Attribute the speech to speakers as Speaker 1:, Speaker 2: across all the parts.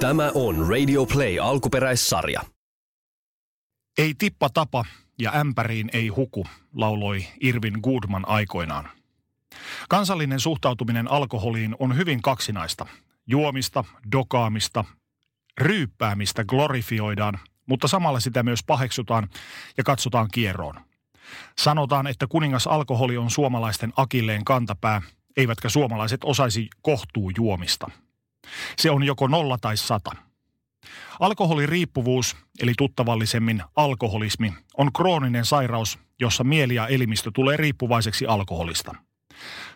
Speaker 1: Tämä on Radio Play alkuperäissarja.
Speaker 2: Ei tippa tapa ja ämpäriin ei huku, lauloi Irvin Goodman aikoinaan. Kansallinen suhtautuminen alkoholiin on hyvin kaksinaista. Juomista, dokaamista, ryyppäämistä glorifioidaan, mutta samalla sitä myös paheksutaan ja katsotaan kierroon. Sanotaan, että kuningas alkoholi on suomalaisten akilleen kantapää, eivätkä suomalaiset osaisi kohtuu juomista. Se on joko nolla tai sata. Alkoholiriippuvuus, eli tuttavallisemmin alkoholismi, on krooninen sairaus, jossa mieli ja elimistö tulee riippuvaiseksi alkoholista.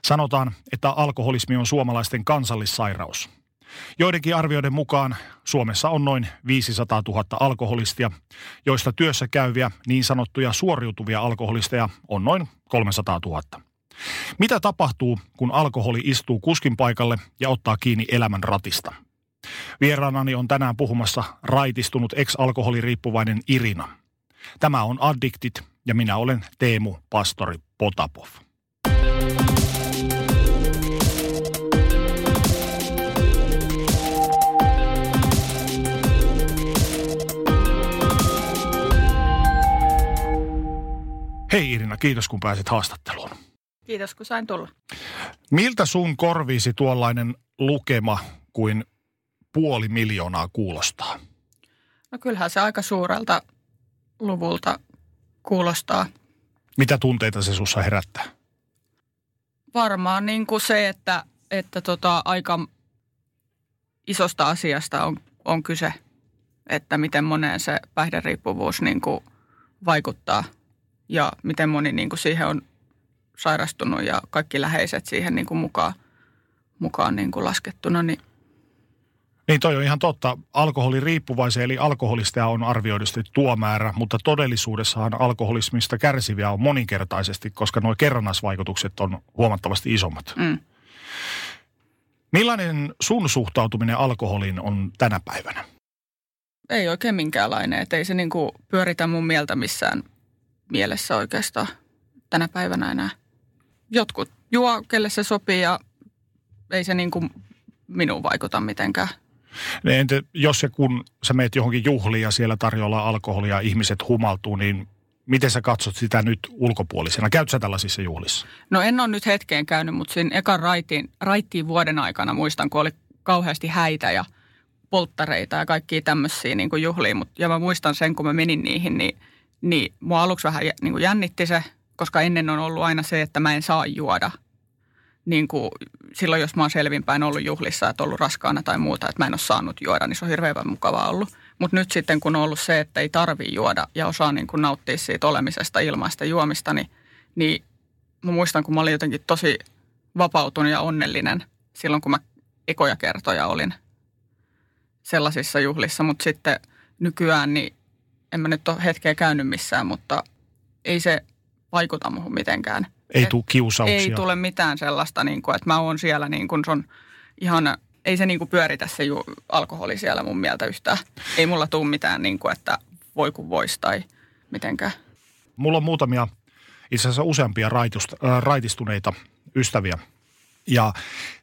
Speaker 2: Sanotaan, että alkoholismi on suomalaisten kansallissairaus. Joidenkin arvioiden mukaan Suomessa on noin 500 000 alkoholistia, joista työssä käyviä niin sanottuja suoriutuvia alkoholisteja on noin 300 000. Mitä tapahtuu, kun alkoholi istuu kuskin paikalle ja ottaa kiinni elämän ratista? Vieraanani on tänään puhumassa raitistunut ex-alkoholiriippuvainen Irina. Tämä on Addictit ja minä olen Teemu Pastori Potapov. Hei Irina, kiitos kun pääsit haastatteluun.
Speaker 3: Kiitos kun sain tulla.
Speaker 2: Miltä sun korviisi tuollainen lukema kuin puoli miljoonaa kuulostaa?
Speaker 3: No kyllähän se aika suurelta luvulta kuulostaa.
Speaker 2: Mitä tunteita se sussa herättää?
Speaker 3: Varmaan niin kuin se, että, että tota, aika isosta asiasta on, on kyse, että miten moneen se päihderiippuvuus niin kuin vaikuttaa ja miten moni niin kuin siihen on sairastunut ja kaikki läheiset siihen niin kuin mukaan, mukaan niin kuin laskettuna, niin
Speaker 2: niin toi on ihan totta. Alkoholiriippuvaisia eli alkoholista on arvioidusti tuo määrä, mutta todellisuudessahan alkoholismista kärsiviä on moninkertaisesti, koska nuo kerrannasvaikutukset on huomattavasti isommat. Mm. Millainen sun suhtautuminen alkoholiin on tänä päivänä?
Speaker 3: Ei oikein minkäänlainen, että ei se niinku pyöritä mun mieltä missään mielessä oikeastaan tänä päivänä enää. Jotkut juo, kelle se sopii ja ei se niinku minuun vaikuta mitenkään.
Speaker 2: Entä jos ja kun sä meet johonkin juhliin ja siellä tarjolla alkoholia ja ihmiset humaltuu, niin miten sä katsot sitä nyt ulkopuolisena? Käytkö sä tällaisissa juhlissa?
Speaker 3: No en ole nyt hetkeen käynyt, mutta siinä ekan raitiin, raittiin vuoden aikana muistan, kun oli kauheasti häitä ja polttareita ja kaikkia tämmöisiä niin kuin juhliin. Mut, ja mä muistan sen, kun mä menin niihin, niin, niin mua aluksi vähän niin kuin jännitti se, koska ennen on ollut aina se, että mä en saa juoda – niin kuin silloin, jos mä oon selvinpäin ollut juhlissa, että ollut raskaana tai muuta, että mä en ole saanut juoda, niin se on hirveän mukavaa ollut. Mutta nyt sitten, kun on ollut se, että ei tarvi juoda ja osaa niin kuin nauttia siitä olemisesta ilmaista juomista, niin, niin mä muistan, kun mä olin jotenkin tosi vapautunut ja onnellinen silloin, kun mä ekoja kertoja olin sellaisissa juhlissa. Mutta sitten nykyään, niin en mä nyt ole hetkeä käynyt missään, mutta ei se vaikuta muuhun mitenkään –
Speaker 2: ei tule kiusauksia.
Speaker 3: Ei tule mitään sellaista, niin kuin, että mä oon siellä niin kuin, se on ihan, ei se niin kuin pyöritä se ju, alkoholi siellä mun mieltä yhtään. Ei mulla tule mitään, niin kuin, että voi kun vois tai mitenkään.
Speaker 2: Mulla on muutamia, itse asiassa useampia raitust, äh, raitistuneita ystäviä. Ja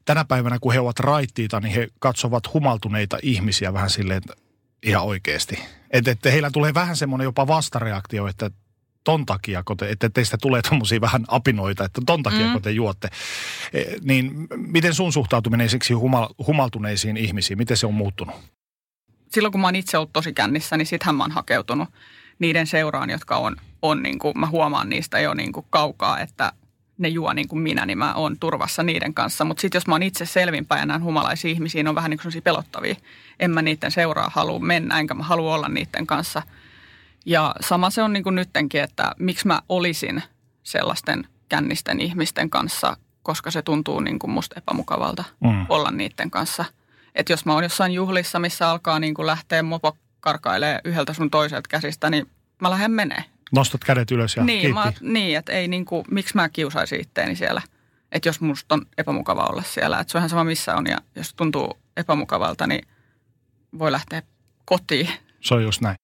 Speaker 2: tänä päivänä, kun he ovat raittiita, niin he katsovat humaltuneita ihmisiä vähän silleen, että ihan oikeasti. Että, että heillä tulee vähän semmoinen jopa vastareaktio, että ton takia, kun te, että teistä tulee tuommoisia vähän apinoita, että ton takia, mm. kun te juotte. E, niin miten sun suhtautuminen siksi humal, humaltuneisiin ihmisiin, miten se on muuttunut?
Speaker 3: Silloin kun mä oon itse ollut tosi kännissä, niin sittenhän mä oon hakeutunut niiden seuraan, jotka on, on niin kuin, mä huomaan niistä jo niin kuin kaukaa, että ne juo niin kuin minä, niin mä oon turvassa niiden kanssa. Mutta sitten jos mä oon itse selvinpäin ja näen humalaisia ihmisiä, on vähän niin kuin pelottavia. En mä niiden seuraa halua mennä, enkä mä halua olla niiden kanssa – ja sama se on niin kuin nyttenkin, että miksi mä olisin sellaisten kännisten ihmisten kanssa, koska se tuntuu niin kuin musta epämukavalta mm. olla niiden kanssa. Että jos mä oon jossain juhlissa, missä alkaa niin kuin lähteä mopo karkailee yhdeltä sun toiselta käsistä, niin mä lähden menee.
Speaker 2: Nostat kädet ylös ja
Speaker 3: niin, mä, niin, että ei niin kuin, miksi mä kiusaisin itteeni siellä. Että jos musta on epämukava olla siellä, että se on ihan sama missä on ja jos tuntuu epämukavalta, niin voi lähteä kotiin.
Speaker 2: Se on just näin.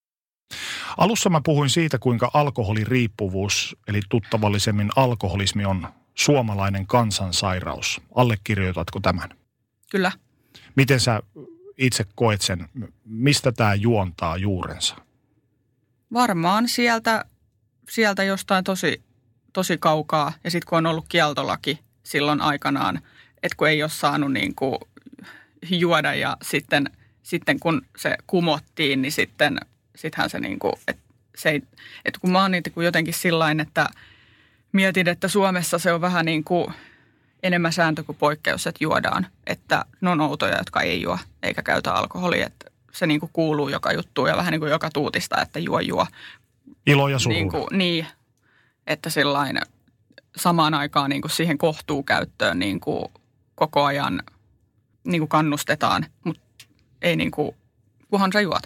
Speaker 2: Alussa mä puhuin siitä, kuinka alkoholiriippuvuus, eli tuttavallisemmin alkoholismi on suomalainen kansansairaus. Allekirjoitatko tämän?
Speaker 3: Kyllä.
Speaker 2: Miten sä itse koet sen, mistä tämä juontaa juurensa?
Speaker 3: Varmaan sieltä, sieltä jostain tosi, tosi kaukaa. Ja sitten kun on ollut kieltolaki silloin aikanaan, että kun ei ole saanut niin kuin juoda ja sitten, sitten kun se kumottiin, niin sitten sittenhän se niin kuin, että se ei, että kun mä oon niitä jotenkin sillain, että mietin, että Suomessa se on vähän niin kuin enemmän sääntö kuin poikkeus, että juodaan. Että ne on outoja, jotka ei juo eikä käytä alkoholia. Että se niin kuin kuuluu joka juttuun ja vähän niin kuin joka tuutista, että juo juo.
Speaker 2: Ilo ja suru.
Speaker 3: Niin, kuin, niin että sillain samaan aikaan niin kuin siihen kohtuukäyttöön niin kuin koko ajan niin kuin kannustetaan, mutta ei niin kuin, kunhan sä juot.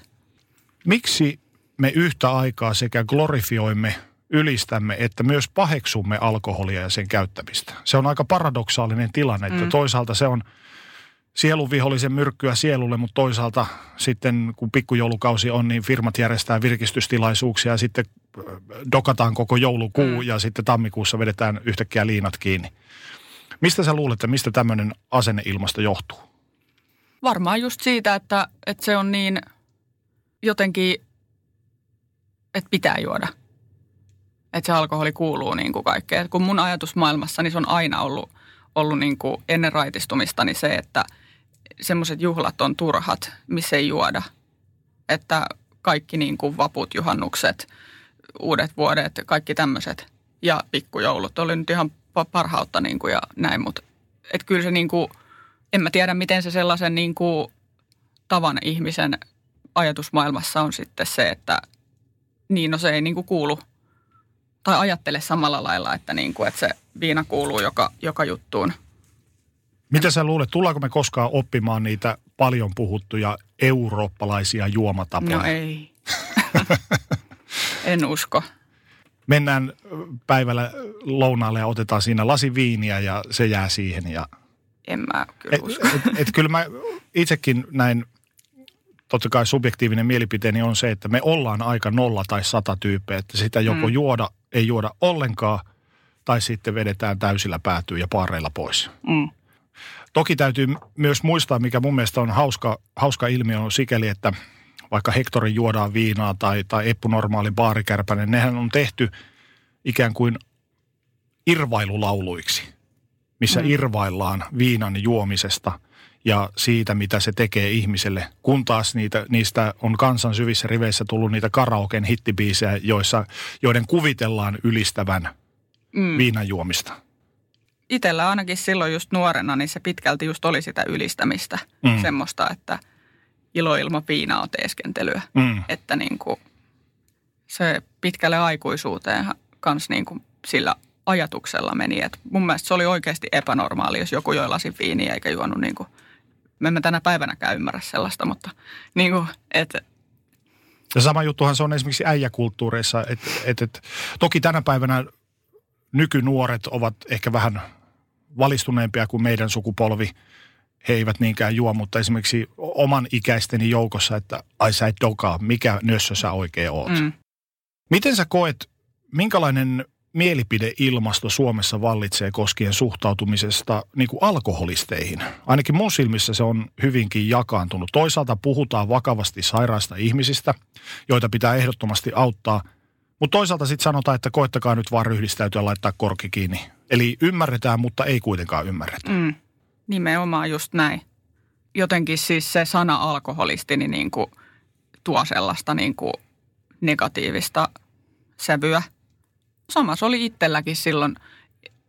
Speaker 2: Miksi me yhtä aikaa sekä glorifioimme, ylistämme, että myös paheksumme alkoholia ja sen käyttämistä? Se on aika paradoksaalinen tilanne, että mm. toisaalta se on sielunvihollisen myrkkyä sielulle, mutta toisaalta sitten kun pikkujoulukausi on, niin firmat järjestää virkistystilaisuuksia ja sitten äh, dokataan koko joulukuu mm. ja sitten tammikuussa vedetään yhtäkkiä liinat kiinni. Mistä sä luulet, että mistä tämmöinen asenneilmasto johtuu?
Speaker 3: Varmaan just siitä, että, että se on niin jotenkin, että pitää juoda. Että se alkoholi kuuluu niin kuin kaikkeen. Kun mun ajatusmaailmassa niin se on aina ollut, ollut niin kuin ennen raitistumista niin se, että semmoiset juhlat on turhat, missä ei juoda. Että kaikki niin kuin vaput, juhannukset, uudet vuodet, kaikki tämmöiset ja pikkujoulut oli nyt ihan parhautta niin kuin ja näin, mutta et kyllä se niin kuin, en mä tiedä miten se sellaisen niin kuin tavan ihmisen ajatusmaailmassa on sitten se, että niin no se ei niin kuin kuulu tai ajattele samalla lailla, että, niin kuin, että se viina kuuluu joka, joka juttuun.
Speaker 2: Mitä sä luulet, tullaanko me koskaan oppimaan niitä paljon puhuttuja eurooppalaisia juomatapoja?
Speaker 3: No ei. en usko
Speaker 2: mennään päivällä lounaalle ja otetaan siinä lasi viiniä ja se jää siihen. Ja...
Speaker 3: En mä kyllä usko.
Speaker 2: Et, et, et kyllä mä itsekin näin, totta kai subjektiivinen mielipiteeni on se, että me ollaan aika nolla tai sata tyyppejä, että sitä joko mm. juoda, ei juoda ollenkaan, tai sitten vedetään täysillä päätyy ja paareilla pois. Mm. Toki täytyy myös muistaa, mikä mun mielestä on hauska, hauska ilmiö on sikäli, että – vaikka Hektorin juodaan viinaa tai, tai Eppu Normaali baarikärpänen, nehän on tehty ikään kuin irvailulauluiksi, missä mm. irvaillaan viinan juomisesta ja siitä, mitä se tekee ihmiselle. Kun taas niitä, niistä on kansan syvissä riveissä tullut niitä karaoken hittibiisejä, joissa, joiden kuvitellaan ylistävän mm. viinan juomista.
Speaker 3: Itellä ainakin silloin just nuorena, niin se pitkälti just oli sitä ylistämistä. Mm. Semmoista, että – iloilma piinaa teeskentelyä. Mm. Että niin kuin se pitkälle aikuisuuteen kans niin kuin sillä ajatuksella meni. Et mun mielestä se oli oikeasti epänormaali, jos joku joi lasin viiniä eikä juonut niin kuin, me emme tänä päivänäkään ymmärrä sellaista, mutta niin kuin, että
Speaker 2: ja sama juttuhan se on esimerkiksi äijäkulttuureissa, että et, et, toki tänä päivänä nykynuoret ovat ehkä vähän valistuneempia kuin meidän sukupolvi – he eivät niinkään juo, mutta esimerkiksi oman ikäisteni joukossa, että ai sä et dokaa, mikä nössö sä oikein oot. Mm. Miten sä koet, minkälainen mielipideilmasto Suomessa vallitsee koskien suhtautumisesta niin kuin alkoholisteihin? Ainakin mun silmissä se on hyvinkin jakaantunut. Toisaalta puhutaan vakavasti sairaista ihmisistä, joita pitää ehdottomasti auttaa, mutta toisaalta sitten sanotaan, että koettakaa nyt vaan ryhdistäytyä laittaa korki kiinni. Eli ymmärretään, mutta ei kuitenkaan ymmärretä. Mm.
Speaker 3: Nimenomaan just näin. Jotenkin siis se sana alkoholisti niin, kuin tuo sellaista niin kuin negatiivista sävyä. Samassa oli itselläkin silloin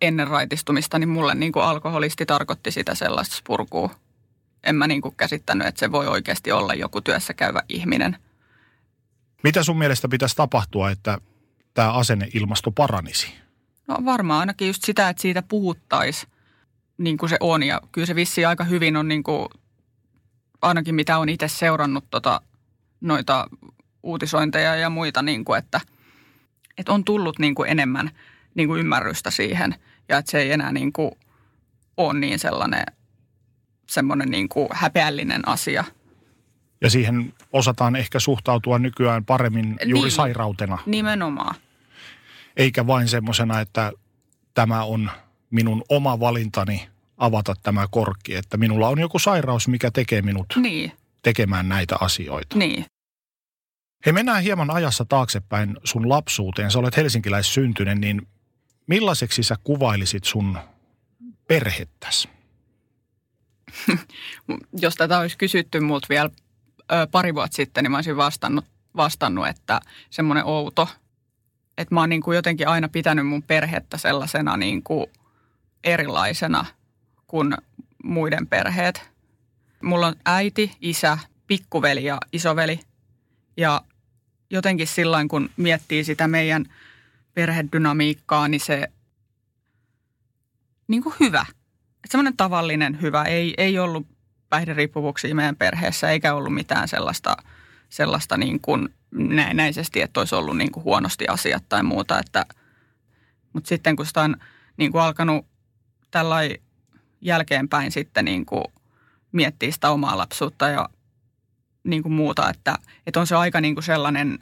Speaker 3: ennen raitistumista, niin mulle niin kuin alkoholisti tarkoitti sitä sellaista spurkua. En mä niin kuin käsittänyt, että se voi oikeasti olla joku työssä käyvä ihminen.
Speaker 2: Mitä sun mielestä pitäisi tapahtua, että tämä asenneilmasto paranisi?
Speaker 3: No varmaan ainakin just sitä, että siitä puhuttaisiin niin kuin se on. Ja kyllä se vissi aika hyvin on niin kuin, ainakin mitä on itse seurannut tota, noita uutisointeja ja muita, niin kuin, että, että on tullut niin kuin enemmän niin kuin ymmärrystä siihen ja että se ei enää niin kuin ole niin sellainen semmoinen niin kuin häpeällinen asia.
Speaker 2: Ja siihen osataan ehkä suhtautua nykyään paremmin juuri niin, sairautena.
Speaker 3: Nimenomaan.
Speaker 2: Eikä vain semmoisena, että tämä on – minun oma valintani avata tämä korkki, että minulla on joku sairaus, mikä tekee minut
Speaker 3: niin.
Speaker 2: tekemään näitä asioita.
Speaker 3: Niin.
Speaker 2: Hei, mennään hieman ajassa taaksepäin sun lapsuuteen. Sä olet helsinkiläissyntyinen, niin millaiseksi sä kuvailisit sun perhettäsi?
Speaker 3: Jos tätä olisi kysytty multa vielä pari vuotta sitten, niin mä olisin vastannut, vastannut että semmoinen outo. Että mä oon niin kuin jotenkin aina pitänyt mun perhettä sellaisena niin kuin erilaisena kuin muiden perheet. Mulla on äiti, isä, pikkuveli ja isoveli. Ja jotenkin silloin, kun miettii sitä meidän perhedynamiikkaa, niin se niin kuin hyvä. Että semmoinen tavallinen hyvä. Ei, ei ollut päihderiippuvuuksia meidän perheessä, eikä ollut mitään sellaista, sellaista niin kuin näennäisesti, että olisi ollut niin kuin huonosti asiat tai muuta. Että, mutta sitten kun sitä on niin kuin alkanut tällainen jälkeenpäin sitten niin kuin miettiä sitä omaa lapsuutta ja niin kuin muuta, että, että on se aika niin kuin sellainen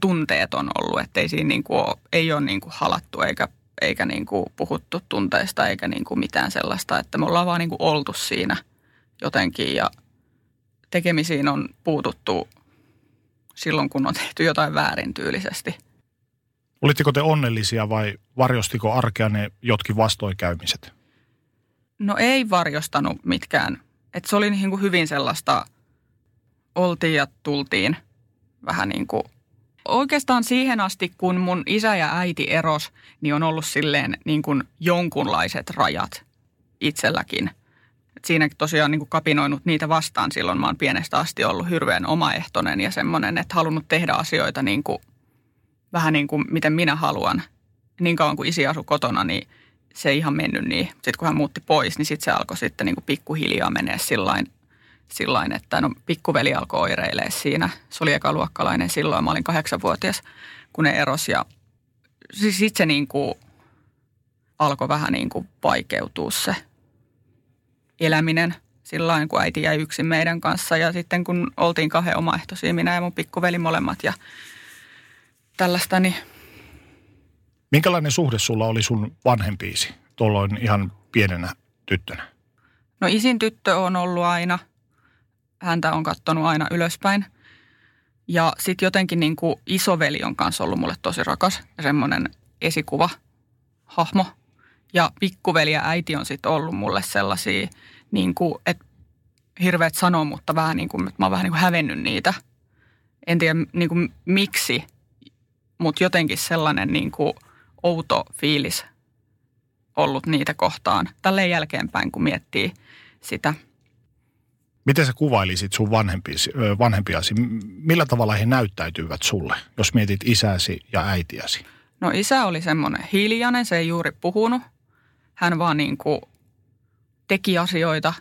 Speaker 3: tunteeton ollut, että ei siinä niin kuin ole, ei ole niin kuin halattu eikä, eikä niin kuin puhuttu tunteista eikä niin kuin mitään sellaista, että me ollaan vaan niin kuin oltu siinä jotenkin ja tekemisiin on puututtu silloin, kun on tehty jotain väärin tyylisesti.
Speaker 2: Olitteko te onnellisia vai varjostiko arkea ne jotkin vastoinkäymiset?
Speaker 3: No ei varjostanut mitkään. Et se oli niin kuin hyvin sellaista, oltiin ja tultiin vähän niin kuin Oikeastaan siihen asti, kun mun isä ja äiti eros, niin on ollut silleen niin kuin jonkunlaiset rajat itselläkin. Et siinäkin tosiaan niin kuin kapinoinut niitä vastaan silloin. Mä oon pienestä asti ollut hirveän omaehtoinen ja semmoinen, että halunnut tehdä asioita niin kuin, vähän niin kuin miten minä haluan. Niin kauan kuin isi asui kotona, niin – se ei ihan mennyt niin. Sitten kun hän muutti pois, niin sitten se alkoi sitten niin kuin pikkuhiljaa menee sillain, sillain, että no pikkuveli alkoi oireilee siinä. Se oli ekaluokkalainen silloin, mä olin kahdeksanvuotias, kun ne eros ja siis sitten se niin kuin alkoi vähän niin kuin vaikeutua se eläminen silloin, kun äiti jäi yksin meidän kanssa. Ja sitten kun oltiin kahden omaehtoisia, minä ja mun pikkuveli molemmat ja tällaista, niin
Speaker 2: Minkälainen suhde sulla oli sun vanhempiisi tuolloin ihan pienenä tyttönä?
Speaker 3: No isin tyttö on ollut aina. Häntä on katsonut aina ylöspäin. Ja sitten jotenkin niin kuin isoveli on kanssa ollut mulle tosi rakas ja semmoinen esikuva, hahmo. Ja pikkuveli ja äiti on sitten ollut mulle sellaisia, niin kuin, että hirveät sanoa, mutta vähän niin kuin, että mä oon vähän niin kuin hävennyt niitä. En tiedä niin kuin miksi, mutta jotenkin sellainen niin kuin – outo fiilis ollut niitä kohtaan tälleen jälkeenpäin, kun miettii sitä.
Speaker 2: Miten sä kuvailisit sun vanhempiasi, vanhempiasi? Millä tavalla he näyttäytyvät sulle, jos mietit isäsi ja äitiäsi?
Speaker 3: No isä oli semmoinen hiljainen, se ei juuri puhunut. Hän vaan niin kuin teki asioita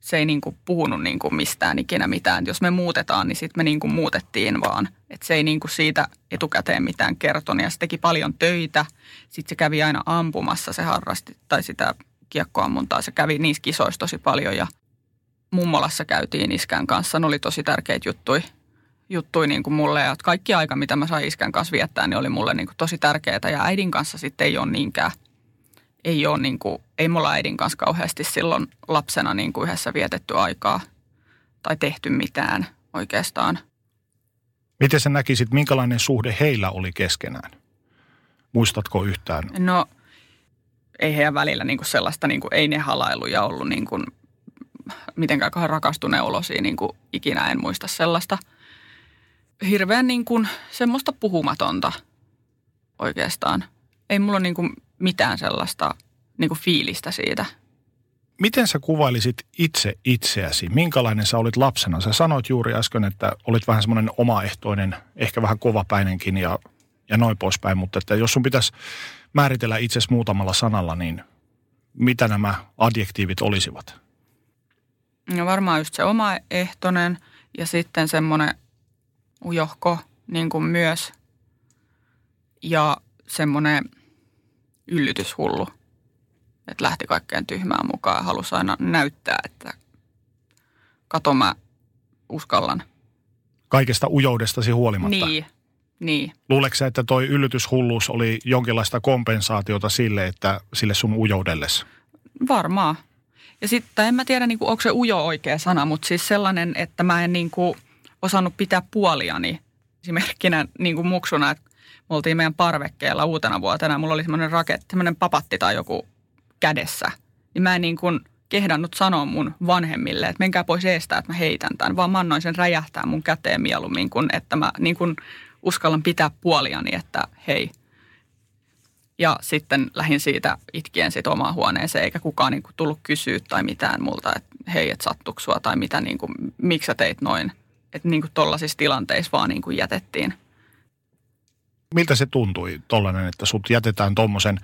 Speaker 3: se ei niin kuin puhunut niin kuin mistään ikinä mitään. Jos me muutetaan, niin sitten me niin kuin muutettiin vaan. Et se ei niin kuin siitä etukäteen mitään kertonut ja se teki paljon töitä. Sitten se kävi aina ampumassa, se harrasti tai sitä kiekkoammuntaa. Se kävi niissä kisoissa tosi paljon ja mummolassa käytiin iskän kanssa. Ne oli tosi tärkeitä juttuja juttui niin kuin mulle ja kaikki aika, mitä mä sain iskän kanssa viettää, niin oli mulle niin kuin tosi tärkeää. Ja äidin kanssa sitten ei ole niinkään – ei ole niin kuin, ei mulla äidin kanssa kauheasti silloin lapsena niin kuin yhdessä vietetty aikaa tai tehty mitään oikeastaan.
Speaker 2: Miten sä näkisit, minkälainen suhde heillä oli keskenään? Muistatko yhtään?
Speaker 3: No ei heidän välillä niin kuin sellaista, niin kuin, ei ne halailuja ollut niin kuin, mitenkään rakastuneen olosia niin kuin ikinä en muista sellaista. Hirveän niin kuin, semmoista puhumatonta oikeastaan. Ei mulla niin kuin mitään sellaista niin kuin fiilistä siitä.
Speaker 2: Miten sä kuvailisit itse itseäsi? Minkälainen sä olit lapsena? Sä sanoit juuri äsken, että olit vähän semmoinen omaehtoinen, ehkä vähän kovapäinenkin ja, ja noin poispäin, mutta että jos sun pitäisi määritellä itsesi muutamalla sanalla, niin mitä nämä adjektiivit olisivat?
Speaker 3: No varmaan just se omaehtoinen ja sitten semmoinen ujohko niin kuin myös ja semmoinen – yllytyshullu. Että lähti kaikkeen tyhmään mukaan ja halusi aina näyttää, että kato mä uskallan.
Speaker 2: Kaikesta ujoudestasi huolimatta?
Speaker 3: Niin, niin.
Speaker 2: Luuleeko että toi yllytyshulluus oli jonkinlaista kompensaatiota sille, että sille sun ujoudelles?
Speaker 3: Varmaan. Ja sitten en mä tiedä, niin kuin, onko se ujo oikea sana, mutta siis sellainen, että mä en niin kuin, osannut pitää puoliani. Esimerkkinä niin kuin muksuna, että me oltiin meidän parvekkeella uutena vuotena. Mulla oli semmoinen raket, semmoinen papatti tai joku kädessä. Niin mä en niin kuin kehdannut sanoa mun vanhemmille, että menkää pois eestä, että mä heitän tämän. Vaan mä annoin sen räjähtää mun käteen mieluummin, kuin että mä niin kuin uskallan pitää puoliani, että hei. Ja sitten lähdin siitä itkien sit omaan huoneeseen, eikä kukaan niin kuin tullut kysyä tai mitään multa, että hei, et sattuiko sua tai mitä, niin kuin, miksi sä teit noin. Että niin kuin tollaisissa tilanteissa vaan niin kuin jätettiin.
Speaker 2: Miltä se tuntui tollainen, että sut jätetään tuommoisen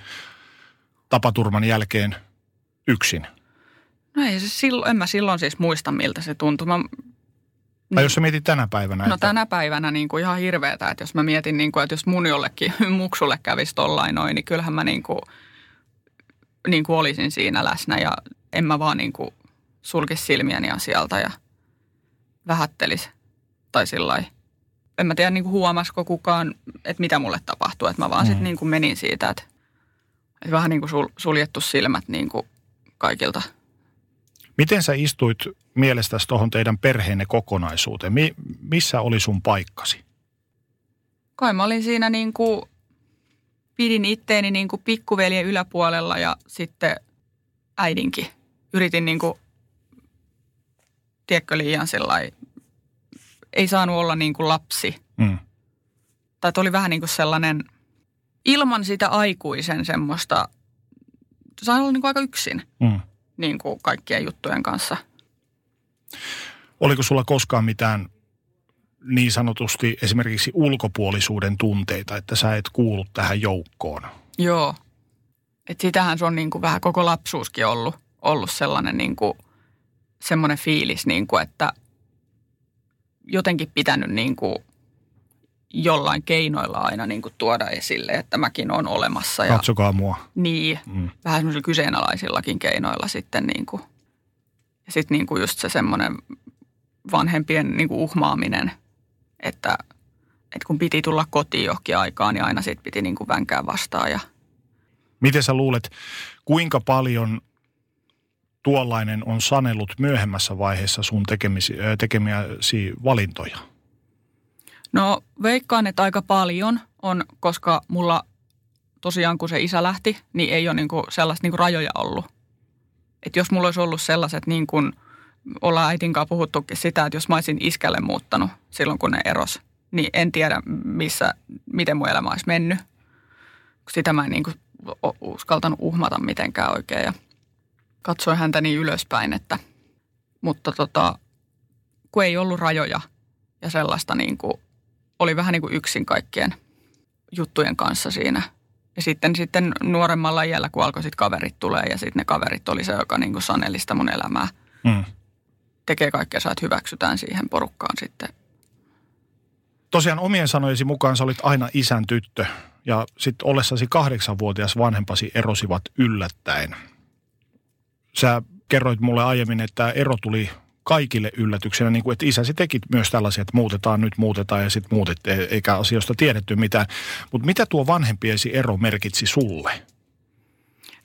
Speaker 2: tapaturman jälkeen yksin?
Speaker 3: No ei se silloin, en mä silloin siis muista, miltä se tuntui. Mä,
Speaker 2: Tai jos sä mietit tänä päivänä.
Speaker 3: No
Speaker 2: että,
Speaker 3: tänä päivänä niin kuin ihan hirveetä, että jos mä mietin, niin kuin, että jos mun jollekin muksulle kävisi tollain noin, niin kyllähän mä niin kuin, niin kuin olisin siinä läsnä ja en mä vaan niin kuin sulkisi silmiäni asialta ja vähättelis tai sillä En mä tiedä niin kuin huomasiko kukaan, että mitä mulle tapahtuu, että mä vaan mm. sitten niin kuin menin siitä, että, että vähän niin kuin sul, suljettu silmät niin kuin kaikilta –
Speaker 2: Miten sä istuit mielestäsi tuohon teidän perheenne kokonaisuuteen? Mi- missä oli sun paikkasi?
Speaker 3: Kai mä olin siinä niin kuin, pidin itteeni niin kuin pikkuveljen yläpuolella ja sitten äidinkin. Yritin niin kuin, tiedätkö liian sellainen, ei saanut olla niin kuin lapsi. Mm. Tai oli vähän niin kuin sellainen, ilman sitä aikuisen semmoista, sain olla niin kuin aika yksin. Mm niin kuin kaikkien juttujen kanssa.
Speaker 2: Oliko sulla koskaan mitään niin sanotusti esimerkiksi ulkopuolisuuden tunteita, että sä et kuulu tähän joukkoon?
Speaker 3: Joo. Et sitähän se on niin kuin vähän koko lapsuuskin ollut, ollut sellainen niin kuin, semmoinen fiilis, niin kuin, että jotenkin pitänyt niin kuin jollain keinoilla aina niin kuin tuoda esille, että mäkin on olemassa.
Speaker 2: Ja, Katsokaa mua.
Speaker 3: Niin, mm. vähän semmoisilla kyseenalaisillakin keinoilla sitten niin kuin. Ja sitten niin kuin just se semmoinen vanhempien niin kuin uhmaaminen, että, että kun piti tulla kotiin johonkin aikaan, niin aina sit piti niin kuin vänkää vastaan. Ja...
Speaker 2: Miten sä luulet, kuinka paljon tuollainen on sanellut myöhemmässä vaiheessa sun tekemisi, tekemiäsi valintoja?
Speaker 3: No veikkaan, että aika paljon on, koska mulla tosiaan kun se isä lähti, niin ei ole niinku sellaista niinku rajoja ollut. Että jos mulla olisi ollut sellaiset, niin kuin ollaan äitin kanssa puhuttukin sitä, että jos mä olisin iskälle muuttanut silloin kun ne eros, niin en tiedä missä, miten mun elämä olisi mennyt. Sitä mä en niin kuin uskaltanut uhmata mitenkään oikein ja katsoin häntä niin ylöspäin, että mutta tota, kun ei ollut rajoja ja sellaista niin kuin oli vähän niin kuin yksin kaikkien juttujen kanssa siinä. Ja sitten, sitten nuoremmalla iällä, kun alkoi sitten kaverit tulee ja sitten ne kaverit oli se, joka niin kuin saneli sitä mun elämää. Mm. Tekee kaikkea, että hyväksytään siihen porukkaan sitten.
Speaker 2: Tosiaan omien sanojesi mukaan sä olit aina isän tyttö ja sitten ollessasi kahdeksanvuotias vanhempasi erosivat yllättäen. Sä kerroit mulle aiemmin, että ero tuli kaikille yllätyksenä, niin kuin, että isäsi teki myös tällaisia, että muutetaan nyt, muutetaan ja sitten muutet, e- eikä asioista tiedetty mitään. Mutta mitä tuo vanhempiesi ero merkitsi sulle?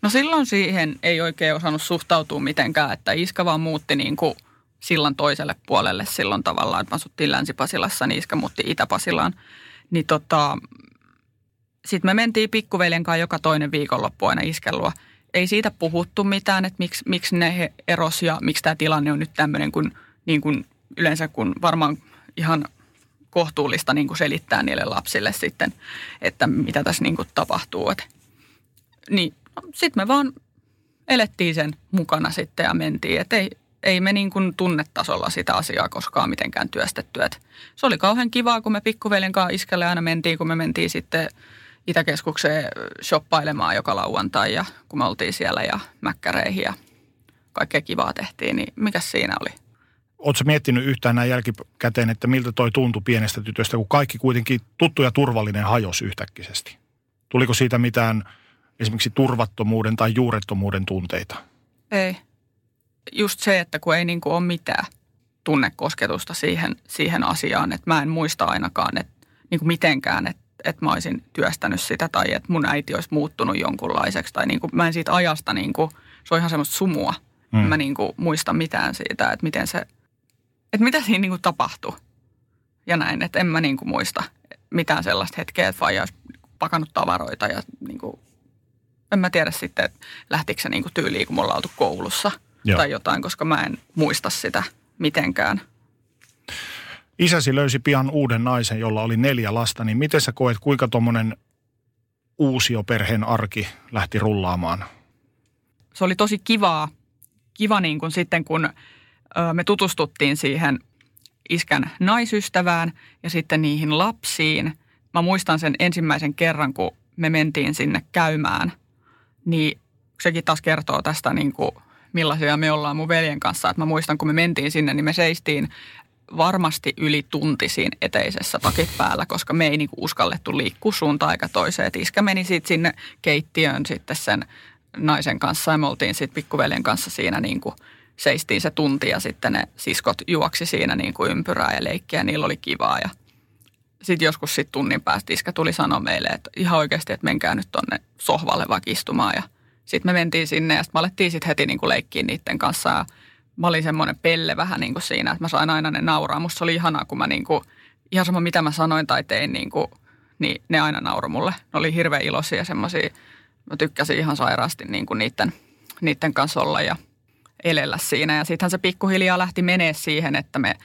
Speaker 3: No silloin siihen ei oikein osannut suhtautua mitenkään, että iskä vaan muutti niin kuin sillan toiselle puolelle silloin tavallaan, että mä asuttiin Länsi-Pasilassa, niin iskä muutti Itä-Pasilaan. Niin tota, sitten me mentiin pikkuveljen kanssa joka toinen viikonloppu aina iskellua – ei siitä puhuttu mitään, että miksi, miksi ne eros ja miksi tämä tilanne on nyt tämmöinen, kun, niin kuin yleensä kun varmaan ihan kohtuullista niin kuin selittää niille lapsille sitten, että mitä tässä niin kuin tapahtuu. Et, niin no, sitten me vaan elettiin sen mukana sitten ja mentiin. Et ei, ei me niin kuin tunnetasolla sitä asiaa koskaan mitenkään työstetty. Et se oli kauhean kivaa, kun me pikkuveljen kanssa iskelle aina mentiin, kun me mentiin sitten – Itäkeskukseen shoppailemaan joka lauantai ja kun me oltiin siellä ja mäkkäreihin ja kaikkea kivaa tehtiin, niin mikä siinä oli?
Speaker 2: Oletko miettinyt yhtään näin jälkikäteen, että miltä toi tuntui pienestä tytöstä, kun kaikki kuitenkin tuttu ja turvallinen hajosi yhtäkkisesti? Tuliko siitä mitään esimerkiksi turvattomuuden tai juurettomuuden tunteita?
Speaker 3: Ei. Just se, että kun ei niin kuin ole mitään tunnekosketusta siihen, siihen asiaan, että mä en muista ainakaan että, niin kuin mitenkään, että että mä olisin työstänyt sitä tai että mun äiti olisi muuttunut jonkunlaiseksi. Tai niin kuin, mä en siitä ajasta, niin kuin, se on ihan semmoista sumua. Mm. Mä niin kuin muista mitään siitä, että miten se, että mitä siinä niin kuin tapahtui. Ja näin, että en mä niin kuin muista mitään sellaista hetkeä, että vaija olisi pakannut tavaroita ja niin kuin, en mä tiedä sitten, että lähtikö se niin kuin tyyliin, kun me ollaan oltu koulussa Joo. tai jotain, koska mä en muista sitä mitenkään.
Speaker 2: Isäsi löysi pian uuden naisen, jolla oli neljä lasta, niin miten sä koet, kuinka tuommoinen uusioperheen arki lähti rullaamaan?
Speaker 3: Se oli tosi kivaa, kiva niin kuin sitten kun me tutustuttiin siihen iskän naisystävään ja sitten niihin lapsiin. Mä muistan sen ensimmäisen kerran, kun me mentiin sinne käymään, niin sekin taas kertoo tästä niin kuin millaisia me ollaan mun veljen kanssa. Että mä muistan, kun me mentiin sinne, niin me seistiin varmasti yli tunti siinä eteisessä takit päällä, koska me ei niinku uskallettu liikkua suuntaan aika toiseen. Et iskä meni sitten sinne keittiöön sitten sen naisen kanssa ja me oltiin sitten pikkuveljen kanssa siinä niinku seistiin se tunti ja sitten ne siskot juoksi siinä niinku ympyrää ja leikkiä ja niillä oli kivaa ja sitten joskus sitten tunnin päästä iskä tuli sanoa meille, että ihan oikeasti, että menkää nyt tonne sohvalle vaikka istumaan ja sitten me mentiin sinne ja sitten me alettiin sitten heti niinku leikkiä niiden kanssa ja mä olin semmoinen pelle vähän niin kuin siinä, että mä sain aina ne nauraa. Musta oli ihanaa, kun mä niin kuin, ihan sama mitä mä sanoin tai tein, niin, kuin, niin ne aina nauroi mulle. Ne oli hirveän iloisia semmoisia. Mä tykkäsin ihan sairaasti niin kuin niiden, niiden kanssa olla ja elellä siinä. Ja sittenhän se pikkuhiljaa lähti menee siihen, että me,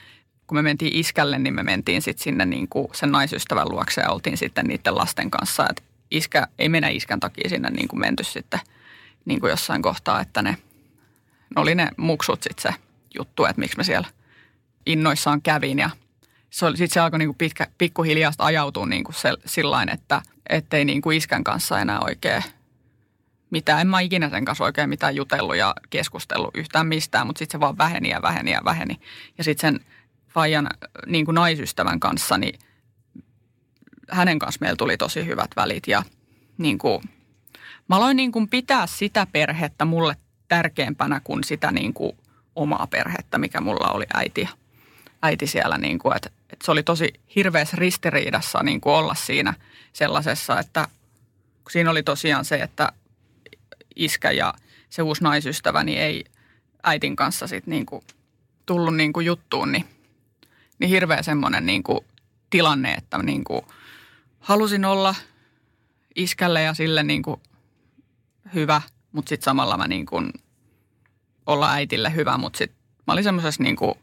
Speaker 3: kun me mentiin iskälle, niin me mentiin sitten sinne niin kuin sen naisystävän luokse ja oltiin sitten niiden lasten kanssa. Et iskä, ei mennä iskän takia sinne niin kuin menty sitten niin kuin jossain kohtaa, että ne – oli ne muksut sitten se juttu, että miksi mä siellä innoissaan kävin ja se oli, sit se alkoi niinku pitkä, pikkuhiljaa ajautua niinku sillain, että ettei niinku iskän kanssa enää oikein mitään. En mä ikinä sen kanssa oikein mitään jutellut ja keskustellut yhtään mistään, mutta sitten se vaan väheni ja väheni ja väheni. Ja sitten sen Fajan niin kuin naisystävän kanssa, niin hänen kanssa meillä tuli tosi hyvät välit ja niin kuin, mä aloin niin kuin pitää sitä perhettä mulle tärkeämpänä kuin sitä niin kuin omaa perhettä, mikä mulla oli äiti, äiti siellä. Niin kuin, että, että se oli tosi hirveässä ristiriidassa niin kuin olla siinä sellaisessa, että siinä oli tosiaan se, että iskä ja se uusi naisystäväni ei äitin kanssa sitten niin kuin tullut niin kuin juttuun, niin, niin hirveä semmoinen niin kuin tilanne, että niin kuin halusin olla iskälle ja sille niin kuin hyvä – mutta sitten samalla mä niin kuin olla äitille hyvä, mutta sitten mä olin semmoisessa niin kuin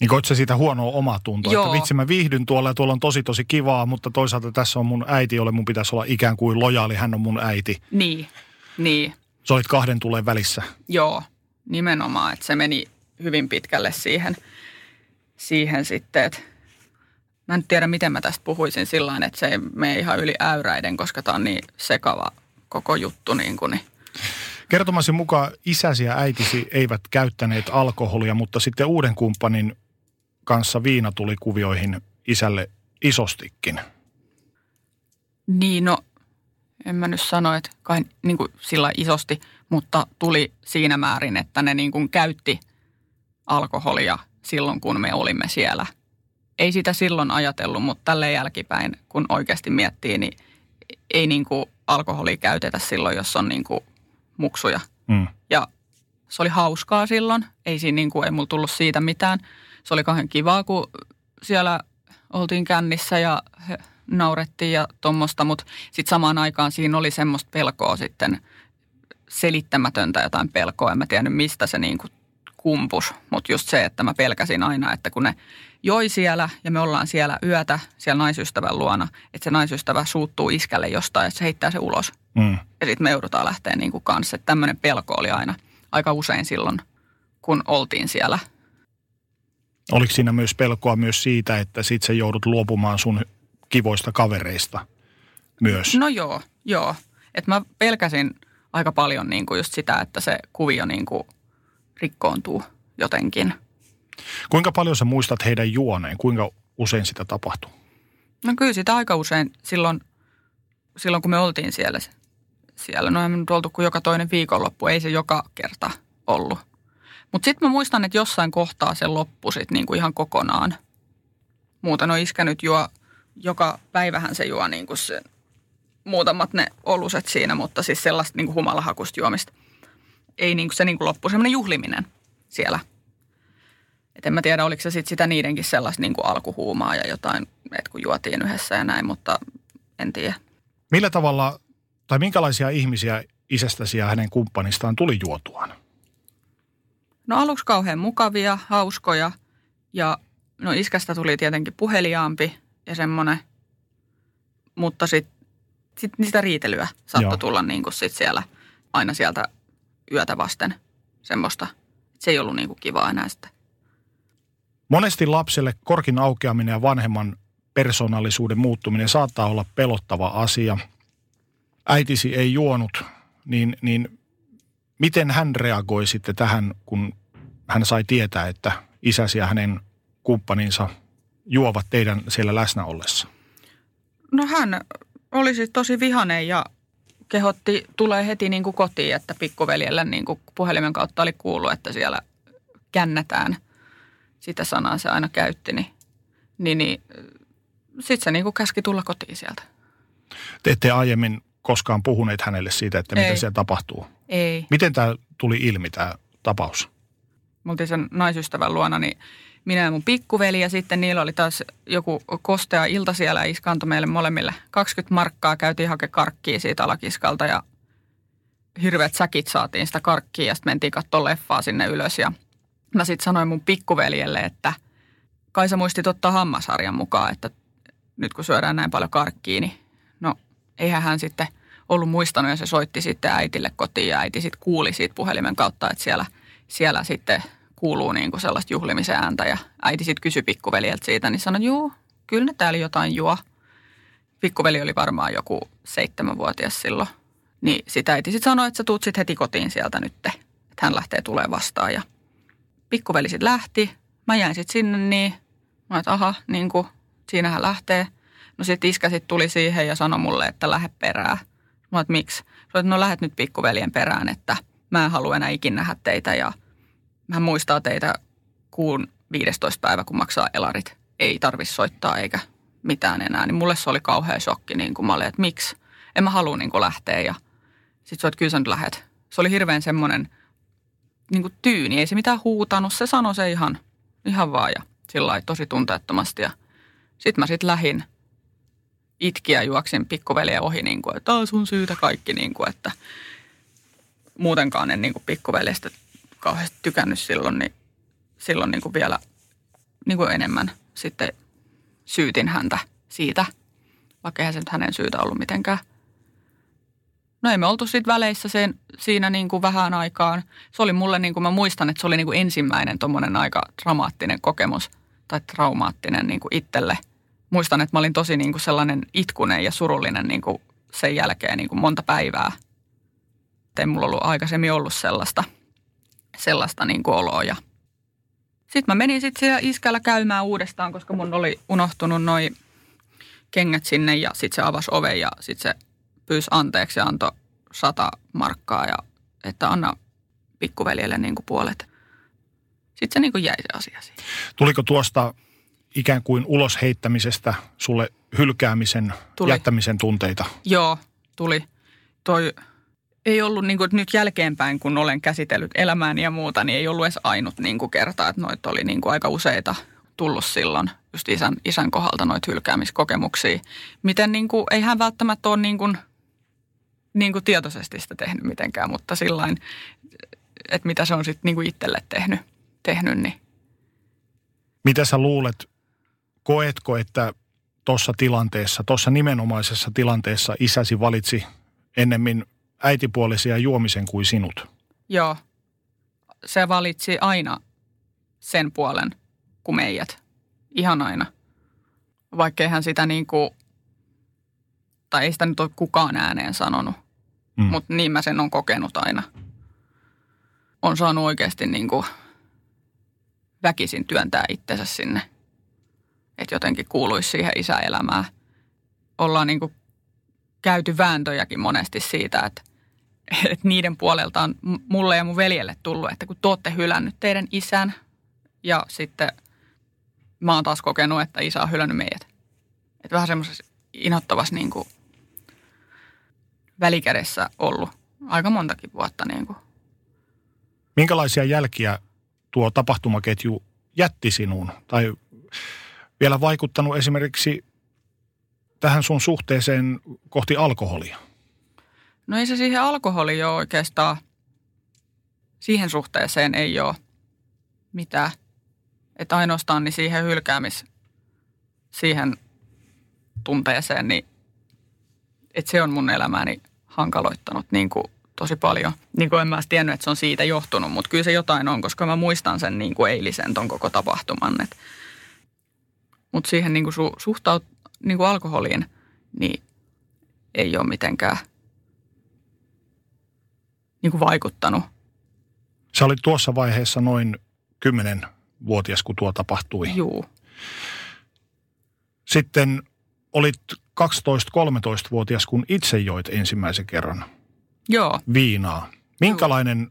Speaker 2: niin koit sä siitä huonoa omaa tuntoa, Joo. että vitsi mä viihdyn tuolla ja tuolla on tosi tosi kivaa, mutta toisaalta tässä on mun äiti, jolle mun pitäisi olla ikään kuin lojaali, hän on mun äiti.
Speaker 3: Niin, niin.
Speaker 2: Sä olit kahden tulen välissä.
Speaker 3: Joo, nimenomaan, että se meni hyvin pitkälle siihen, siihen sitten, että mä en tiedä miten mä tästä puhuisin sillä että se ei mene ihan yli äyräiden, koska tämä on niin sekava koko juttu niin kuin, niin
Speaker 2: Kertomasi mukaan isäsi ja äitisi eivät käyttäneet alkoholia, mutta sitten uuden kumppanin kanssa viina tuli kuvioihin isälle isostikin.
Speaker 3: Niin, no en mä nyt sano, että kai niin kuin sillä isosti, mutta tuli siinä määrin, että ne niin kuin käytti alkoholia silloin, kun me olimme siellä. Ei sitä silloin ajatellut, mutta tälle jälkipäin, kun oikeasti miettii, niin ei niin kuin alkoholia käytetä silloin, jos on niin kuin muksuja. Mm. Ja se oli hauskaa silloin. Ei siinä niin kuin, ei mulla tullut siitä mitään. Se oli kauhean kivaa, kun siellä oltiin kännissä ja naurettiin ja tuommoista, mutta sitten samaan aikaan siinä oli semmoista pelkoa sitten, selittämätöntä jotain pelkoa. En mä tiennyt, mistä se niin kuin kumpus, mutta just se, että mä pelkäsin aina, että kun ne joi siellä ja me ollaan siellä yötä siellä naisystävän luona, että se naisystävä suuttuu iskälle jostain, että se heittää se ulos. Mm. Ja sitten me joudutaan lähteä niin kuin kanssa. Tämmöinen pelko oli aina aika usein silloin, kun oltiin siellä.
Speaker 2: Oliko siinä myös pelkoa myös siitä, että sit sä joudut luopumaan sun kivoista kavereista myös?
Speaker 3: No joo, joo. Että mä pelkäsin aika paljon niin kuin just sitä, että se kuvio niin kuin rikkoontuu jotenkin.
Speaker 2: Kuinka paljon sä muistat heidän juoneen? Kuinka usein sitä tapahtuu?
Speaker 3: No kyllä sitä aika usein silloin, silloin kun me oltiin siellä siellä. No nyt oltu kuin joka toinen viikonloppu, ei se joka kerta ollut. Mutta sitten mä muistan, että jossain kohtaa se loppui sitten niinku ihan kokonaan. Muuten on iskä nyt juo, joka päivähän se juo niinku se, muutamat ne oluset siinä, mutta siis sellaista niinku humalahakusta juomista. ei niin kuin, se niin kuin loppu semmoinen juhliminen siellä. Et en mä tiedä, oliko se sit sitä niidenkin sellaista niin kuin alkuhuumaa ja jotain, että kun juotiin yhdessä ja näin, mutta en tiedä.
Speaker 2: Millä tavalla, tai minkälaisia ihmisiä isästäsi ja hänen kumppanistaan tuli juotuaan?
Speaker 3: No aluksi kauhean mukavia, hauskoja ja no iskästä tuli tietenkin puheliaampi ja semmoinen, mutta sitten sit sitä riitelyä saattoi
Speaker 2: Joo.
Speaker 3: tulla niin kuin sit siellä aina sieltä yötä vasten semmoista. Se ei ollut niin kuin kivaa enää sitten.
Speaker 2: Monesti lapselle korkin aukeaminen ja vanhemman persoonallisuuden muuttuminen saattaa olla pelottava asia. Äitisi ei juonut, niin, niin miten hän reagoi sitten tähän, kun hän sai tietää, että isäsi ja hänen kumppaninsa juovat teidän siellä läsnä ollessa?
Speaker 3: No hän oli siis tosi vihanen ja kehotti tulee heti niin kuin kotiin, että pikkuveljelle niin kuin puhelimen kautta oli kuullut, että siellä kännätään. Sitä sanaa se aina käytti, niin, niin, niin sitten se niin kuin käski tulla kotiin sieltä.
Speaker 2: Te ette aiemmin koskaan puhuneet hänelle siitä, että mitä
Speaker 3: Ei.
Speaker 2: siellä tapahtuu.
Speaker 3: Ei.
Speaker 2: Miten tämä tuli ilmi, tämä tapaus?
Speaker 3: Me oltiin sen naisystävän luona, niin minä ja mun pikkuveli ja sitten niillä oli taas joku kostea ilta siellä ja iska antoi meille molemmille 20 markkaa. Käytiin hake karkkia siitä alakiskalta ja hirveät säkit saatiin sitä karkkia ja sitten mentiin katsoa leffaa sinne ylös ja mä sitten sanoin mun pikkuveljelle, että kai sä muistit ottaa hammasharjan mukaan, että nyt kun syödään näin paljon karkkia, niin no eihän hän sitten ollut muistanut ja se soitti sitten äitille kotiin ja äiti sitten kuuli siitä puhelimen kautta, että siellä, siellä sitten kuuluu niin kuin sellaista juhlimisen ääntä ja äiti sitten kysyi pikkuveljeltä siitä, niin sanoi, juu, kyllä ne täällä jotain juo. Pikkuveli oli varmaan joku seitsemänvuotias silloin. Niin sitä äiti sitten sanoi, että sä tuut sitten heti kotiin sieltä nyt, että hän lähtee tulee vastaan ja pikkuveli sitten lähti. Mä jäin sitten sinne niin, mä että aha, niin kuin, siinähän lähtee. No sitten iskä sitten tuli siihen ja sanoi mulle, että lähde perään. Mä että miksi? Sanoin, no lähdet nyt pikkuveljen perään, että mä en halua enää ikinä nähdä teitä ja hän muistaa teitä kuun 15 päivä, kun maksaa elarit. Ei tarvi soittaa eikä mitään enää. Niin mulle se oli kauhea shokki, niin kuin mä olin, että miksi? En mä halua niin kuin lähteä ja sitten se että kyllä sä nyt lähet. Se oli hirveän semmoinen niin kuin tyyni, ei se mitään huutanut, se sanoi se ihan, ihan vaan ja sillä tosi tunteettomasti. Ja sitten mä sitten lähin itkiä juoksin pikkuveliä ohi, niin kuin, että "Aa, sun syytä kaikki, niin kuin, että muutenkaan en niin kuin pikkuveljestä kauheasti tykännyt silloin, niin silloin niin kuin vielä niin kuin enemmän sitten syytin häntä siitä, vaikka eihän se nyt hänen syytä ollut mitenkään. No ei me oltu sitten väleissä sen, siinä niin kuin vähän aikaan. Se oli mulle, niin kuin mä muistan, että se oli niin kuin ensimmäinen tuommoinen aika dramaattinen kokemus tai traumaattinen niin kuin itselle. Muistan, että mä olin tosi niin kuin sellainen itkunen ja surullinen niin kuin sen jälkeen niin kuin monta päivää. Ei mulla ollut aikaisemmin ollut sellaista, sellaista niin kuin oloa. Ja sitten mä menin sitten siellä iskällä käymään uudestaan, koska mun oli unohtunut noi kengät sinne ja sitten se avasi oven ja sitten se pyysi anteeksi ja antoi sata markkaa ja että anna pikkuveljelle niin kuin puolet. Sitten se niin kuin jäi se asia siihen.
Speaker 2: Tuliko tuosta ikään kuin ulos heittämisestä sulle hylkäämisen,
Speaker 3: Tuli.
Speaker 2: jättämisen tunteita?
Speaker 3: Joo, tuli. Toi ei ollut niin kuin, että nyt jälkeenpäin, kun olen käsitellyt elämääni ja muuta, niin ei ollut edes ainut niin kuin kerta, että noita oli niin kuin aika useita tullut silloin just isän, isän kohdalta noita hylkäämiskokemuksia. Miten niin kuin, ei hän välttämättä ole niin kuin, niin kuin tietoisesti sitä tehnyt mitenkään, mutta sillain, että mitä se on sitten niin kuin itselle tehnyt, tehnyt, niin
Speaker 2: Mitä sä luulet, koetko, että tuossa tilanteessa, tuossa nimenomaisessa tilanteessa isäsi valitsi ennemmin äitipuolisia juomisen kuin sinut?
Speaker 3: Joo, se valitsi aina sen puolen kuin meidät. Ihan aina. Vaikkei hän sitä niin kuin, tai ei sitä nyt ole kukaan ääneen sanonut,
Speaker 2: Mm.
Speaker 3: mutta niin mä sen on kokenut aina. On saanut oikeasti niin kuin väkisin työntää itsensä sinne. Että jotenkin kuuluisi siihen isäelämään. Ollaan niin kuin käyty vääntöjäkin monesti siitä, että, että niiden puolelta on mulle ja mun veljelle tullut, että kun te olette hylännyt teidän isän ja sitten mä oon taas kokenut, että isä on hylännyt meidät. Että vähän semmoisessa inhottavassa niin kuin välikädessä ollut aika montakin vuotta niin kuin
Speaker 2: Minkälaisia jälkiä tuo tapahtumaketju jätti sinuun? Tai vielä vaikuttanut esimerkiksi tähän sun suhteeseen kohti alkoholia?
Speaker 3: No ei se siihen alkoholiin ole oikeastaan, siihen suhteeseen ei ole mitään. Että ainoastaan niin siihen hylkäämis, siihen tunteeseen, niin että se on mun elämääni hankaloittanut niin kuin tosi paljon. Niin kuin en mä tiennyt, että se on siitä johtunut, mutta kyllä se jotain on, koska mä muistan sen niin kuin eilisen ton koko tapahtuman. Mutta siihen niin kuin su, suhtaut, niin kuin alkoholiin, niin ei ole mitenkään niin kuin vaikuttanut.
Speaker 2: Sä olit tuossa vaiheessa noin 10-vuotias, kun tuo tapahtui.
Speaker 3: Juu.
Speaker 2: Sitten olit 12-13-vuotias, kun itse joit ensimmäisen kerran
Speaker 3: Joo.
Speaker 2: viinaa. Minkälainen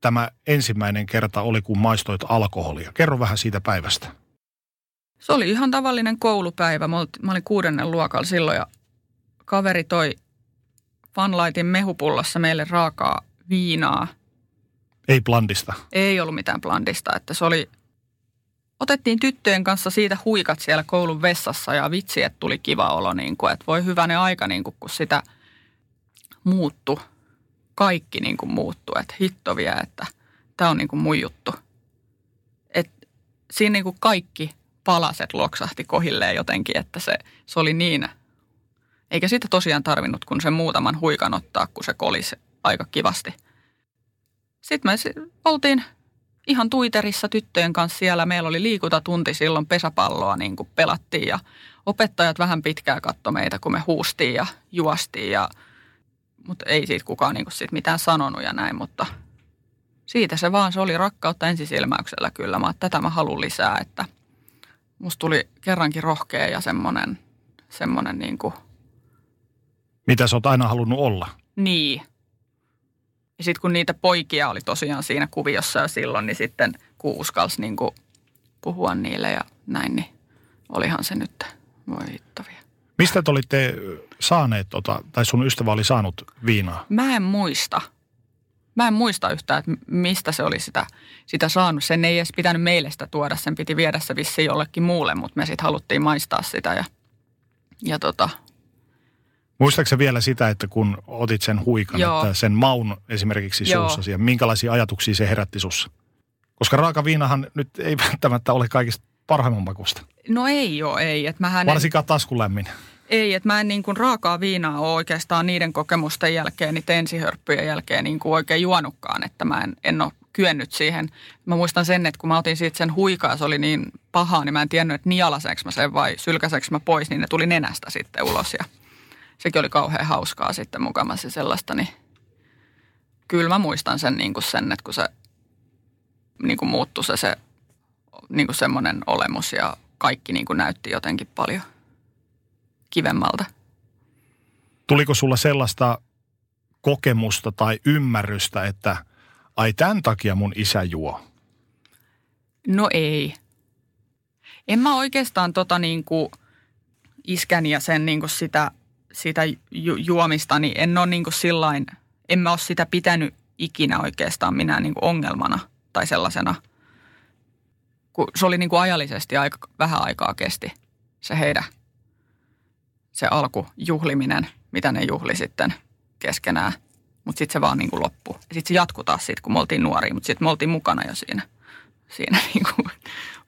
Speaker 2: tämä ensimmäinen kerta oli, kun maistoit alkoholia? Kerro vähän siitä päivästä.
Speaker 3: Se oli ihan tavallinen koulupäivä. Mä olin kuudennen luokalla silloin ja kaveri toi Funlightin mehupullassa meille raakaa viinaa.
Speaker 2: Ei blandista.
Speaker 3: Ei ollut mitään blandista, että se oli otettiin tyttöjen kanssa siitä huikat siellä koulun vessassa ja vitsi, että tuli kiva olo, niin kuin, että voi hyvänen aika, niin kuin, kun sitä muuttu. Kaikki niin kuin muuttu, että hitto vie, että tämä on niin kuin mun juttu. Et siinä niin kuin kaikki palaset loksahti kohilleen jotenkin, että se, se oli niin. Eikä sitä tosiaan tarvinnut, kun sen muutaman huikan ottaa, kun se kolisi aika kivasti. Sitten me oltiin ihan tuiterissa tyttöjen kanssa siellä. Meillä oli liikuntatunti silloin, pesäpalloa niin kuin pelattiin ja opettajat vähän pitkää katto meitä, kun me huustiin ja juostiin. Ja, mutta ei siitä kukaan niin kuin siitä mitään sanonut ja näin, mutta siitä se vaan, se oli rakkautta ensisilmäyksellä kyllä. Mä, tätä mä haluan lisää, että musta tuli kerrankin rohkea ja semmoinen, semmoinen niin kuin...
Speaker 2: Mitä sä oot aina halunnut olla?
Speaker 3: Niin, ja sitten kun niitä poikia oli tosiaan siinä kuviossa jo silloin, niin sitten kun uskalsi niin kuin puhua niille ja näin, niin olihan se nyt, voi hittavia.
Speaker 2: Mistä te olitte saaneet, tota, tai sun ystävä oli saanut viinaa?
Speaker 3: Mä en muista. Mä en muista yhtään, että mistä se oli sitä, sitä saanut. Sen ei edes pitänyt meille sitä tuoda, sen piti viedä se vissiin jollekin muulle, mutta me sitten haluttiin maistaa sitä ja, ja tota,
Speaker 2: Muistaaksä vielä sitä, että kun otit sen huikan, Joo. että sen maun esimerkiksi suussasi ja minkälaisia ajatuksia se herätti sussa? Koska raaka viinahan nyt ei välttämättä ole kaikista parhaimman makusta.
Speaker 3: No ei ole, ei. Et mähän
Speaker 2: Varsinkaan taskulämmin.
Speaker 3: Ei, että mä en niin kuin raakaa viinaa ole oikeastaan niiden kokemusten jälkeen, niiden ensihörppyjen jälkeen niin kuin oikein juonutkaan, että mä en, en ole kyennyt siihen. Mä muistan sen, että kun mä otin siitä sen huikaa, se oli niin pahaa, niin mä en tiennyt, että nialaseksi mä sen vai sylkäseksi mä pois, niin ne tuli nenästä sitten ulos ja sekin oli kauhean hauskaa sitten mukamassa sellaista, niin kyllä mä muistan sen, niin kuin sen että kun se niin kuin muuttui se, se niin kuin semmoinen olemus ja kaikki niin kuin näytti jotenkin paljon kivemmalta.
Speaker 2: Tuliko sulla sellaista kokemusta tai ymmärrystä, että ai tämän takia mun isä juo?
Speaker 3: No ei. En mä oikeastaan tota niin kuin iskäni ja sen niin kuin sitä sitä ju- juomista, niin en ole niin sillain, en mä ole sitä pitänyt ikinä oikeastaan minä niin ongelmana tai sellaisena. Kun se oli niin kuin ajallisesti aika, vähän aikaa kesti se heidän, se alkujuhliminen, mitä ne juhli sitten keskenään. Mutta sitten se vaan niin kuin loppui. Ja sitten se jatkui taas siitä, kun me oltiin nuoria, mutta sitten me oltiin mukana jo siinä. siinä niin kuin.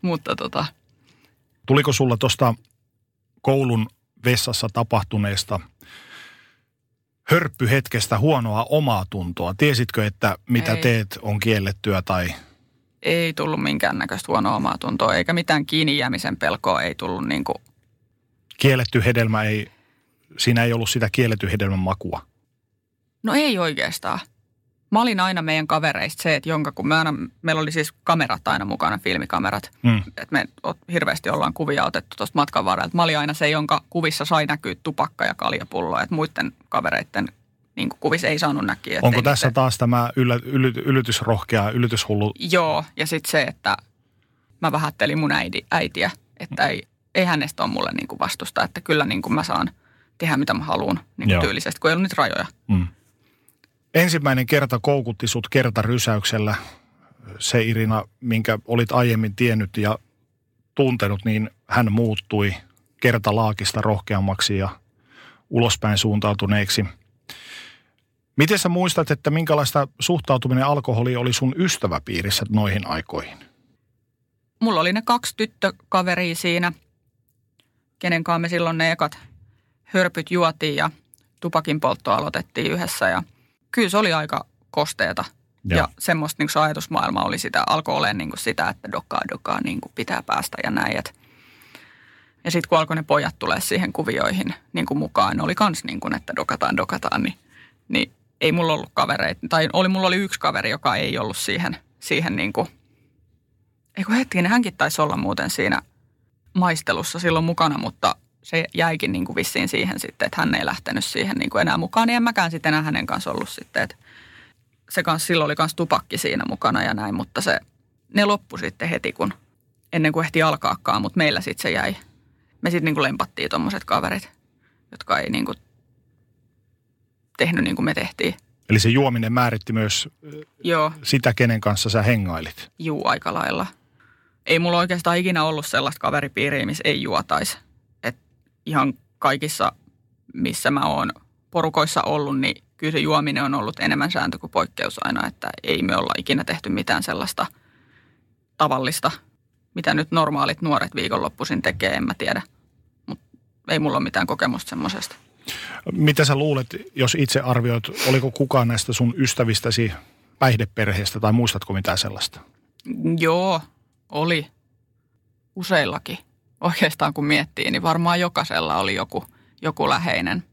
Speaker 3: Mutta tota.
Speaker 2: Tuliko sulla tuosta koulun vessassa tapahtuneesta hörppyhetkestä huonoa omaa tuntoa? Tiesitkö, että mitä Ei. teet on kiellettyä tai...
Speaker 3: Ei tullut minkäännäköistä huonoa omaa tuntoa, eikä mitään kiinni jäämisen pelkoa ei tullut niin kuin...
Speaker 2: Kielletty hedelmä ei, siinä ei ollut sitä kielletty hedelmän makua.
Speaker 3: No ei oikeastaan mä olin aina meidän kavereista se, että jonka kun me aina, meillä oli siis kamerat aina mukana, filmikamerat. Mm. Että me hirveästi ollaan kuvia otettu tuosta matkan varrella. Mä olin aina se, jonka kuvissa sai näkyä tupakka ja kaljapullo. Että muiden kavereiden niin kuvissa ei saanut näkyä.
Speaker 2: Onko tässä se... taas tämä yllä, yly, yllytysrohkea, yllytyshullu?
Speaker 3: Joo, ja sitten se, että mä vähättelin mun äiti, äitiä, että ei, ei hänestä ole mulle niin kuin vastusta, että kyllä niin kuin mä saan tehdä mitä mä haluan niin kuin tyylisesti, kun ei ollut niitä rajoja. Mm
Speaker 2: ensimmäinen kerta koukutti sut kertarysäyksellä se Irina, minkä olit aiemmin tiennyt ja tuntenut, niin hän muuttui kertalaakista rohkeammaksi ja ulospäin suuntautuneeksi. Miten sä muistat, että minkälaista suhtautuminen alkoholi oli sun ystäväpiirissä noihin aikoihin?
Speaker 3: Mulla oli ne kaksi tyttökaveria siinä, kenen kanssa me silloin ne ekat hörpyt juotiin ja tupakin poltto aloitettiin yhdessä. Ja kyllä se oli aika kosteeta. Ja, ja semmoista niin se ajatusmaailma oli sitä, alkoi olemaan niin sitä, että dokaa, dokaa niin pitää päästä ja näin. Et. Ja sitten kun alkoi ne pojat tulee siihen kuvioihin niin kuin mukaan, ne oli kans niin kuin, että dokataan, dokataan, niin, niin ei mulla ollut kavereita. Tai oli, mulla oli yksi kaveri, joka ei ollut siihen, siihen niin kuin, eikö hetkinen, hänkin taisi olla muuten siinä maistelussa silloin mukana, mutta se jäikin niin kuin vissiin siihen sitten, että hän ei lähtenyt siihen niin kuin enää mukaan, niin en mäkään sitten enää hänen kanssa ollut sitten, että se kanssa, silloin oli myös tupakki siinä mukana ja näin, mutta se, ne loppu sitten heti, kun ennen kuin ehti alkaakaan, mutta meillä sitten se jäi. Me sitten niin kuin lempattiin tuommoiset kaverit, jotka ei niin kuin tehnyt niin kuin me tehtiin.
Speaker 2: Eli se juominen määritti myös Joo. sitä, kenen kanssa sä hengailit?
Speaker 3: Juu, aika lailla. Ei mulla oikeastaan ikinä ollut sellaista kaveripiiriä, missä ei juotaisi. Et ihan kaikissa, missä mä oon porukoissa ollut, niin kyllä se juominen on ollut enemmän sääntö kuin poikkeus aina, että ei me olla ikinä tehty mitään sellaista tavallista, mitä nyt normaalit nuoret viikonloppuisin tekee, en mä tiedä. Mutta ei mulla ole mitään kokemusta semmoisesta.
Speaker 2: Mitä sä luulet, jos itse arvioit, oliko kukaan näistä sun ystävistäsi päihdeperheestä tai muistatko mitään sellaista?
Speaker 3: Joo, oli. Useillakin. Oikeastaan kun miettii, niin varmaan jokaisella oli joku, joku läheinen,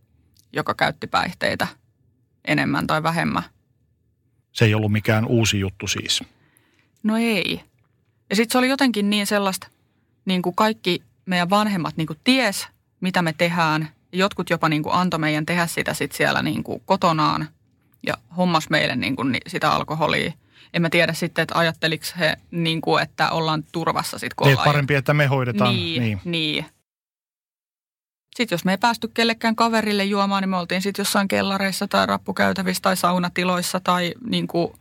Speaker 3: joka käytti päihteitä enemmän tai vähemmän.
Speaker 2: Se ei ollut mikään uusi juttu siis.
Speaker 3: No ei. Ja sitten se oli jotenkin niin sellaista, niin kuin kaikki meidän vanhemmat niin kuin ties, mitä me tehdään. Jotkut jopa niin kuin antoi meidän tehdä sitä sit siellä niin kuin kotonaan ja hommas meille niin kuin sitä alkoholia. En mä tiedä sitten, että ajatteliko he, niin kuin, että ollaan turvassa sitten, kun
Speaker 2: Teet parempi, että me hoidetaan.
Speaker 3: Niin, niin. niin. Sitten jos me ei päästy kellekään kaverille juomaan, niin me oltiin sitten jossain kellareissa tai rappukäytävissä tai saunatiloissa tai niin kuin,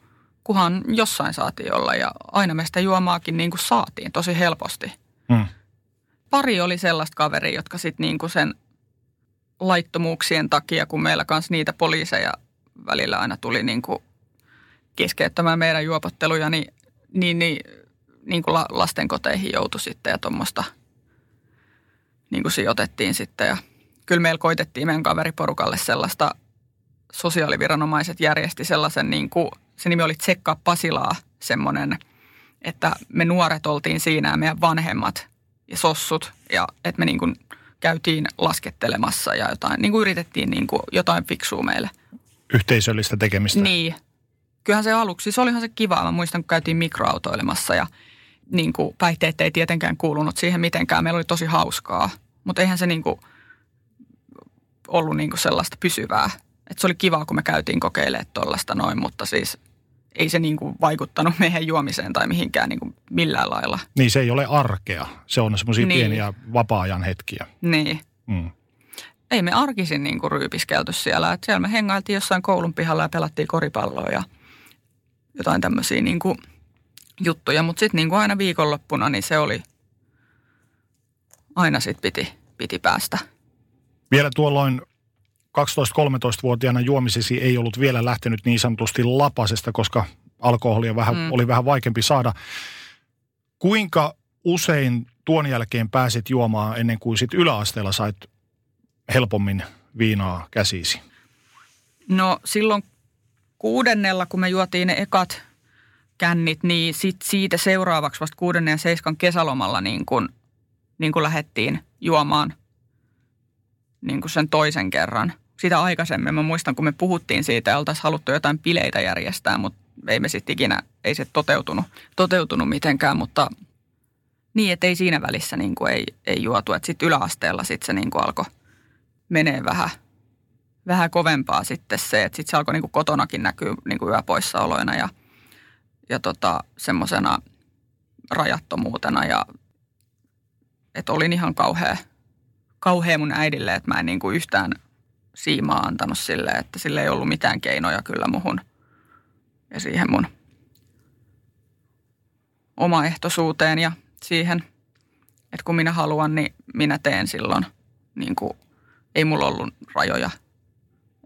Speaker 3: kuhan jossain saatiin olla. Ja aina me sitä juomaakin niin kuin saatiin tosi helposti. Hmm. Pari oli sellaista kaveria, jotka sitten niin kuin sen laittomuuksien takia, kun meillä kanssa niitä poliiseja välillä aina tuli niin kuin keskeyttämään meidän juopotteluja, niin, niin, niin, niin kuin lastenkoteihin joutui sitten ja tuommoista – niin kuin sijoitettiin sitten. Ja kyllä meillä koitettiin meidän kaveriporukalle sellaista, sosiaaliviranomaiset järjesti sellaisen, niin kuin, se nimi oli Tsekkaa Pasilaa, semmoinen, että me nuoret oltiin siinä ja meidän vanhemmat ja sossut ja että me niin kuin käytiin laskettelemassa ja jotain, niin kuin yritettiin niin kuin jotain fiksua meille.
Speaker 2: Yhteisöllistä tekemistä.
Speaker 3: Niin. Kyllähän se aluksi, siis olihan se kiva. Mä muistan, kun käytiin mikroautoilemassa ja – niin kuin, päihteet ei tietenkään kuulunut siihen mitenkään. Meillä oli tosi hauskaa, mutta eihän se niin kuin, ollut niin kuin sellaista pysyvää. Et se oli kiva, kun me käytiin kokeilemaan tuollaista noin, mutta siis ei se niin kuin vaikuttanut meidän juomiseen tai mihinkään niin kuin millään lailla.
Speaker 2: Niin se ei ole arkea. Se on semmoisia niin. pieniä vapaa-ajan hetkiä.
Speaker 3: Niin. Mm. Ei me arkisin niin kuin ryypiskelty siellä. Et siellä me hengailtiin jossain koulun pihalla ja pelattiin koripalloa ja jotain tämmöisiä niin kuin – juttuja, mutta sitten niin kuin aina viikonloppuna, niin se oli, aina sitten piti, piti päästä.
Speaker 2: Vielä tuolloin 12-13-vuotiaana juomisesi ei ollut vielä lähtenyt niin sanotusti lapasesta, koska alkoholia vähän, mm. oli vähän vaikeampi saada. Kuinka usein tuon jälkeen pääsit juomaan ennen kuin sit yläasteella sait helpommin viinaa käsisi?
Speaker 3: No silloin kuudennella, kun me juotiin ne ekat kännit, niin sit siitä seuraavaksi vasta kuudennen ja seiskan kesälomalla niin kun, niin kun lähdettiin juomaan niin kun sen toisen kerran. Sitä aikaisemmin mä muistan, kun me puhuttiin siitä ja oltaisiin haluttu jotain bileitä järjestää, mutta ei me sitten ikinä, ei se toteutunut, toteutunut mitenkään, mutta niin, että ei siinä välissä niin kuin ei, ei juotu. Sitten yläasteella sitten se niin kuin alkoi menee vähän, vähän kovempaa sitten se, että sitten se alkoi niin kuin kotonakin näkyä niin kuin yöpoissaoloina ja – ja tota, semmoisena rajattomuutena ja että olin ihan kauhea, kauhea mun äidille, että mä en niin kuin yhtään siimaa antanut sille, että sille ei ollut mitään keinoja kyllä muhun ja siihen mun omaehtoisuuteen ja siihen, että kun minä haluan, niin minä teen silloin. Niin kuin, ei mulla ollut rajoja.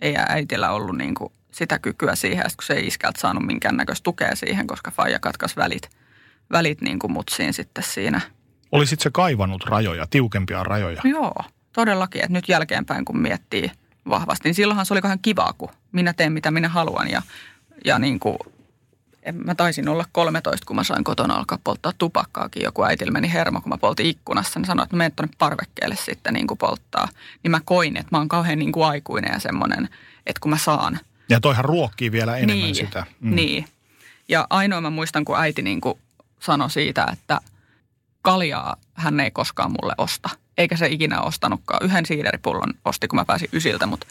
Speaker 3: Ei äitillä ollut niin kuin sitä kykyä siihen, kun se ei iskältä saanut minkäännäköistä tukea siihen, koska faija katkaisi välit, välit niin kuin mutsiin sitten siinä.
Speaker 2: Olisit se kaivannut rajoja, tiukempia rajoja?
Speaker 3: Joo, todellakin. Että nyt jälkeenpäin kun miettii vahvasti, niin silloinhan se oli ihan kivaa, kun minä teen mitä minä haluan ja, ja niin kuin mä taisin olla 13, kun mä sain kotona alkaa polttaa tupakkaakin. Joku äitillä meni hermo, kun mä poltin ikkunassa, niin sanoi, että mä menen tuonne parvekkeelle sitten niin kuin polttaa. Niin mä koin, että mä oon kauhean niin kuin aikuinen ja semmoinen, että kun mä saan.
Speaker 2: Ja toihan ruokkii vielä enemmän
Speaker 3: niin,
Speaker 2: sitä.
Speaker 3: Mm. Niin. Ja ainoa mä muistan, kun äiti niin kuin sanoi siitä, että kaljaa hän ei koskaan mulle osta. Eikä se ikinä ostanutkaan. Yhden siideripullon osti, kun mä pääsin ysiltä, mutta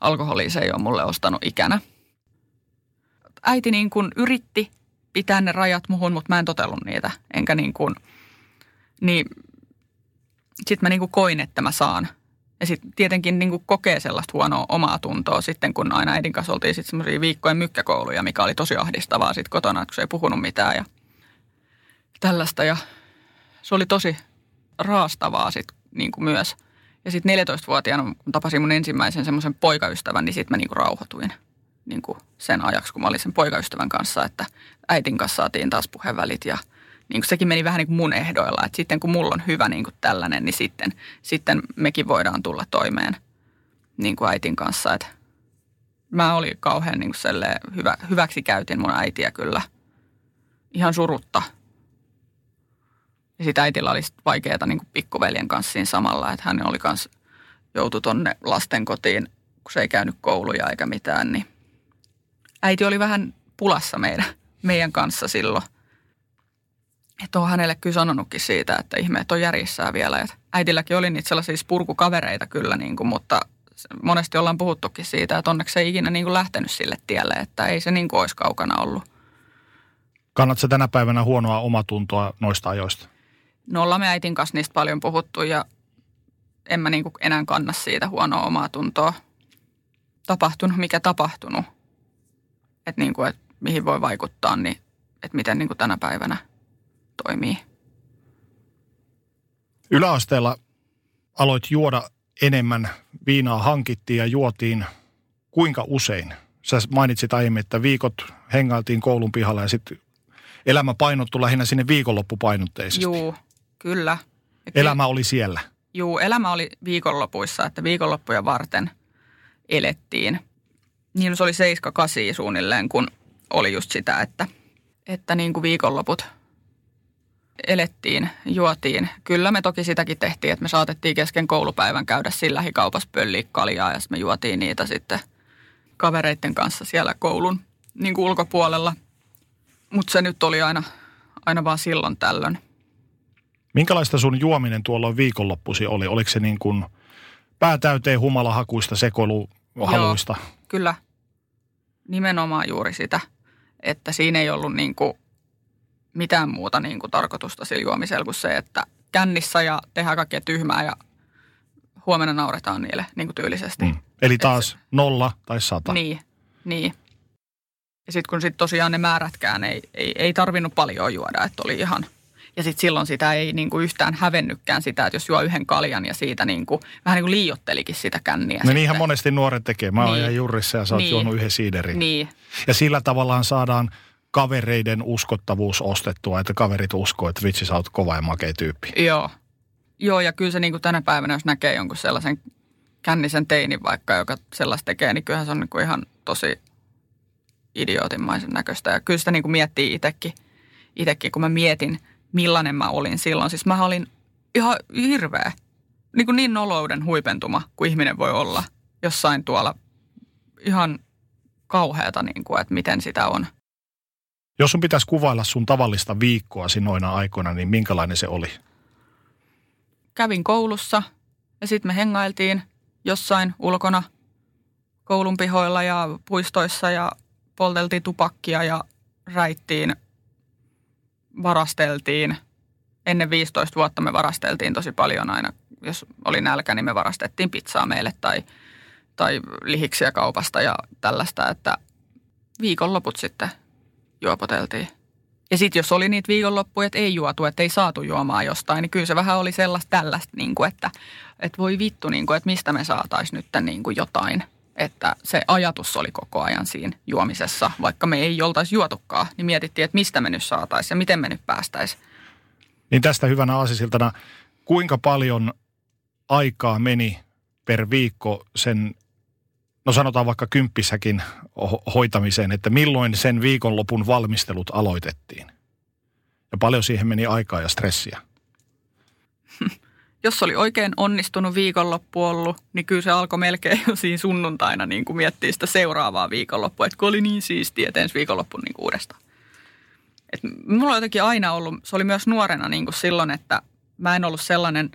Speaker 3: alkoholia se ei ole mulle ostanut ikänä äiti niin kuin yritti pitää ne rajat muhun, mutta mä en totellut niitä. Enkä niin kuin, niin sitten mä niin kuin koin, että mä saan. Ja sitten tietenkin niin kuin kokee sellaista huonoa omaa tuntoa sitten, kun aina äidin kanssa oltiin sitten semmoisia viikkojen mykkäkouluja, mikä oli tosi ahdistavaa sitten kotona, kun se ei puhunut mitään ja tällaista. Ja se oli tosi raastavaa sitten niin kuin myös. Ja sitten 14-vuotiaana, kun tapasin mun ensimmäisen semmoisen poikaystävän, niin sitten mä niin kuin rauhoituin – niin kuin sen ajaksi, kun mä olin sen poikaystävän kanssa, että äitin kanssa saatiin taas puhevälit ja niin kuin sekin meni vähän niin kuin mun ehdoilla, että sitten kun mulla on hyvä niin kuin tällainen, niin sitten, sitten mekin voidaan tulla toimeen niin kuin äitin kanssa. Että mä olin kauhean niin kuin hyvä, hyväksi käytin mun äitiä kyllä ihan surutta. Ja sitten äitillä oli vaikeaa niin pikkuveljen kanssa siinä samalla, että hän oli kanssa joutui tonne lastenkotiin, kun se ei käynyt kouluja eikä mitään, niin äiti oli vähän pulassa meidän, meidän kanssa silloin. Että on hänelle kyllä sanonutkin siitä, että ihme, että on järjissään vielä. Että äitilläkin oli niitä sellaisia purkukavereita kyllä, niin kuin, mutta monesti ollaan puhuttukin siitä, että onneksi se ei ikinä niin kuin lähtenyt sille tielle, että ei se niin kuin olisi kaukana ollut.
Speaker 2: Kannatko tänä päivänä huonoa omatuntoa noista ajoista?
Speaker 3: No ollaan me äitin kanssa niistä paljon puhuttu ja en mä niin kuin enää kanna siitä huonoa omaa tuntoa. Tapahtunut, mikä tapahtunut että, niin kuin, että mihin voi vaikuttaa, niin että miten niin kuin tänä päivänä toimii.
Speaker 2: Yläasteella aloit juoda enemmän, viinaa hankittiin ja juotiin kuinka usein? Sä mainitsit aiemmin, että viikot hengailtiin koulun pihalla ja sitten elämä painottui lähinnä sinne viikonloppupainotteisesti.
Speaker 3: Joo, kyllä.
Speaker 2: Ja elämä oli siellä.
Speaker 3: Joo, elämä oli viikonlopuissa, että viikonloppuja varten elettiin. Niin se oli 7-8 suunnilleen, kun oli just sitä, että, että niin kuin viikonloput elettiin, juotiin. Kyllä me toki sitäkin tehtiin, että me saatettiin kesken koulupäivän käydä siinä lähikaupassa pölliä kaljaa ja me juotiin niitä sitten kavereiden kanssa siellä koulun niin kuin ulkopuolella. Mutta se nyt oli aina, aina vaan silloin tällöin.
Speaker 2: Minkälaista sun juominen tuolloin viikonloppusi oli? Oliko se niin kuin päätäyteen humalahakuista sekoiluhaluista? Joo,
Speaker 3: kyllä nimenomaan juuri sitä, että siinä ei ollut niin kuin mitään muuta niin kuin tarkoitusta sillä juomisella kuin se, että kännissä ja tehdään kaikkea tyhmää ja huomenna nauretaan niille niin kuin tyylisesti. Mm.
Speaker 2: Eli taas Et, nolla tai sata.
Speaker 3: Niin, niin. Ja sitten kun sit tosiaan ne määrätkään ei, ei, ei tarvinnut paljon juoda, että oli ihan – ja sitten silloin sitä ei niin kuin yhtään hävennytkään sitä, että jos juo yhden kaljan ja siitä niin kuin, vähän niin kuin liiottelikin sitä känniä.
Speaker 2: No niinhän monesti nuoret tekee. Mä niin. oon jurrissa ja sä oot niin. juonut yhden siiderin.
Speaker 3: Niin.
Speaker 2: Ja sillä tavallaan saadaan kavereiden uskottavuus ostettua, että kaverit uskoo, että vitsi sä oot kova ja makea tyyppi.
Speaker 3: Joo. Joo, ja kyllä se niin kuin tänä päivänä, jos näkee jonkun sellaisen kännisen teinin vaikka, joka sellaista tekee, niin kyllähän se on niin kuin ihan tosi idiootimaisen näköistä. Ja kyllä sitä niin kuin miettii itsekin, itsekin, kun mä mietin – millainen mä olin silloin. Siis mä olin ihan hirveä, niin, kuin niin nolouden huipentuma kuin ihminen voi olla jossain tuolla ihan kauheata, niin kuin, että miten sitä on.
Speaker 2: Jos sun pitäisi kuvailla sun tavallista viikkoa noina aikoina, niin minkälainen se oli?
Speaker 3: Kävin koulussa ja sitten me hengailtiin jossain ulkona koulun pihoilla ja puistoissa ja polteltiin tupakkia ja räittiin varasteltiin. Ennen 15 vuotta me varasteltiin tosi paljon aina. Jos oli nälkä, niin me varastettiin pizzaa meille tai, tai lihiksiä kaupasta ja tällaista, että viikonloput sitten juopoteltiin. Ja sitten jos oli niitä viikonloppuja, että ei juotu, että ei saatu juomaan jostain, niin kyllä se vähän oli sellaista tällaista, niin kuin, että, että voi vittu, niin kuin, että mistä me saataisiin nyt niin kuin jotain. Että se ajatus oli koko ajan siinä juomisessa, vaikka me ei oltaisi juotukaan, niin mietittiin, että mistä me nyt saataisiin ja miten me nyt päästäisiin.
Speaker 2: Niin tästä hyvänä aasisiltana, kuinka paljon aikaa meni per viikko sen, no sanotaan vaikka kymppissäkin ho- hoitamiseen, että milloin sen viikonlopun valmistelut aloitettiin? Ja paljon siihen meni aikaa ja stressiä?
Speaker 3: Jos oli oikein onnistunut viikonloppu ollut, niin kyllä se alkoi melkein jo siinä sunnuntaina niin kuin miettiä sitä seuraavaa viikonloppua, että kun oli niin siistiä, että ensi viikonloppu niin uudestaan. Et mulla on jotenkin aina ollut, se oli myös nuorena niin kuin silloin, että mä en ollut sellainen,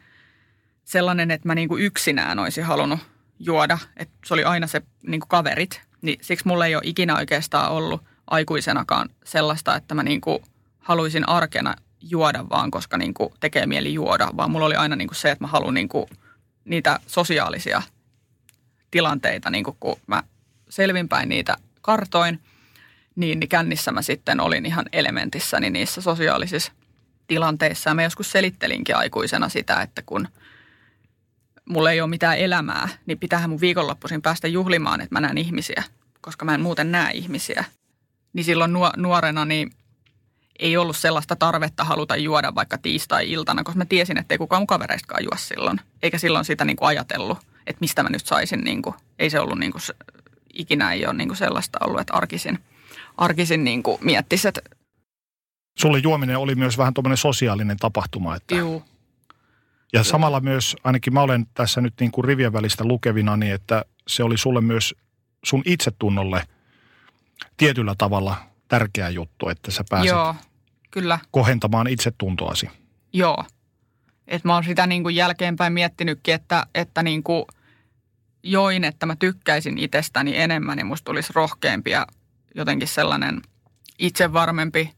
Speaker 3: sellainen että mä niin kuin yksinään olisin halunnut juoda. Että se oli aina se niin kuin kaverit. Niin siksi mulla ei ole ikinä oikeastaan ollut aikuisenakaan sellaista, että mä niin kuin haluaisin arkena juoda vaan, koska niin kuin tekee mieli juoda. Vaan mulla oli aina niin kuin se, että mä haluan niin kuin niitä sosiaalisia tilanteita, niin kuin kun mä selvinpäin niitä kartoin – niin, niin kännissä mä sitten olin ihan elementissäni niissä sosiaalisissa tilanteissa. Ja mä joskus selittelinkin aikuisena sitä, että kun mulla ei ole mitään elämää, niin pitäähän mun viikonloppuisin päästä juhlimaan, että mä näen ihmisiä, koska mä en muuten näe ihmisiä. Niin silloin nuorena niin ei ollut sellaista tarvetta haluta juoda vaikka tiistai-iltana, koska mä tiesin, että ei kukaan mun kavereistakaan juo silloin. Eikä silloin sitä niin kuin ajatellut, että mistä mä nyt saisin, niin kuin, ei se ollut niin kuin, ikinä ei ole niin kuin sellaista ollut, että arkisin – arkisin niin kuin miettisi, että...
Speaker 2: Sulle juominen oli myös vähän tuommoinen sosiaalinen tapahtuma. Että...
Speaker 3: Juu.
Speaker 2: Ja samalla myös, ainakin mä olen tässä nyt niin kuin rivien välistä lukevina, niin että se oli sulle myös sun itsetunnolle tietyllä tavalla tärkeä juttu, että sä pääset
Speaker 3: Joo, kyllä.
Speaker 2: kohentamaan itsetuntoasi.
Speaker 3: Joo. Että mä oon sitä niin kuin jälkeenpäin miettinytkin, että, että niin kuin join, että mä tykkäisin itsestäni enemmän, niin musta tulisi rohkeampia jotenkin sellainen itsevarmempi.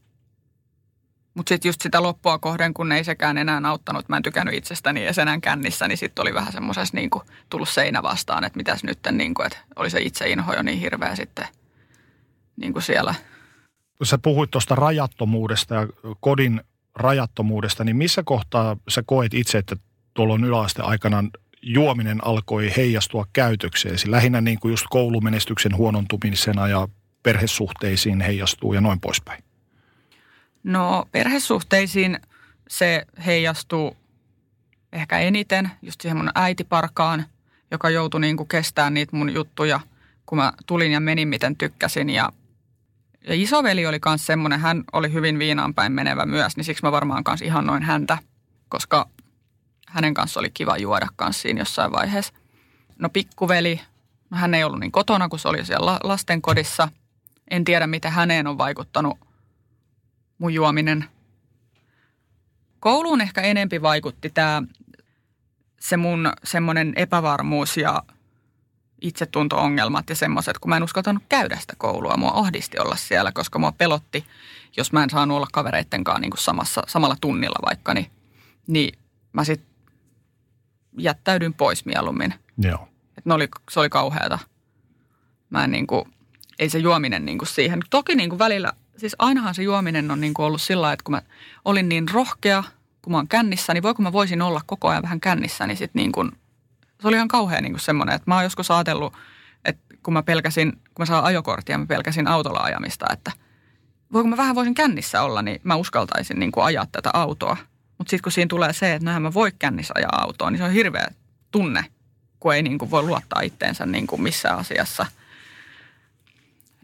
Speaker 3: Mutta sitten just sitä loppua kohden, kun ei sekään enää auttanut, mä en tykännyt itsestäni ja enää kännissä, niin sitten oli vähän semmoisessa niin tullut seinä vastaan, että mitäs nyt, niin kuin, että oli se itseinho jo niin hirveä sitten niin kuin siellä.
Speaker 2: Sä puhuit tuosta rajattomuudesta ja kodin rajattomuudesta, niin missä kohtaa sä koet itse, että tuolloin yläaste aikana juominen alkoi heijastua käytökseesi? Lähinnä niin kuin just koulumenestyksen huonontumisena ja perhesuhteisiin heijastuu ja noin poispäin?
Speaker 3: No perhesuhteisiin se heijastuu ehkä eniten just siihen mun äitiparkaan, joka joutui niin kuin kestämään niitä mun juttuja, kun mä tulin ja menin miten tykkäsin. Ja, ja isoveli oli myös semmoinen, hän oli hyvin viinaan päin menevä myös, niin siksi mä varmaan kanssa ihannoin häntä, koska hänen kanssa oli kiva juoda kanssa siinä jossain vaiheessa. No pikkuveli, no hän ei ollut niin kotona, kun se oli siellä lastenkodissa – en tiedä, miten häneen on vaikuttanut mun juominen. Kouluun ehkä enempi vaikutti tämä se mun semmoinen epävarmuus ja itsetunto-ongelmat ja semmoiset, kun mä en uskaltanut käydä sitä koulua. Mua ahdisti olla siellä, koska mua pelotti, jos mä en saanut olla kavereittenkaan niin kuin samassa, samalla tunnilla vaikka, niin, niin mä sitten jättäydyin pois mieluummin.
Speaker 2: Joo.
Speaker 3: Et ne oli, se oli kauheata. Mä en niin kuin, ei se juominen niin kuin siihen. Toki niin kuin välillä, siis ainahan se juominen on niin kuin ollut sillä että kun mä olin niin rohkea, kun mä oon kännissä, niin voiko mä voisin olla koko ajan vähän kännissä, niin sitten niin kuin, se oli ihan kauhean niin kuin semmoinen, että mä oon joskus ajatellut, että kun mä pelkäsin, kun mä saan ajokorttia, mä pelkäsin autolla ajamista, että voiko mä vähän voisin kännissä olla, niin mä uskaltaisin niin kuin ajaa tätä autoa. Mutta sitten kun siinä tulee se, että näin mä voi kännissä ajaa autoa, niin se on hirveä tunne, kun ei niin kuin voi luottaa itteensä niin kuin missään asiassa –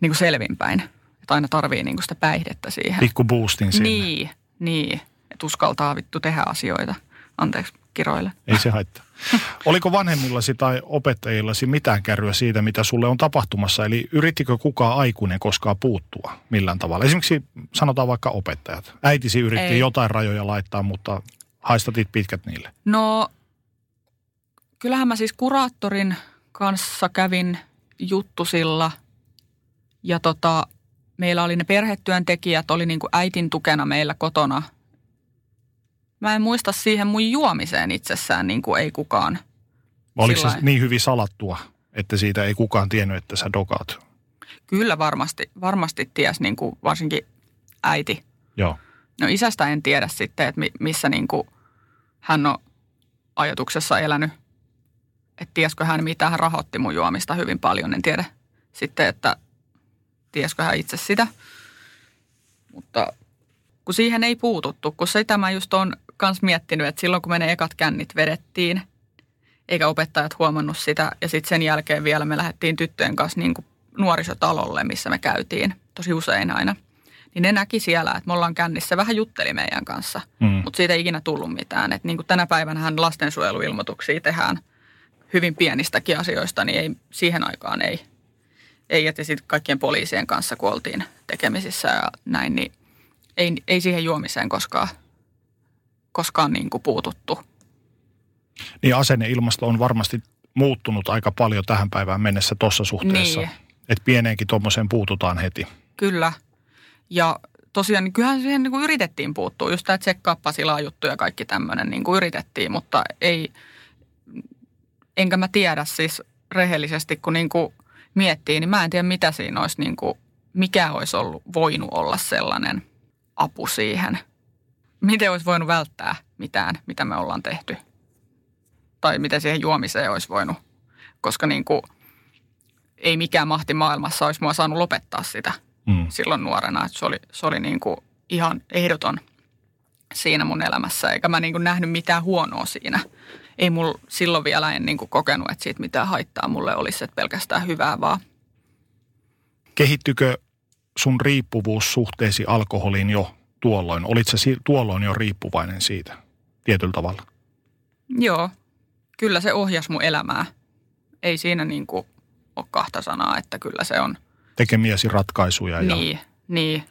Speaker 3: niin kuin selvinpäin. Että aina tarvii niin kuin sitä päihdettä siihen.
Speaker 2: Pikku boostin sinne.
Speaker 3: Niin, niin. Että uskaltaa vittu tehdä asioita. Anteeksi kiroille.
Speaker 2: Ei se haittaa. Oliko vanhemmillasi tai opettajillasi mitään kärryä siitä, mitä sulle on tapahtumassa? Eli yrittikö kukaan aikuinen koskaan puuttua millään tavalla? Esimerkiksi sanotaan vaikka opettajat. Äitisi yritti Ei. jotain rajoja laittaa, mutta haistatit pitkät niille.
Speaker 3: No, kyllähän mä siis kuraattorin kanssa kävin juttusilla – ja tota, meillä oli ne perhetyöntekijät, oli niin kuin äitin tukena meillä kotona. Mä en muista siihen mun juomiseen itsessään, niin kuin ei kukaan.
Speaker 2: Oliko se niin hyvin salattua, että siitä ei kukaan tiennyt, että sä dokaat?
Speaker 3: Kyllä varmasti, varmasti ties, niin kuin varsinkin äiti.
Speaker 2: Joo.
Speaker 3: No isästä en tiedä sitten, että missä niin kuin hän on ajatuksessa elänyt. Että tiesikö hän mitä, hän rahoitti mun juomista hyvin paljon, en tiedä sitten, että tiesikö hän itse sitä. Mutta kun siihen ei puututtu, kun sitä mä just on kans miettinyt, että silloin kun me ne ekat kännit vedettiin, eikä opettajat huomannut sitä, ja sitten sen jälkeen vielä me lähdettiin tyttöjen kanssa niin kuin nuorisotalolle, missä me käytiin tosi usein aina. Niin ne näki siellä, että me ollaan kännissä, vähän jutteli meidän kanssa, mm. mutta siitä ei ikinä tullut mitään. Et niin kuin tänä päivänä lastensuojeluilmoituksia tehdään hyvin pienistäkin asioista, niin ei, siihen aikaan ei. Ei, että sitten kaikkien poliisien kanssa, kun oltiin tekemisissä ja näin, niin ei, ei siihen juomiseen koskaan, koskaan niin kuin puututtu.
Speaker 2: Niin asenneilmasto on varmasti muuttunut aika paljon tähän päivään mennessä tuossa suhteessa.
Speaker 3: Niin.
Speaker 2: Että pieneenkin tuommoiseen puututaan heti.
Speaker 3: Kyllä. Ja tosiaan niin kyllähän siihen niin kuin yritettiin puuttua. Just tämä tsekkaa Pasilaa juttu ja kaikki tämmöinen niin kuin yritettiin, mutta ei, enkä mä tiedä siis rehellisesti, kun niin kuin miettii, niin mä en tiedä mitä siinä olisi, niin kuin, mikä olisi ollut, voinut olla sellainen apu siihen. Miten olisi voinut välttää mitään, mitä me ollaan tehty. Tai miten siihen juomiseen olisi voinut, koska niin kuin, ei mikään mahti maailmassa olisi mua saanut lopettaa sitä mm. silloin nuorena. Että se oli, se oli niin kuin ihan ehdoton siinä mun elämässä, eikä mä niin kuin nähnyt mitään huonoa siinä. Ei mulla silloin vielä en niin kuin kokenut, että siitä mitään haittaa mulle olisi, että pelkästään hyvää vaan.
Speaker 2: Kehittykö sun riippuvuus suhteesi alkoholiin jo tuolloin? Olitko se tuolloin jo riippuvainen siitä tietyllä tavalla?
Speaker 3: Joo, kyllä se ohjasi mun elämää. Ei siinä niin kuin ole kahta sanaa, että kyllä se on.
Speaker 2: Tekemiesi ratkaisuja. Ja...
Speaker 3: Niin, niin.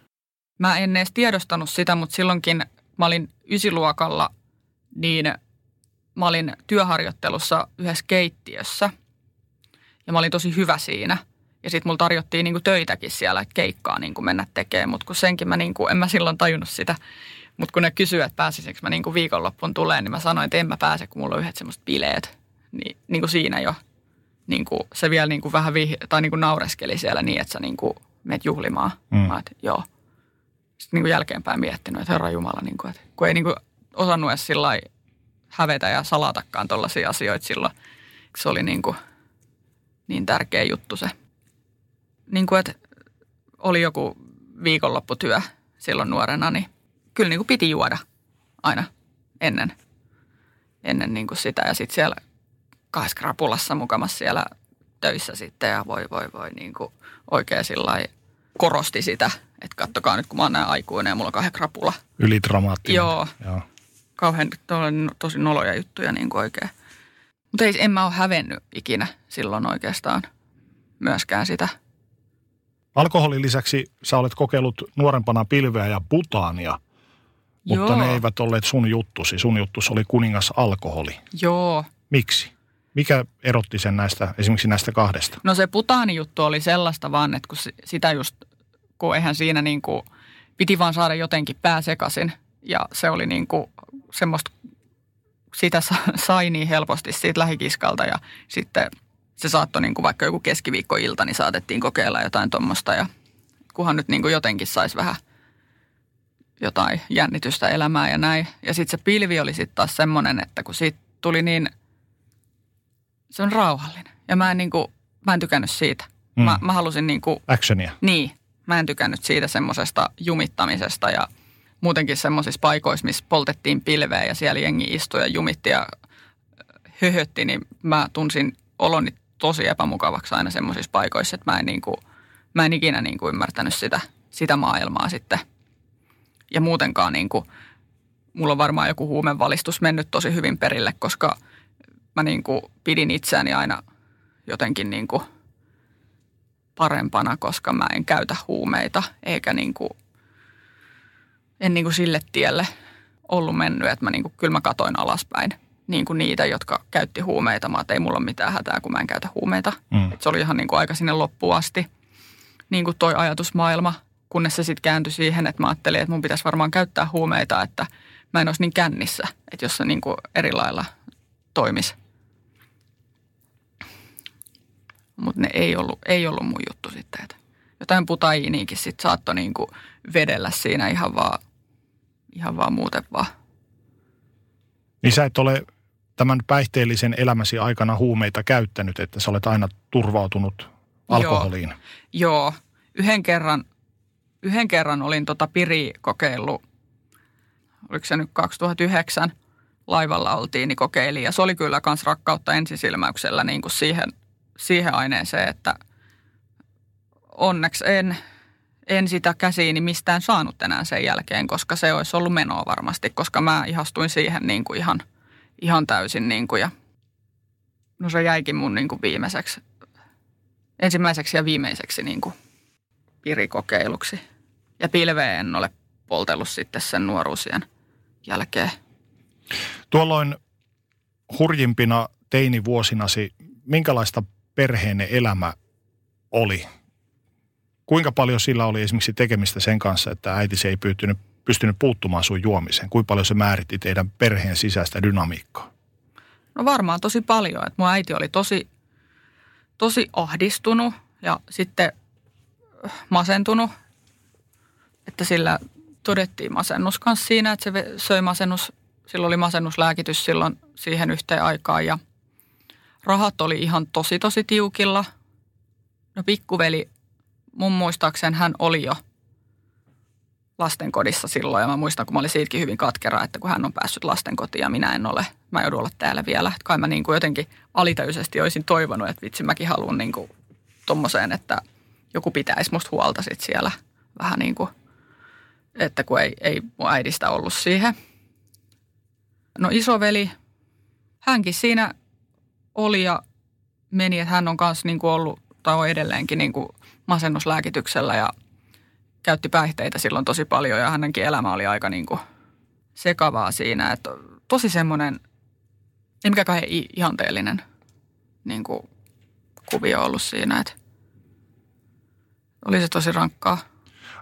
Speaker 3: Mä en edes tiedostanut sitä, mutta silloinkin mä olin ysiluokalla, niin mä olin työharjoittelussa yhdessä keittiössä. Ja mä olin tosi hyvä siinä. Ja sitten mulla tarjottiin niinku töitäkin siellä, keikkaa niinku mennä tekemään. Mutta kun senkin mä niinku, en mä silloin tajunnut sitä. Mutta kun ne kysyivät, että pääsisikö mä niinku viikonloppuun tulee, niin mä sanoin, että en mä pääse, kun mulla on yhdet semmoiset bileet. Niin, niin kuin siinä jo niin kuin, se vielä niin kuin vähän vih- tai niin kuin naureskeli siellä niin, että sä niin kuin meet juhlimaan. Mm. Mä, että joo. Sitten niin kuin jälkeenpäin miettinyt, että herra Jumala, niin kuin, että kun ei niin kuin osannut edes sillä hävetä ja salatakaan tuollaisia asioita silloin. Se oli niin, kuin, niin tärkeä juttu se. Niin kuin, että oli joku viikonlopputyö silloin nuorena, niin kyllä niin kuin piti juoda aina ennen, ennen niin kuin sitä. Ja sitten siellä kahdessa krapulassa mukamassa siellä töissä sitten ja voi voi voi niin kuin oikein sillä korosti sitä, että kattokaa nyt kun mä oon näin aikuinen ja mulla on kahden krapula.
Speaker 2: Ylidramaattinen.
Speaker 3: Joo. Joo. Kauhean tosi noloja juttuja niin kuin oikein. Mutta ei, en mä ole hävennyt ikinä silloin oikeastaan myöskään sitä.
Speaker 2: Alkoholin lisäksi sä olet kokeillut nuorempana pilveä ja butaania, mutta Joo. ne eivät olleet sun juttusi. Sun juttus oli kuningas alkoholi.
Speaker 3: Joo.
Speaker 2: Miksi? Mikä erotti sen näistä, esimerkiksi näistä kahdesta?
Speaker 3: No se putaanijuttu oli sellaista vaan, että kun sitä just, kun eihän siinä niin kuin, piti vaan saada jotenkin pää sekaisin. Ja se oli niin kuin semmoista, sitä sai niin helposti siitä lähikiskalta ja sitten se saattoi niin kuin vaikka joku keskiviikkoilta, niin saatettiin kokeilla jotain tuommoista ja kunhan nyt niin kuin jotenkin saisi vähän jotain jännitystä elämää ja näin. Ja sitten se pilvi oli sitten taas semmoinen, että kun siitä tuli niin – se on rauhallinen. Ja mä en, niin kuin, mä en tykännyt siitä. Mm. Mä, mä halusin niin kuin,
Speaker 2: Actionia.
Speaker 3: Niin. Mä en tykännyt siitä semmoisesta jumittamisesta ja muutenkin semmoisissa paikoissa, missä poltettiin pilveä ja siellä jengi istui ja jumitti ja höhötti, niin mä tunsin oloni tosi epämukavaksi aina semmoisissa paikoissa, että mä en, niin kuin, mä en ikinä niin kuin ymmärtänyt sitä, sitä maailmaa sitten. Ja muutenkaan niin kuin, mulla on varmaan joku huumevalistus mennyt tosi hyvin perille, koska – mä niin kuin pidin itseäni aina jotenkin niin kuin parempana, koska mä en käytä huumeita eikä niin kuin, en niin kuin sille tielle ollut mennyt, että mä niin kuin, kyllä mä katoin alaspäin niin kuin niitä, jotka käytti huumeita. Mä että ei mulla ole mitään hätää, kun mä en käytä huumeita. Mm. Et se oli ihan niin kuin aika sinne loppuun asti niin kuin toi ajatusmaailma, kunnes se sitten kääntyi siihen, että mä ajattelin, että mun pitäisi varmaan käyttää huumeita, että mä en olisi niin kännissä, että jos se niin kuin eri lailla toimisi. Mutta ne ei ollut, ei ollut mun juttu sitten. Että jotain putaiiniinkin sitten saattoi niinku vedellä siinä ihan vaan ihan vaan muuten vaan.
Speaker 2: Niin sä et ole tämän päihteellisen elämäsi aikana huumeita käyttänyt, että sä olet aina turvautunut alkoholiin.
Speaker 3: Joo, Joo. yhden kerran, yhden kerran olin tota piri kokeillut, oliko se nyt 2009, laivalla oltiin, niin kokeilin. Ja se oli kyllä myös rakkautta ensisilmäyksellä niin kuin siihen, siihen aineeseen, että onneksi en, en sitä käsiini mistään saanut enää sen jälkeen, koska se olisi ollut menoa varmasti, koska mä ihastuin siihen niin kuin ihan, ihan täysin. Niin kuin ja no se jäikin mun niin kuin viimeiseksi, ensimmäiseksi ja viimeiseksi niin kuin pirikokeiluksi. Ja pilveen en ole poltellut sitten sen nuoruusien jälkeen.
Speaker 2: Tuolloin hurjimpina teinivuosinasi, minkälaista perheenne elämä oli? Kuinka paljon sillä oli esimerkiksi tekemistä sen kanssa, että äitisi ei pystynyt, pystynyt puuttumaan sun juomiseen? Kuinka paljon se määritti teidän perheen sisäistä dynamiikkaa?
Speaker 3: No varmaan tosi paljon. Että mun äiti oli tosi, tosi ahdistunut ja sitten masentunut. Että sillä todettiin masennus kanssa siinä, että se söi masennus Silloin oli masennuslääkitys silloin siihen yhteen aikaan ja rahat oli ihan tosi tosi tiukilla. No pikkuveli, mun muistaakseni hän oli jo lastenkodissa silloin. Ja mä muistan, kun mä olin siitäkin hyvin katkera, että kun hän on päässyt lastenkotiin ja minä en ole, mä joudun olla täällä vielä. Että kai mä niin kuin jotenkin alitäisesti olisin toivonut, että vitsi mäkin haluan niin kuin tommoseen, että joku pitäisi musta huolta sit siellä. Vähän niin kuin, että kun ei, ei mun äidistä ollut siihen – No isoveli, hänkin siinä oli ja meni, että hän on kanssa niin kuin ollut tai on edelleenkin niin kuin masennuslääkityksellä ja käytti päihteitä silloin tosi paljon ja hänenkin elämä oli aika niin kuin sekavaa siinä. Että tosi semmoinen, ei mikään ihanteellinen niin kuin kuvio ollut siinä, että oli se tosi rankkaa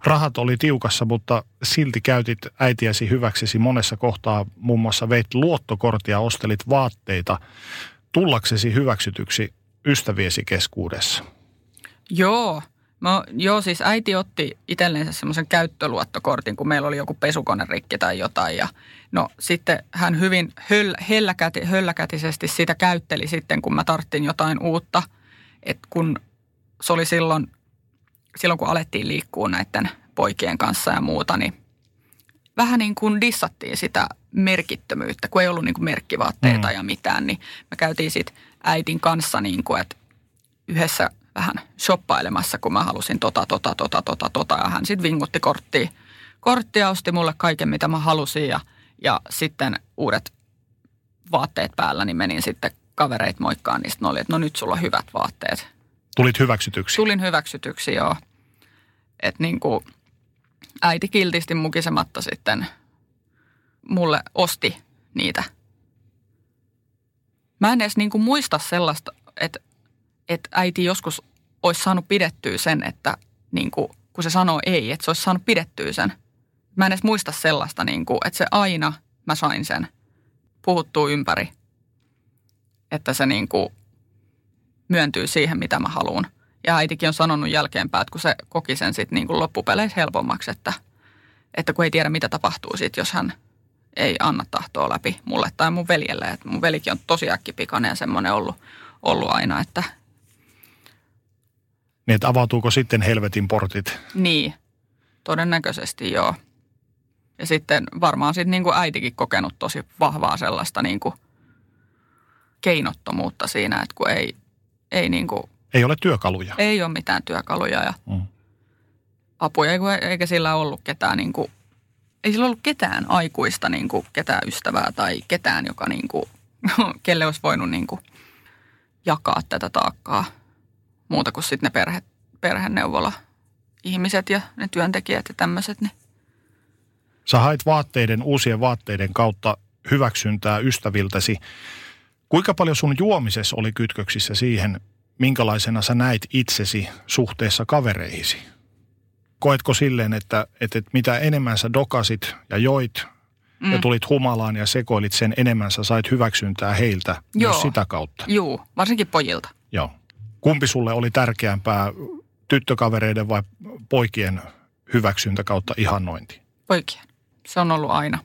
Speaker 2: rahat oli tiukassa, mutta silti käytit äitiäsi hyväksesi monessa kohtaa. Muun muassa veit luottokortia, ostelit vaatteita tullaksesi hyväksytyksi ystäviesi keskuudessa.
Speaker 3: Joo. No, joo, siis äiti otti itselleensä semmoisen käyttöluottokortin, kun meillä oli joku pesukone rikki tai jotain. Ja no sitten hän hyvin höll, helläkäti, hölläkätisesti sitä käytteli sitten, kun mä tarttin jotain uutta. että kun se oli silloin silloin kun alettiin liikkua näiden poikien kanssa ja muuta, niin vähän niin kuin dissattiin sitä merkittömyyttä, kun ei ollut niin kuin merkkivaatteita mm. ja mitään, niin me käytiin sitten äitin kanssa niin kuin, että yhdessä vähän shoppailemassa, kun mä halusin tota, tota, tota, tota, tota, ja hän sitten vingutti korttia. Korttia osti mulle kaiken, mitä mä halusin ja, ja sitten uudet vaatteet päällä, niin menin sitten kavereit moikkaan, niin oli, että no nyt sulla on hyvät vaatteet.
Speaker 2: Tulit hyväksytyksi?
Speaker 3: Tulin hyväksytyksi, joo. Että niin kuin äiti kiltisti mukisematta sitten mulle osti niitä. Mä en edes niin kuin muista sellaista, että, että äiti joskus olisi saanut pidettyä sen, että niin kuin, kun se sanoo ei, että se olisi saanut pidettyä sen. Mä en edes muista sellaista, niin kuin, että se aina mä sain sen puhuttua ympäri. Että se niin kuin myöntyy siihen, mitä mä haluan. Ja äitikin on sanonut jälkeenpäin, että kun se koki sen sitten niin kuin loppupeleissä helpommaksi, että, että kun ei tiedä mitä tapahtuu sitten, jos hän ei anna tahtoa läpi mulle tai mun veljelle. Että mun velikin on tosi äkkipikainen ja semmoinen ollut, ollut aina, että...
Speaker 2: Niin, että avautuuko sitten helvetin portit?
Speaker 3: Niin, todennäköisesti joo. Ja sitten varmaan sitten niin kuin äitikin kokenut tosi vahvaa sellaista niin kuin keinottomuutta siinä, että kun ei, ei niin kuin
Speaker 2: ei ole työkaluja.
Speaker 3: Ei ole mitään työkaluja ja mm. apuja, eikä sillä ollut ketään niin kuin, ei sillä ollut ketään aikuista, niin kuin, ketään ystävää tai ketään, joka niin kuin, kelle olisi voinut niin kuin, jakaa tätä taakkaa muuta kuin sitten ne perhe, perheneuvola ihmiset ja ne työntekijät ja tämmöiset. Niin.
Speaker 2: Sä hait vaatteiden, uusien vaatteiden kautta hyväksyntää ystäviltäsi. Kuinka paljon sun juomisessa oli kytköksissä siihen, minkälaisena sä näit itsesi suhteessa kavereihisi? Koetko silleen, että, että, että mitä enemmän sä dokasit ja joit mm. ja tulit humalaan ja sekoilit sen enemmän sä sait hyväksyntää heiltä Joo. myös sitä kautta?
Speaker 3: Joo, varsinkin pojilta.
Speaker 2: Joo. Kumpi sulle oli tärkeämpää, tyttökavereiden vai poikien hyväksyntä kautta ihannointi?
Speaker 3: Poikien. se on ollut aina.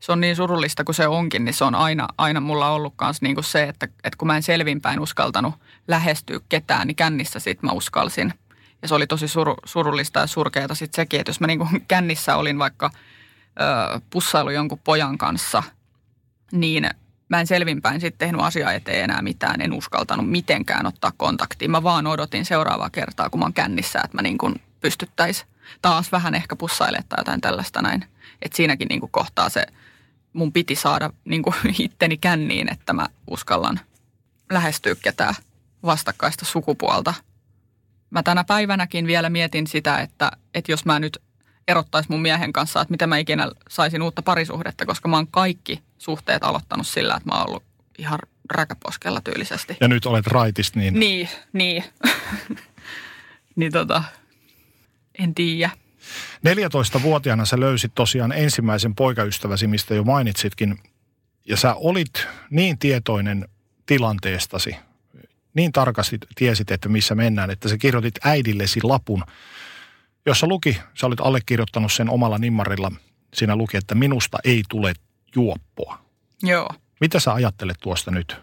Speaker 3: Se on niin surullista kuin se onkin, niin se on aina, aina mulla ollut myös niin kuin se, että, että kun mä en selvinpäin uskaltanut lähestyä ketään, niin kännissä sit mä uskalsin. Ja se oli tosi suru, surullista ja surkeata sitten sekin, että jos mä niin kuin kännissä olin vaikka ö, pussailu jonkun pojan kanssa, niin mä en selvinpäin sitten tehnyt asiaa eteen enää mitään. En uskaltanut mitenkään ottaa kontaktia. Mä vaan odotin seuraavaa kertaa, kun mä oon kännissä, että mä niin kuin pystyttäisiin taas vähän ehkä pussailemaan tai jotain tällaista näin. Että siinäkin niin kuin kohtaa se, mun piti saada niin kuin itteni känniin, että mä uskallan lähestyä ketään vastakkaista sukupuolta. Mä tänä päivänäkin vielä mietin sitä, että, että jos mä nyt erottaisi mun miehen kanssa, että miten mä ikinä saisin uutta parisuhdetta, koska mä oon kaikki suhteet aloittanut sillä, että mä oon ollut ihan räkäposkella tyylisesti.
Speaker 2: Ja nyt olet raitista, niin...
Speaker 3: Niin, niin. niin tota, en tiedä.
Speaker 2: 14-vuotiaana sä löysit tosiaan ensimmäisen poikaystäväsi, mistä jo mainitsitkin. Ja sä olit niin tietoinen tilanteestasi, niin tarkasti tiesit, että missä mennään, että sä kirjoitit äidillesi lapun, jossa luki, sä olit allekirjoittanut sen omalla nimmarilla, siinä luki, että minusta ei tule juoppoa.
Speaker 3: Joo.
Speaker 2: Mitä sä ajattelet tuosta nyt?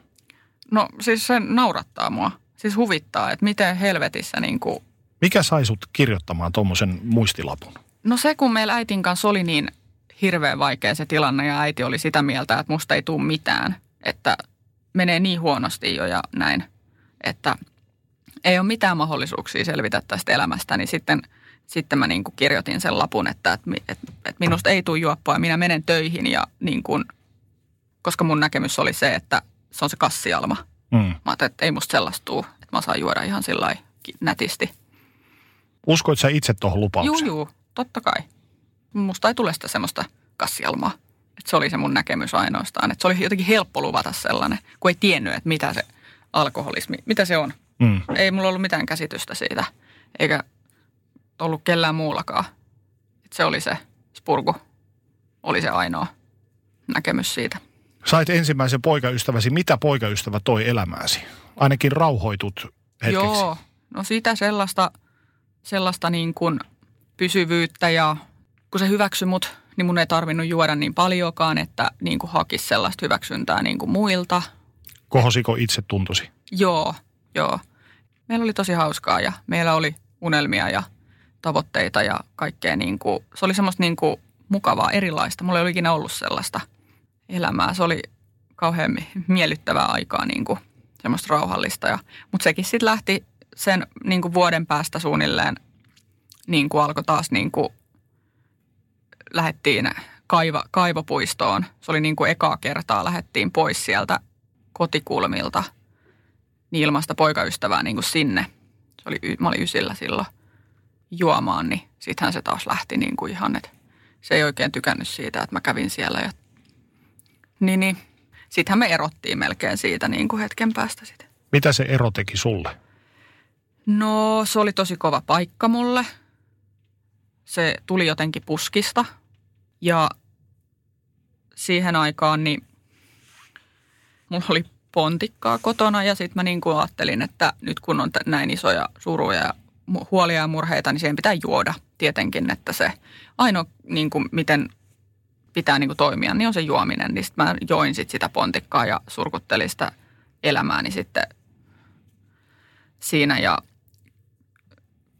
Speaker 3: No siis se naurattaa mua. Siis huvittaa, että miten helvetissä niin kuin...
Speaker 2: Mikä sai sut kirjoittamaan tuommoisen muistilapun?
Speaker 3: No se, kun meillä äitin kanssa oli niin hirveän vaikea se tilanne ja äiti oli sitä mieltä, että musta ei tule mitään. Että menee niin huonosti jo ja näin, että ei ole mitään mahdollisuuksia selvitä tästä elämästä, niin sitten, sitten mä niin kuin kirjoitin sen lapun, että, että, että, että minusta ei tule juoppoa ja minä menen töihin ja niin kuin, koska mun näkemys oli se, että se on se kassialma.
Speaker 2: Mm.
Speaker 3: Mä ajattelin, että ei musta sellaista tuu, että mä saan juoda ihan sillä nätisti.
Speaker 2: Uskoit sä itse tuohon lupaukseen?
Speaker 3: juu, totta kai. Musta ei tule sitä semmoista kassialmaa. Että se oli se mun näkemys ainoastaan. Että se oli jotenkin helppo luvata sellainen, kun ei tiennyt, että mitä se alkoholismi, mitä se on.
Speaker 2: Mm.
Speaker 3: Ei mulla ollut mitään käsitystä siitä, eikä ollut kellään muullakaan. Et se oli se spurgu, oli se ainoa näkemys siitä.
Speaker 2: Sait ensimmäisen poikaystäväsi. Mitä poikaystävä toi elämääsi? Ainakin rauhoitut hetkeksi.
Speaker 3: Joo, no sitä sellaista, sellaista niin kuin pysyvyyttä ja kun se hyväksyi mut, niin mun ei tarvinnut juoda niin paljonkaan, että niin kuin hakisi sellaista hyväksyntää niin kuin muilta.
Speaker 2: Kohosiko itse tuntusi?
Speaker 3: Joo, joo. Meillä oli tosi hauskaa ja meillä oli unelmia ja tavoitteita ja kaikkea niin kuin, se oli semmoista niin kuin mukavaa, erilaista. Mulla ei ole ikinä ollut sellaista elämää. Se oli kauhean mi- miellyttävää aikaa, niin kuin, semmoista rauhallista. Ja, mutta sekin sitten lähti sen niin kuin vuoden päästä suunnilleen, niin kuin alkoi taas niin kuin, lähettiin kaiva, kaivopuistoon. Se oli niin kuin ekaa kertaa, lähettiin pois sieltä kotikulmilta niin ilmasta poikaystävää niin kuin sinne. Se oli, mä olin ysillä silloin juomaan, niin sittenhän se taas lähti niin kuin ihan, että se ei oikein tykännyt siitä, että mä kävin siellä. Ja, niin, niin. Sittenhän me erottiin melkein siitä niin kuin hetken päästä sitten.
Speaker 2: Mitä se ero teki sulle?
Speaker 3: No se oli tosi kova paikka mulle. Se tuli jotenkin puskista. Ja siihen aikaan niin mulla oli pontikkaa kotona ja sitten mä niin kuin ajattelin, että nyt kun on näin isoja suruja ja huolia ja murheita, niin siihen pitää juoda tietenkin, että se ainoa niin kuin miten pitää niin kuin toimia, niin on se juominen. Niin sitten mä join sit sitä pontikkaa ja surkuttelin sitä elämääni sitten siinä ja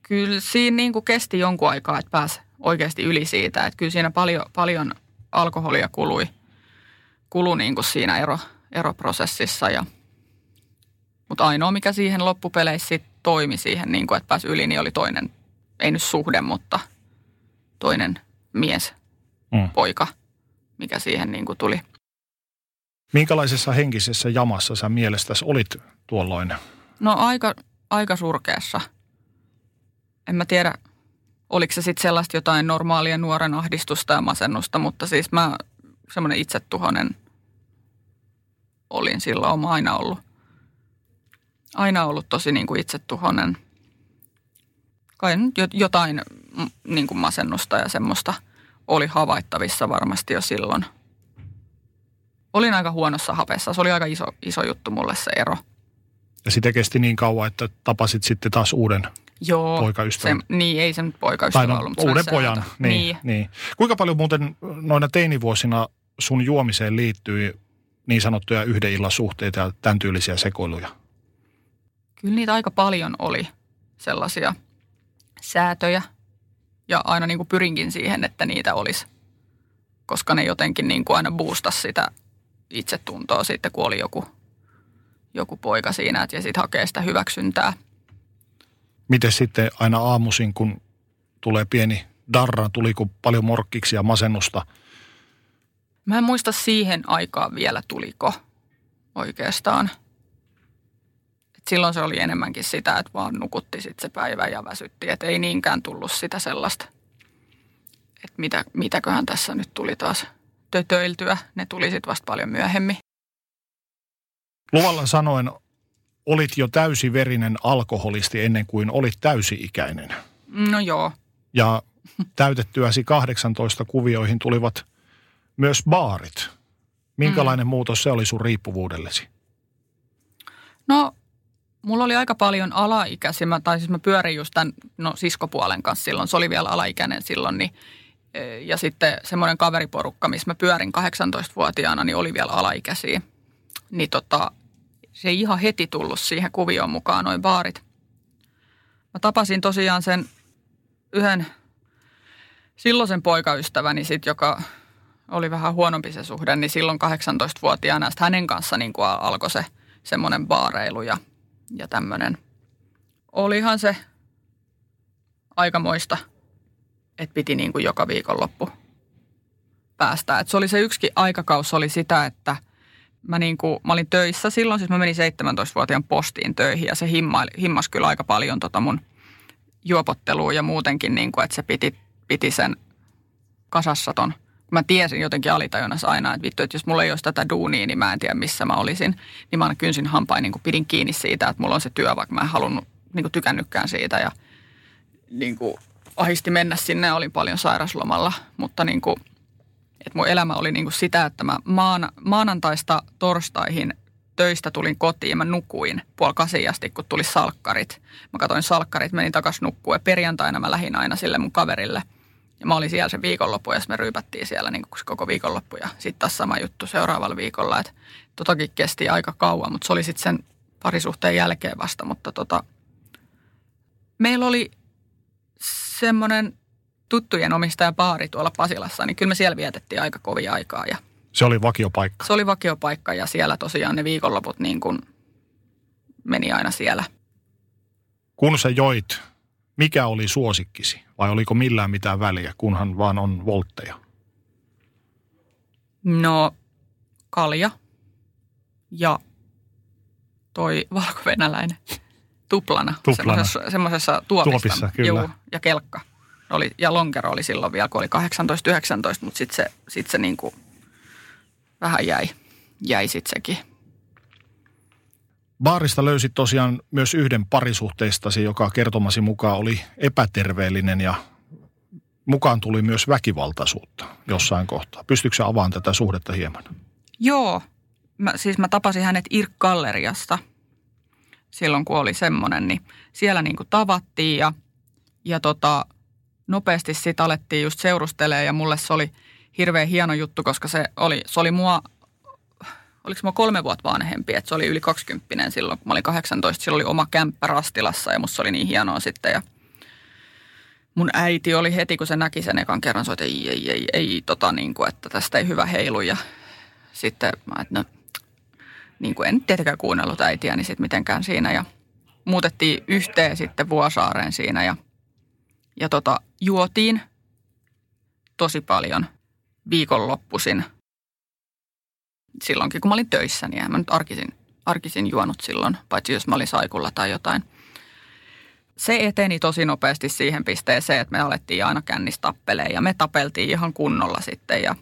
Speaker 3: kyllä siinä niin kuin kesti jonkun aikaa, että pääsi oikeasti yli siitä. Että kyllä siinä paljon, paljon alkoholia kului, kului niin kuin siinä ero, eroprosessissa. Ja, mutta ainoa, mikä siihen loppupeleissä sit toimi siihen, niin kuin, että pääsi yli, niin oli toinen, ei nyt suhde, mutta toinen mies,
Speaker 2: Mm.
Speaker 3: poika, mikä siihen niin kuin tuli.
Speaker 2: Minkälaisessa henkisessä jamassa sä mielestäsi olit tuolloin?
Speaker 3: No aika, aika surkeassa. En mä tiedä, oliko se sitten sellaista jotain normaalia nuoren ahdistusta ja masennusta, mutta siis mä semmoinen itsetuhonen olin silloin, olen aina ollut. Aina ollut tosi niin kuin itsetuhonen. Kai nyt jotain niin kuin masennusta ja semmoista oli havaittavissa varmasti jo silloin. Olin aika huonossa hapessa. Se oli aika iso, iso juttu mulle se ero.
Speaker 2: Ja sitä kesti niin kauan, että tapasit sitten taas uuden
Speaker 3: Joo.
Speaker 2: Poikaystävä.
Speaker 3: Se, niin, ei se nyt poikaystävä
Speaker 2: no,
Speaker 3: ollut, mutta
Speaker 2: uuden pojan. Niin,
Speaker 3: niin.
Speaker 2: niin. Kuinka paljon muuten noina teinivuosina sun juomiseen liittyy niin sanottuja yhden illan suhteita ja tämän tyylisiä sekoiluja?
Speaker 3: Kyllä niitä aika paljon oli sellaisia säätöjä. Ja aina niin kuin pyrinkin siihen, että niitä olisi. Koska ne jotenkin niin kuin aina boostasi sitä itsetuntoa sitten, kun oli joku, joku poika siinä. että Ja sitten hakee sitä hyväksyntää.
Speaker 2: Miten sitten aina aamuisin, kun tulee pieni darra, tuliko paljon morkkiksi ja masennusta?
Speaker 3: Mä en muista siihen aikaan vielä tuliko oikeastaan. Silloin se oli enemmänkin sitä, että vaan nukutti sit se päivä ja väsytti. Että ei niinkään tullut sitä sellaista, että mitä, mitäköhän tässä nyt tuli taas tötöiltyä. Ne tuli sitten vasta paljon myöhemmin.
Speaker 2: Luvalla sanoen, olit jo täysiverinen alkoholisti ennen kuin olit täysi-ikäinen.
Speaker 3: No joo.
Speaker 2: Ja täytettyäsi 18 kuvioihin tulivat myös baarit. Minkälainen mm. muutos se oli sun riippuvuudellesi?
Speaker 3: No, mulla oli aika paljon alaikäisiä, mä- tai siis mä pyörin just tämän no, siskopuolen kanssa silloin, se oli vielä alaikäinen silloin, niin, e, ja sitten semmoinen kaveriporukka, missä mä pyörin 18-vuotiaana, niin oli vielä alaikäisiä. Niin tota, se ei ihan heti tullut siihen kuvioon mukaan, noin baarit. Mä tapasin tosiaan sen yhden silloisen poikaystäväni sit, joka oli vähän huonompi se suhde, niin silloin 18-vuotiaana sit hänen kanssa niin alkoi se semmoinen baareilu ja, ja tämmöinen. Olihan se aikamoista, että piti niin kuin joka viikonloppu päästä. Et se oli se yksi aikakaus oli sitä, että mä, niin kuin, mä olin töissä silloin, siis mä menin 17-vuotiaan postiin töihin ja se himmaili, himmas kyllä aika paljon tota mun juopottelua ja muutenkin, niin kuin, että se piti, piti sen kasassa ton. Mä tiesin jotenkin alitajunnassa aina, että vittu, että jos mulla ei olisi tätä duunia, niin mä en tiedä missä mä olisin. Niin mä aina kynsin hampain, niin pidin kiinni siitä, että mulla on se työ, vaikka mä en halunnut, niin kuin siitä. Ja niin kuin ahisti mennä sinne, olin paljon sairaslomalla, mutta niin kuin, että mun elämä oli niin kuin sitä, että mä maan, maanantaista torstaihin töistä tulin kotiin ja mä nukuin puoli asti, kun tuli salkkarit. Mä katsoin salkkarit, menin takas nukkua ja perjantaina mä lähdin aina sille mun kaverille. Ja mä olin siellä sen viikonloppu ja me ryypättiin siellä niin kuin se koko viikonloppu ja sitten taas sama juttu seuraavalla viikolla. Että totakin kesti aika kauan, mutta se oli sitten sen parisuhteen jälkeen vasta. Mutta tota, meillä oli semmoinen tuttujen omistaja baari tuolla Pasilassa, niin kyllä me siellä vietettiin aika kovia aikaa ja
Speaker 2: Se oli vakiopaikka.
Speaker 3: se oli vakiopaikka ja siellä tosiaan ne viikonloput niin kuin meni aina siellä.
Speaker 2: Kun sä joit, mikä oli suosikkisi? Vai oliko millään mitään väliä, kunhan vaan on voltteja?
Speaker 3: No, kalja ja toi valkovenäläinen tuplana.
Speaker 2: Tuplana.
Speaker 3: Semmoisessa, semmoisessa tuopissa.
Speaker 2: Tuopissa, kyllä.
Speaker 3: Juu, ja kelkka. Oli, ja lonkero oli silloin vielä, kun oli 18-19, mutta sitten se, sit se niinku vähän jäi, jäi sitten sekin.
Speaker 2: Baarista löysit tosiaan myös yhden parisuhteistasi, joka kertomasi mukaan oli epäterveellinen ja mukaan tuli myös väkivaltaisuutta jossain kohtaa. Pystytkö avaamaan tätä suhdetta hieman?
Speaker 3: Joo, mä, siis mä tapasin hänet Irk-galleriasta silloin, kun oli semmoinen, niin siellä niin kuin tavattiin ja, ja tota, nopeasti sitten alettiin just seurustelemaan ja mulle se oli hirveän hieno juttu, koska se oli, se oli mua, oliko mua kolme vuotta vanhempi, että se oli yli 20 silloin, kun mä olin 18, sillä oli oma kämppä Rastilassa ja musta oli niin hienoa sitten. Ja mun äiti oli heti, kun se näki sen ekan kerran, se että ei, ei, ei, ei tota niin kuin, että tästä ei hyvä heilu. Ja sitten mä, että no, niin kuin en tietenkään kuunnellut äitiä, niin sitten mitenkään siinä. Ja muutettiin yhteen sitten Vuosaareen siinä ja, ja tota, juotiin tosi paljon viikonloppuisin. Silloinkin, kun mä olin töissä, niin en mä nyt arkisin, arkisin juonut silloin, paitsi jos mä olin saikulla tai jotain. Se eteni tosi nopeasti siihen pisteeseen, että me alettiin aina tappeleen ja me tapeltiin ihan kunnolla sitten ja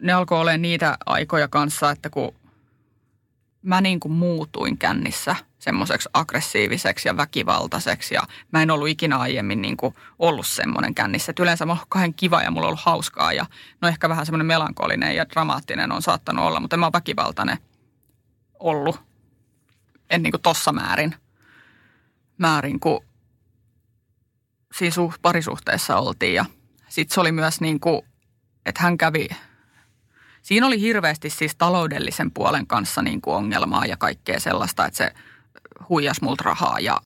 Speaker 3: ne alkoi olemaan niitä aikoja kanssa, että kun mä niin kuin muutuin kännissä semmoiseksi aggressiiviseksi ja väkivaltaiseksi ja mä en ollut ikinä aiemmin niin kuin ollut semmoinen kännissä. Et yleensä mä oon kiva ja mulla on ollut hauskaa ja no ehkä vähän semmoinen melankolinen ja dramaattinen on saattanut olla, mutta en mä oon väkivaltainen ollut. En niin kuin tossa määrin, määrin kun siinä suh, parisuhteessa oltiin ja sitten se oli myös niin kuin, että hän kävi, siinä oli hirveästi siis taloudellisen puolen kanssa niin kuin ongelmaa ja kaikkea sellaista, että se huijas multa rahaa ja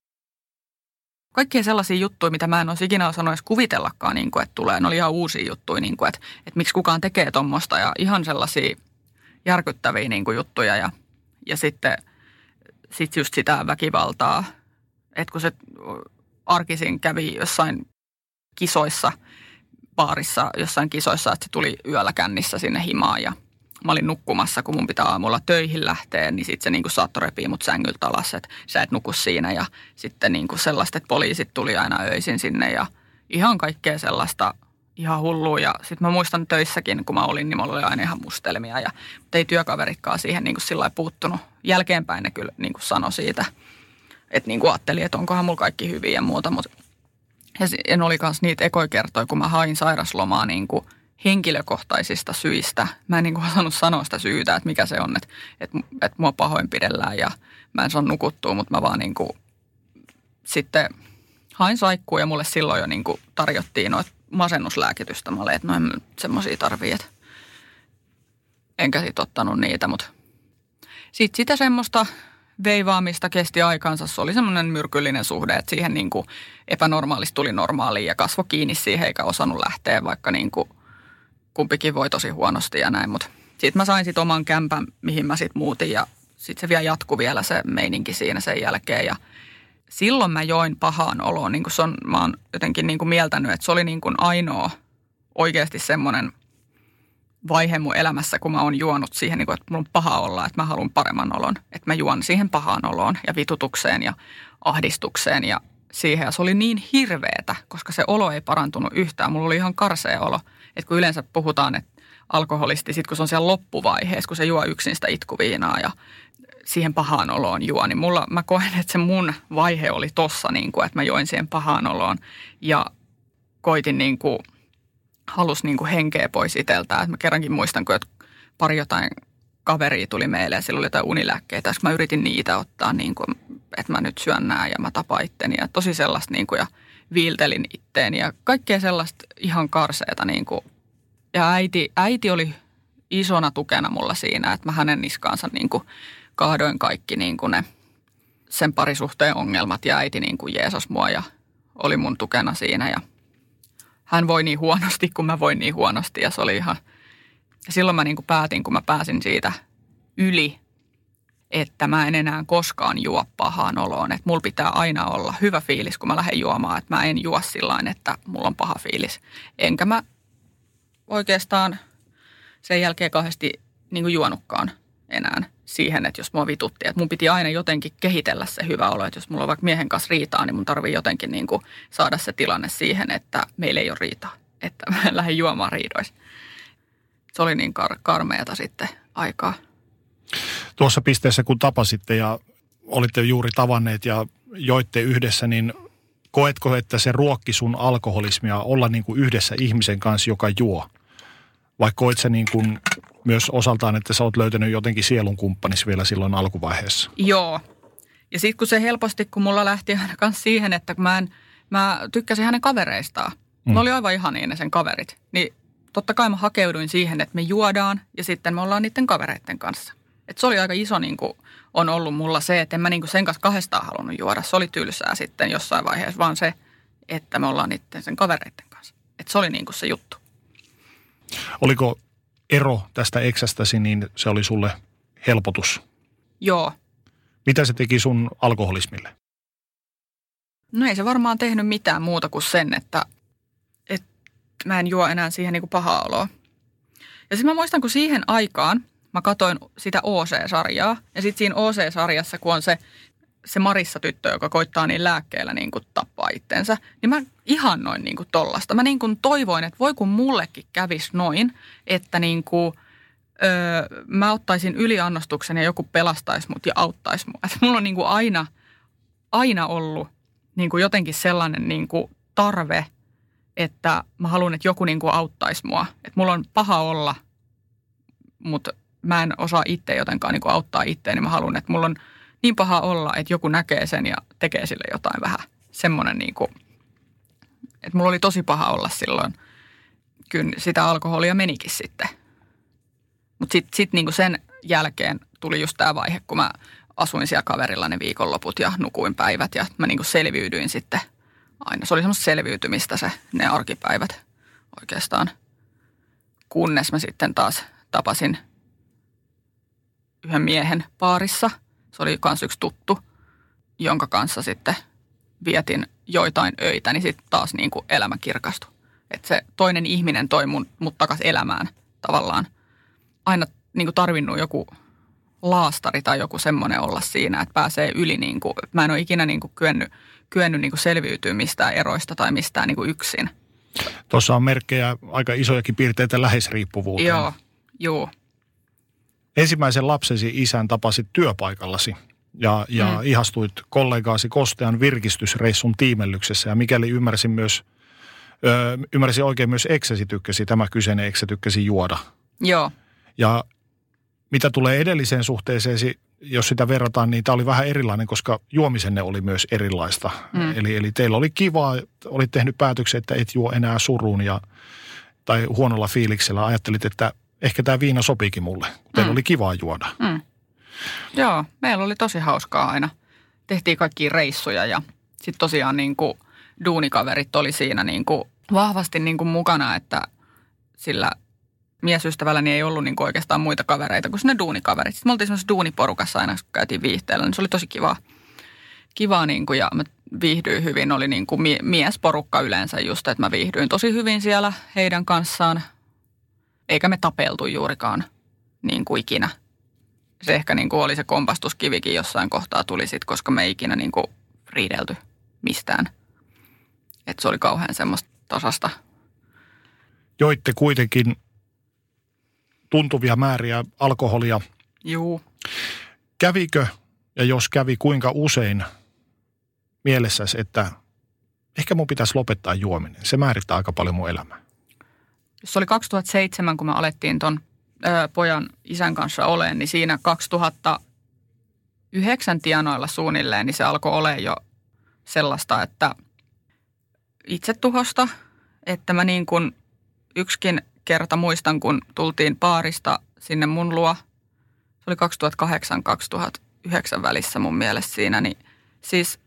Speaker 3: kaikkia sellaisia juttuja, mitä mä en olisi ikinä osannut edes kuvitellakaan, niin kuin, että tulee. Ne oli ihan uusia juttuja, niin kuin, että, että miksi kukaan tekee tuommoista ja ihan sellaisia järkyttäviä niin kuin juttuja ja, ja sitten sit just sitä väkivaltaa, että kun se arkisin kävi jossain kisoissa, baarissa, jossain kisoissa, että se tuli yöllä kännissä sinne himaan ja mä olin nukkumassa, kun mun pitää aamulla töihin lähteä, niin sitten se niin saattoi repii mut sängyltä alas, että sä et nuku siinä. Ja sitten niin kuin sellaista, että poliisit tuli aina öisin sinne ja ihan kaikkea sellaista ihan hullua. Ja sitten mä muistan töissäkin, kun mä olin, niin mulla oli aina ihan mustelmia. Ja, ei työkaverikkaa siihen niin kuin sillä puuttunut. Jälkeenpäin ne kyllä niin kuin sanoi siitä, että niin kuin ajattelin, että onkohan mulla kaikki hyvin ja muuta. Mutta ja en oli myös niitä ekoja kertoja, kun mä hain sairaslomaa niin kuin henkilökohtaisista syistä. Mä en niin kuin osannut sanoa sitä syytä, että mikä se on, että, että, että mua pahoinpidellään ja mä en saa nukuttua, mutta mä vaan niin kuin sitten hain saikkuu ja mulle silloin jo niin kuin tarjottiin noita masennuslääkitystä. Mä olin, että no en semmoisia tarvii, että enkä sit ottanut niitä, mutta sitten sitä semmoista veivaamista kesti aikansa. Se oli semmoinen myrkyllinen suhde, että siihen niin kuin epänormaalisti tuli normaaliin ja kasvo kiinni siihen eikä osannut lähteä, vaikka niin kuin kumpikin voi tosi huonosti ja näin. Mutta sitten mä sain sitten oman kämpän, mihin mä sitten muutin ja sitten se vielä jatkui vielä se meininki siinä sen jälkeen ja silloin mä join pahaan oloon. Niin kuin se on, mä oon jotenkin niin kuin mieltänyt, että se oli niin kuin ainoa oikeasti semmoinen vaihe mun elämässä, kun mä oon juonut siihen, niin kuin, että mulla on paha olla, että mä haluan paremman olon. Että mä juon siihen pahaan oloon ja vitutukseen ja ahdistukseen ja siihen. Ja se oli niin hirveetä, koska se olo ei parantunut yhtään. Mulla oli ihan karsea olo. Että kun yleensä puhutaan, että alkoholisti, sit kun se on siellä loppuvaiheessa, kun se juo yksin sitä itkuviinaa ja siihen pahaan oloon juo, niin mulla, mä koen, että se mun vaihe oli tossa, niin kuin, että mä join siihen pahaan oloon ja koitin niin kuin, halus niin kuin henkeä pois itseltään. Että mä kerrankin muistan, kun pari jotain kaveria tuli meille ja sillä oli jotain unilääkkeitä. Mä yritin niitä ottaa, niin kuin, että mä nyt syön nää ja mä tapaan itteni. Ja tosi sellaista niin kuin, ja viiltelin itteeni ja kaikkea sellaista ihan karseeta. Niin kuin. Ja äiti, äiti oli isona tukena mulla siinä, että mä hänen niskaansa niin kuin kahdoin kaikki niin kuin ne sen parisuhteen ongelmat ja äiti niin kuin Jeesus mua ja oli mun tukena siinä ja hän voi niin huonosti kuin mä voin niin huonosti ja se oli ihan, ja silloin mä niin kuin päätin, kun mä pääsin siitä yli, että mä en enää koskaan juo pahaan oloon. Että mulla pitää aina olla hyvä fiilis, kun mä lähden juomaan. Että mä en juo sillä että mulla on paha fiilis. Enkä mä oikeastaan sen jälkeen kahdesti niin kuin juonutkaan enää siihen, että jos mua vitutti, että mun piti aina jotenkin kehitellä se hyvä olo, että jos mulla on vaikka miehen kanssa riitaa, niin mun tarvii jotenkin niin kuin saada se tilanne siihen, että meillä ei ole riitaa, että mä lähden juomaan riidoissa. Se oli niin kar- karmeata sitten aikaa.
Speaker 2: Tuossa pisteessä, kun tapasitte ja olitte juuri tavanneet ja joitte yhdessä, niin koetko, että se ruokki sun alkoholismia olla niin kuin yhdessä ihmisen kanssa, joka juo? Vai koet sä niin kuin myös osaltaan, että sä oot löytänyt jotenkin sielun kumppanis vielä silloin alkuvaiheessa?
Speaker 3: Joo. Ja sitten kun se helposti, kun mulla lähti aina siihen, että mä, en, mä tykkäsin hänen kavereistaan. Mm. Mä oli aivan ihania ne sen kaverit. Niin totta kai mä hakeuduin siihen, että me juodaan ja sitten me ollaan niiden kavereiden kanssa. Et se oli aika iso niin kuin, on ollut mulla se, että en mä niin kuin sen kanssa kahdestaan halunnut juoda. Se oli tylsää sitten jossain vaiheessa, vaan se, että me ollaan niiden sen kavereiden kanssa. Et se oli niin kuin se juttu.
Speaker 2: Oliko ero tästä eksästäsi, niin se oli sulle helpotus?
Speaker 3: Joo.
Speaker 2: Mitä se teki sun alkoholismille?
Speaker 3: No ei se varmaan tehnyt mitään muuta kuin sen, että, että mä en juo enää siihen niin kuin pahaa oloa. Ja sitten mä muistan, kun siihen aikaan mä katoin sitä OC-sarjaa. Ja sitten siinä OC-sarjassa, kun on se se Marissa-tyttö, joka koittaa niin lääkkeellä niin kuin tappaa itsensä, niin mä ihannoin niin kuin tollasta. Mä niin kuin toivoin, että voi kun mullekin kävisi noin, että niin kuin, öö, mä ottaisin yliannostuksen ja joku pelastaisi mut ja auttaisi mua. Että mulla on niin kuin aina, aina ollut niin kuin jotenkin sellainen niin kuin tarve, että mä haluan, että joku niin kuin auttaisi mua. Että mulla on paha olla, mutta mä en osaa itse jotenkaan niin auttaa itseäni. Mä haluan, että mulla on – niin paha olla, että joku näkee sen ja tekee sille jotain vähän. Semmoinen niin kuin, että mulla oli tosi paha olla silloin. Kyllä sitä alkoholia menikin sitten. Mutta sitten sit niinku sen jälkeen tuli just tämä vaihe, kun mä asuin siellä kaverilla ne viikonloput ja nukuin päivät ja mä niinku selviydyin sitten aina. Se oli semmoista selviytymistä se, ne arkipäivät oikeastaan. Kunnes mä sitten taas tapasin yhden miehen paarissa. Se oli myös yksi tuttu, jonka kanssa sitten vietin joitain öitä, niin sitten taas niin kuin elämä kirkastui. Että se toinen ihminen toi mun, mut takas elämään tavallaan. Aina niin kuin tarvinnut joku laastari tai joku semmoinen olla siinä, että pääsee yli. Niin kuin, mä en ole ikinä niin kuin kyennyt, kyennyt niin kuin selviytyä mistään eroista tai mistään niin kuin yksin.
Speaker 2: Tuossa on merkkejä, aika isojakin piirteitä läheisriippuvuuteen.
Speaker 3: Joo, joo.
Speaker 2: Ensimmäisen lapsesi isän tapasit työpaikallasi ja, ja mm. ihastuit kollegaasi Kostean virkistysreissun tiimellyksessä. Ja mikäli ymmärsin myös, ö, ymmärsin oikein myös eksesi tykkäsi, tämä kyseinen eksä tykkäsi juoda.
Speaker 3: Joo.
Speaker 2: Ja mitä tulee edelliseen suhteeseesi, jos sitä verrataan, niin tämä oli vähän erilainen, koska juomisenne oli myös erilaista. Mm. Eli, eli teillä oli kivaa, olit tehnyt päätöksen, että et juo enää suruun ja, tai huonolla fiiliksellä. Ajattelit, että ehkä tämä viina sopiikin mulle, teillä mm. oli kivaa juoda.
Speaker 3: Mm. Joo, meillä oli tosi hauskaa aina. Tehtiin kaikki reissuja ja sitten tosiaan niin kuin duunikaverit oli siinä niin kuin vahvasti niin kuin mukana, että sillä miesystävälläni ei ollut niin kuin oikeastaan muita kavereita kuin ne duunikaverit. Sitten me oltiin semmoisessa duuniporukassa aina, kun käytiin viihteellä, niin se oli tosi kivaa. Kivaa niin kuin, ja mä viihdyin hyvin. Oli niin kuin miesporukka yleensä just, että mä viihdyin tosi hyvin siellä heidän kanssaan. Eikä me tapeltu juurikaan niin kuin ikinä. Se ehkä niin kuin oli se kompastuskivikin jossain kohtaa tuli sit, koska me ei ikinä niin kuin riidelty mistään. Että se oli kauhean semmoista tasasta.
Speaker 2: Joitte kuitenkin tuntuvia määriä alkoholia.
Speaker 3: Juu.
Speaker 2: Kävikö, ja jos kävi, kuinka usein mielessäsi, että ehkä mun pitäisi lopettaa juominen. Se määrittää aika paljon mun elämää.
Speaker 3: Se oli 2007, kun me alettiin ton ö, pojan isän kanssa oleen, niin siinä 2009 tienoilla suunnilleen, niin se alkoi olla jo sellaista, että itsetuhosta, että mä niin kuin yksikin kerta muistan, kun tultiin paarista sinne mun luo. Se oli 2008-2009 välissä mun mielestä siinä. Niin siis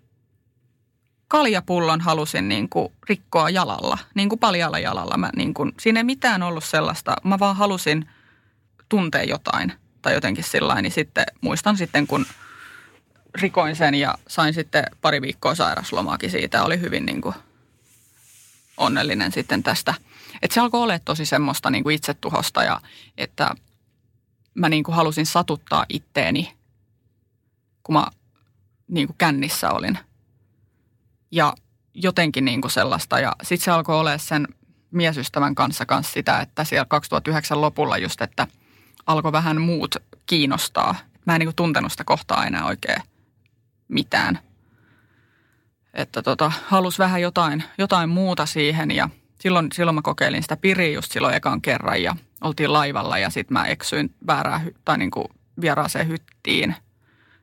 Speaker 3: kaljapullon halusin niin kuin rikkoa jalalla, niin kuin paljalla jalalla. Mä niin kuin, siinä ei mitään ollut sellaista. Mä vaan halusin tuntea jotain tai jotenkin sillä niin sitten muistan sitten, kun rikoin sen ja sain sitten pari viikkoa sairaslomaakin siitä. Oli hyvin niin kuin onnellinen sitten tästä – että se alkoi olla tosi semmoista niin kuin itsetuhosta ja että mä niin kuin halusin satuttaa itteeni, kun mä niin kuin kännissä olin. Ja jotenkin niin kuin sellaista. Ja sitten se alkoi olla sen miesystävän kanssa kanssa sitä, että siellä 2009 lopulla just, että alkoi vähän muut kiinnostaa. Mä en niin kuin tuntenut sitä kohtaa enää oikein mitään. Että tota, halus vähän jotain, jotain muuta siihen ja silloin, silloin mä kokeilin sitä piriä just silloin ekan kerran ja oltiin laivalla ja sitten mä eksyin väärään tai niin kuin vieraaseen hyttiin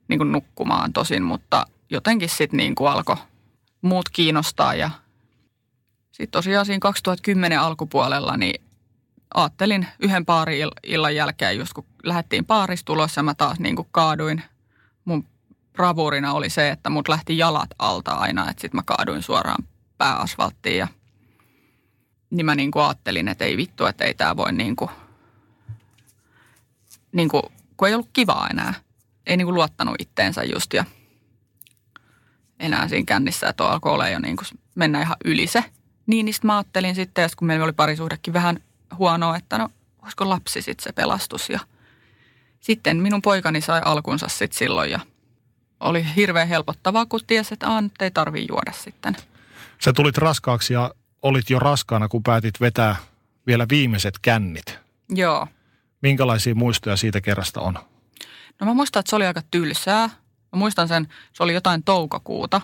Speaker 3: niin kuin nukkumaan tosin, mutta jotenkin sitten niin kuin alkoi muut kiinnostaa ja sitten tosiaan siinä 2010 alkupuolella niin ajattelin yhden paari illan jälkeen just kun lähdettiin paaristulossa mä taas niin kuin kaaduin. Mun bravurina oli se, että mut lähti jalat alta aina, että sitten mä kaaduin suoraan pääasfalttiin ja niin mä niin kuin ajattelin, että ei vittu, että ei tämä voi niin kuin, niin kuin, kun ei ollut kivaa enää. Ei niin kuin luottanut itteensä just ja enää siinä kännissä, että alkoi olla jo niin kuin mennä ihan yli se. Niin, niin mä ajattelin sitten, että kun meillä oli parisuhdekin vähän huonoa, että no olisiko lapsi sitten se pelastus. Ja sitten minun poikani sai alkunsa sitten silloin ja oli hirveän helpottavaa, kun tiesi, että Aa, nyt ei tarvii juoda sitten.
Speaker 2: Sä tulit raskaaksi ja olit jo raskaana, kun päätit vetää vielä viimeiset kännit.
Speaker 3: Joo.
Speaker 2: Minkälaisia muistoja siitä kerrasta on?
Speaker 3: No mä muistan, että se oli aika tylsää. Mä muistan sen, se oli jotain toukokuuta.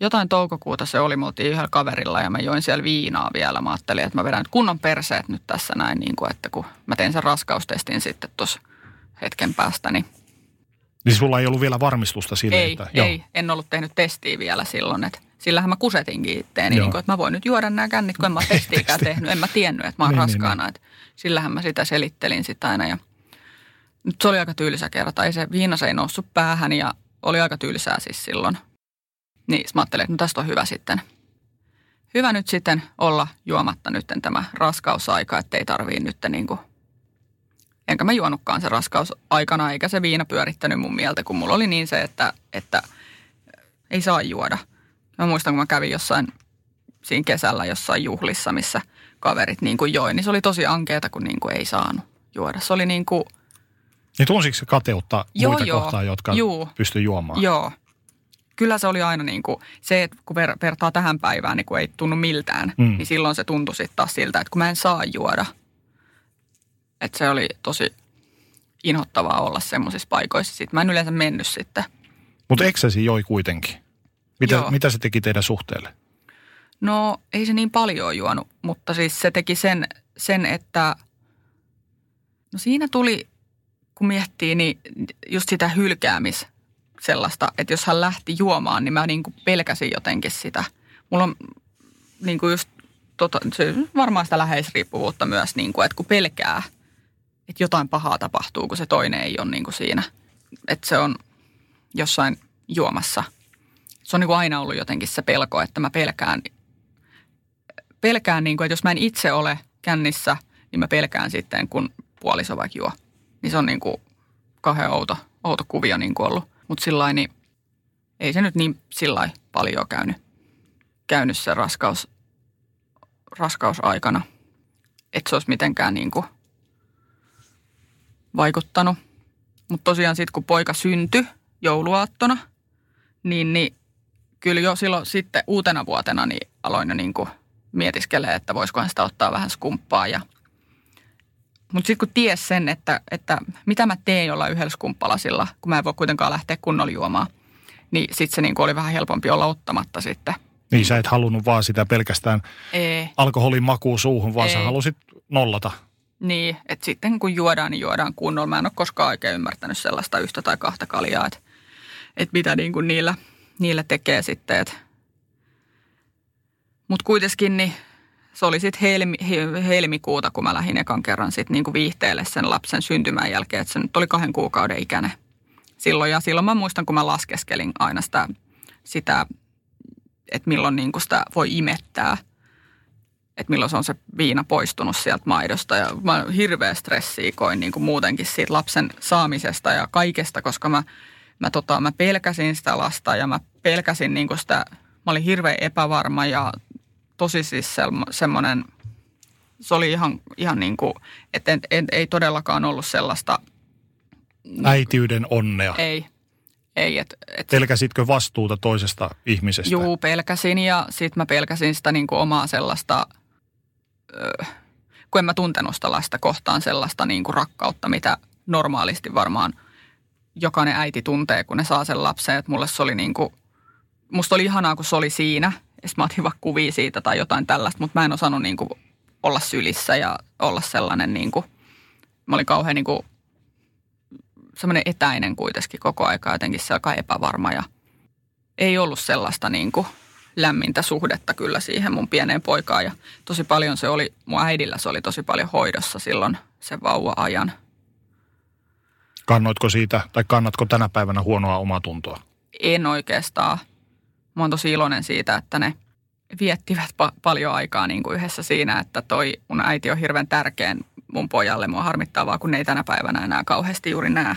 Speaker 3: Jotain toukokuuta se oli, me oltiin yhdellä kaverilla ja mä join siellä viinaa vielä. Mä ajattelin, että mä vedän kunnon perseet nyt tässä näin, niin kuin, että kun mä tein sen raskaustestin sitten tuossa hetken päästä, niin
Speaker 2: niin sulla ei ollut vielä varmistusta sille,
Speaker 3: ei,
Speaker 2: että...
Speaker 3: Ei, joo. en ollut tehnyt testiä vielä silloin, että sillähän mä kusetinkin itteeni, niin kuin, että mä voin nyt juoda nämä kännit, kun en mä testiikään tehnyt. En mä tiennyt, että mä oon niin, raskaana. Niin, niin. sillähän mä sitä selittelin sitä aina ja nyt se oli aika tyylisä kerta. Ei se viinas ei noussut päähän ja oli aika tylsää siis silloin. Niin mä ajattelin, että no tästä on hyvä sitten. Hyvä nyt sitten olla juomatta nyt tämä raskausaika, ettei tarvii nyt niin kuin enkä mä juonutkaan se raskausaikana, eikä se viina pyörittänyt mun mieltä, kun mulla oli niin se, että, että ei saa juoda. Mä muistan, kun mä kävin jossain siinä kesällä jossain juhlissa, missä kaverit niin kuin joi, niin se oli tosi ankeeta, kun niin kuin ei saanut juoda. Se oli niin kuin...
Speaker 2: Niin tunsiko se kateutta joo, muita joo, kohtaan, jotka juu, pysty juomaan?
Speaker 3: Joo. Kyllä se oli aina niin kuin se, että kun ver, vertaa tähän päivään, niin kun ei tunnu miltään, mm. niin silloin se tuntui sitten taas siltä, että kun mä en saa juoda. Että se oli tosi inhottavaa olla semmoisissa paikoissa. Sitten mä en yleensä mennyt sitten.
Speaker 2: Mutta eksäsi joi kuitenkin. Mitä, mitä se teki teidän suhteelle?
Speaker 3: No ei se niin paljon juonut, mutta siis se teki sen, sen että no siinä tuli, kun miettii, niin just sitä hylkäämis sellaista, että jos hän lähti juomaan, niin mä niin kuin pelkäsin jotenkin sitä. Mulla on niin kuin just tota, se varmaan sitä läheisriippuvuutta myös, niin kuin, että kun pelkää, että jotain pahaa tapahtuu, kun se toinen ei ole niin kuin siinä. Että se on jossain juomassa – se on niin kuin aina ollut jotenkin se pelko, että mä pelkään, pelkään niin kuin, että jos mä en itse ole kännissä, niin mä pelkään sitten, kun puoliso vaikka juo. Niin se on niin kuin kauhean outo, outo kuvio niin kuin ollut. Mutta sillä niin ei se nyt niin sillä paljon käynyt, käynyt se raskaus, raskausaikana. Että se olisi mitenkään niin kuin vaikuttanut. Mutta tosiaan sitten kun poika syntyi jouluaattona, niin, niin kyllä jo silloin sitten uutena vuotena niin aloin jo niin kuin mietiskelee, että voisikohan sitä ottaa vähän skumppaa. Ja... Mutta sitten kun ties sen, että, että mitä mä teen jollain yhdellä skumppalasilla, kun mä en voi kuitenkaan lähteä kunnolla juomaan, niin sitten se niin kuin oli vähän helpompi olla ottamatta sitten.
Speaker 2: Niin sä et halunnut vaan sitä pelkästään Ei. alkoholin makuun suuhun, vaan Ei. sä halusit nollata.
Speaker 3: Niin, että sitten kun juodaan, niin juodaan kunnolla. Mä en ole koskaan oikein ymmärtänyt sellaista yhtä tai kahta kaljaa, että, että mitä niin kuin niillä – niille tekee sitten. Mutta kuitenkin niin se oli sitten helmi, helmikuuta, kun mä lähdin ekan kerran sitten niin viihteelle sen lapsen syntymän jälkeen. Että se nyt oli kahden kuukauden ikäinen silloin. Ja silloin mä muistan, kun mä laskeskelin aina sitä, sitä että milloin niin kuin sitä voi imettää. Että milloin se on se viina poistunut sieltä maidosta. Ja mä hirveä stressiä koin niin kuin muutenkin siitä lapsen saamisesta ja kaikesta, koska mä – mä, tota, mä pelkäsin sitä lasta ja mä pelkäsin niin sitä, mä olin hirveän epävarma ja tosi siis se, semmoinen, se oli ihan, ihan niin kuin, että en, en, ei todellakaan ollut sellaista.
Speaker 2: Niin, Äitiyden onnea.
Speaker 3: Ei, ei. Et,
Speaker 2: et, Pelkäsitkö vastuuta toisesta ihmisestä?
Speaker 3: Juu, pelkäsin ja sitten mä pelkäsin sitä niin kuin omaa sellaista, ö, kun en mä tuntenut sitä lasta kohtaan sellaista niin kuin rakkautta, mitä normaalisti varmaan – jokainen äiti tuntee, kun ne saa sen lapsen. Että mulle se oli niin kuin, musta oli ihanaa, kun se oli siinä. Ja mä otin vaikka kuvia siitä tai jotain tällaista, mutta mä en osannut niin kuin olla sylissä ja olla sellainen niin kuin, mä olin kauhean niin kuin, semmoinen etäinen kuitenkin koko aika, jotenkin se aika epävarma ja ei ollut sellaista niin kuin lämmintä suhdetta kyllä siihen mun pieneen poikaan ja tosi paljon se oli, mun äidillä se oli tosi paljon hoidossa silloin sen vauva-ajan –
Speaker 2: Kannoitko siitä tai kannatko tänä päivänä huonoa omaa tuntoa?
Speaker 3: En oikeastaan. Mä oon tosi iloinen siitä, että ne viettivät pa- paljon aikaa niin kuin yhdessä siinä, että toi mun äiti on hirveän tärkeä mun pojalle. Mua harmittaa vaan, kun ne ei tänä päivänä enää kauheasti juuri näe,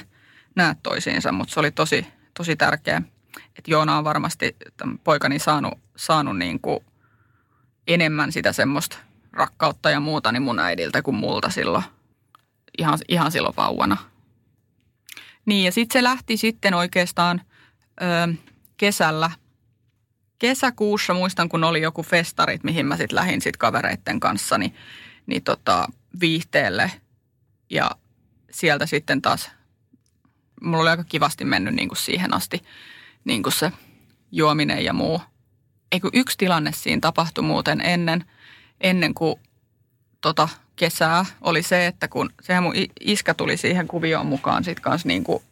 Speaker 3: näe toisiinsa, mutta se oli tosi, tosi tärkeä. Että Joona on varmasti poikani saanut, saanut niin kuin enemmän sitä semmoista rakkautta ja muuta niin mun äidiltä kuin multa silloin, ihan, ihan silloin vauvana. Niin ja sitten se lähti sitten oikeastaan ö, kesällä. Kesäkuussa muistan, kun oli joku festarit, mihin mä sitten lähdin sitten kavereitten kanssa, niin, niin tota, viihteelle. Ja sieltä sitten taas, mulla oli aika kivasti mennyt niin kuin siihen asti niin kuin se juominen ja muu. Eikö yksi tilanne siinä tapahtui muuten ennen, ennen kuin tota, kesää oli se, että kun sehän mun iskä tuli siihen kuvioon mukaan sit kanssa niin kuin,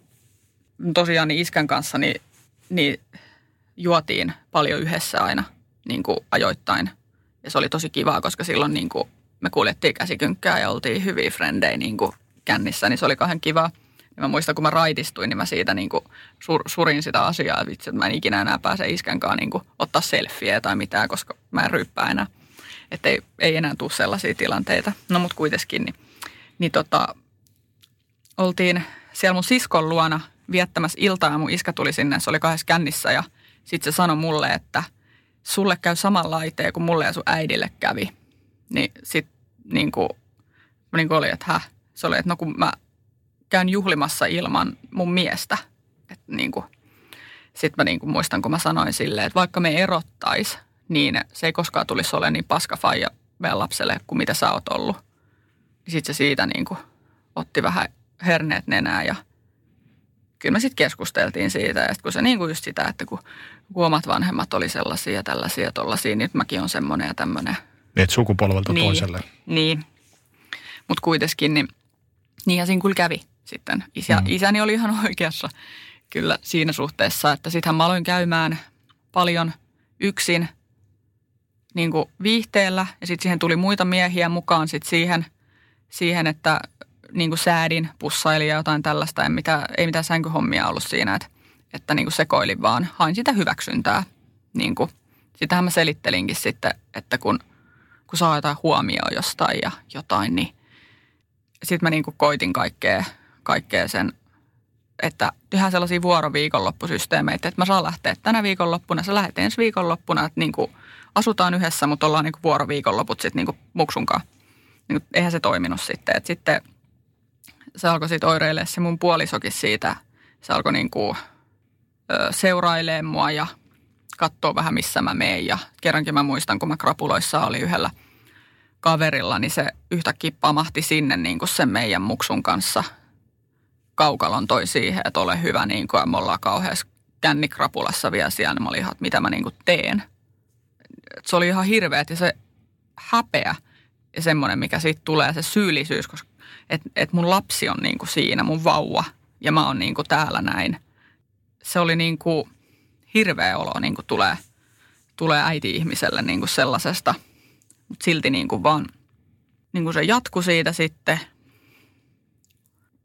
Speaker 3: tosiaan niin iskän kanssa, niin, niin juotiin paljon yhdessä aina niin kuin ajoittain. Ja se oli tosi kivaa, koska silloin niin kuin me kuljettiin käsikynkkää ja oltiin hyviä frendejä niin kuin kännissä, niin se oli kahden kivaa. Ja mä muistan, kun mä raitistuin, niin mä siitä niin kuin sur, surin sitä asiaa, vitsi, että mä en ikinä enää pääse iskänkaan niin kuin ottaa selfieä tai mitään, koska mä en ryyppää enää. Että ei, ei enää tule sellaisia tilanteita. No mut kuitenkin, niin, niin tota, oltiin siellä mun siskon luona viettämässä iltaa ja mun iskä tuli sinne, se oli kahdessa kännissä ja sitten se sanoi mulle, että sulle käy saman laiteen kuin mulle ja sun äidille kävi. Niin sitten niin kuin, niin kuin oli, että häh? Se oli, että no kun mä käyn juhlimassa ilman mun miestä. Että niin kuin, sitten mä niin kuin muistan, kun mä sanoin silleen, että vaikka me erottais, niin se ei koskaan tulisi olemaan niin paska faija meidän lapselle kuin mitä sä oot ollut. Niin sitten se siitä niin kuin otti vähän herneet nenää ja kyllä me sitten keskusteltiin siitä. Ja kun se niin kuin just sitä, että kun, kun omat vanhemmat oli sellaisia ja tällaisia ja tollaisia, niin nyt mäkin on semmoinen ja tämmöinen.
Speaker 2: Niin, sukupolvelta
Speaker 3: niin,
Speaker 2: toiselle.
Speaker 3: Niin, mutta kuitenkin, niin niinhän siinä kyllä kävi sitten. Isä, mm. Isäni oli ihan oikeassa kyllä siinä suhteessa, että sittenhän mä aloin käymään paljon yksin niin kuin viihteellä ja sitten siihen tuli muita miehiä mukaan sitten siihen, siihen, että niin kuin säädin, pussailin ja jotain tällaista. En mitään, ei mitään sänkyhommia ollut siinä, että, että niin kuin sekoilin vaan, hain sitä hyväksyntää. Niin kuin, sitähän mä selittelinkin sitten, että kun, kun saa jotain huomioon jostain ja jotain, niin sitten mä niin kuin koitin kaikkea, kaikkea sen, että tehdään sellaisia vuoroviikonloppusysteemeitä, että mä saan lähteä tänä viikonloppuna, sä lähdet ensi viikonloppuna, että niin kuin asutaan yhdessä, mutta ollaan niin kuin vuoroviikonloput sitten niin kuin muksunkaan. Niin kuin, eihän se toiminut sitten. Et sitten se alkoi sitten oireilemaan se mun puolisokin siitä. Se alkoi niin kuin, ö, seurailemaan mua ja katsoa vähän missä mä meen. Ja kerrankin mä muistan, kun mä krapuloissa oli yhdellä kaverilla, niin se yhtäkkiä pamahti sinne niin kuin sen meidän muksun kanssa kaukalon toi siihen, että ole hyvä niin kuin, me ollaan kauheassa kännikrapulassa vielä siellä. Niin mä olin ihan, että mitä mä niin kuin teen. Et se oli ihan hirveä, ja se häpeä ja semmoinen, mikä siitä tulee, se syyllisyys, koska että et mun lapsi on niin kuin siinä, mun vauva, ja mä oon niin kuin täällä näin. Se oli niin kuin hirveä olo niin kuin tulee, tulee äiti-ihmiselle niin kuin sellaisesta, mutta silti niin kuin vaan niin kuin se jatku siitä sitten.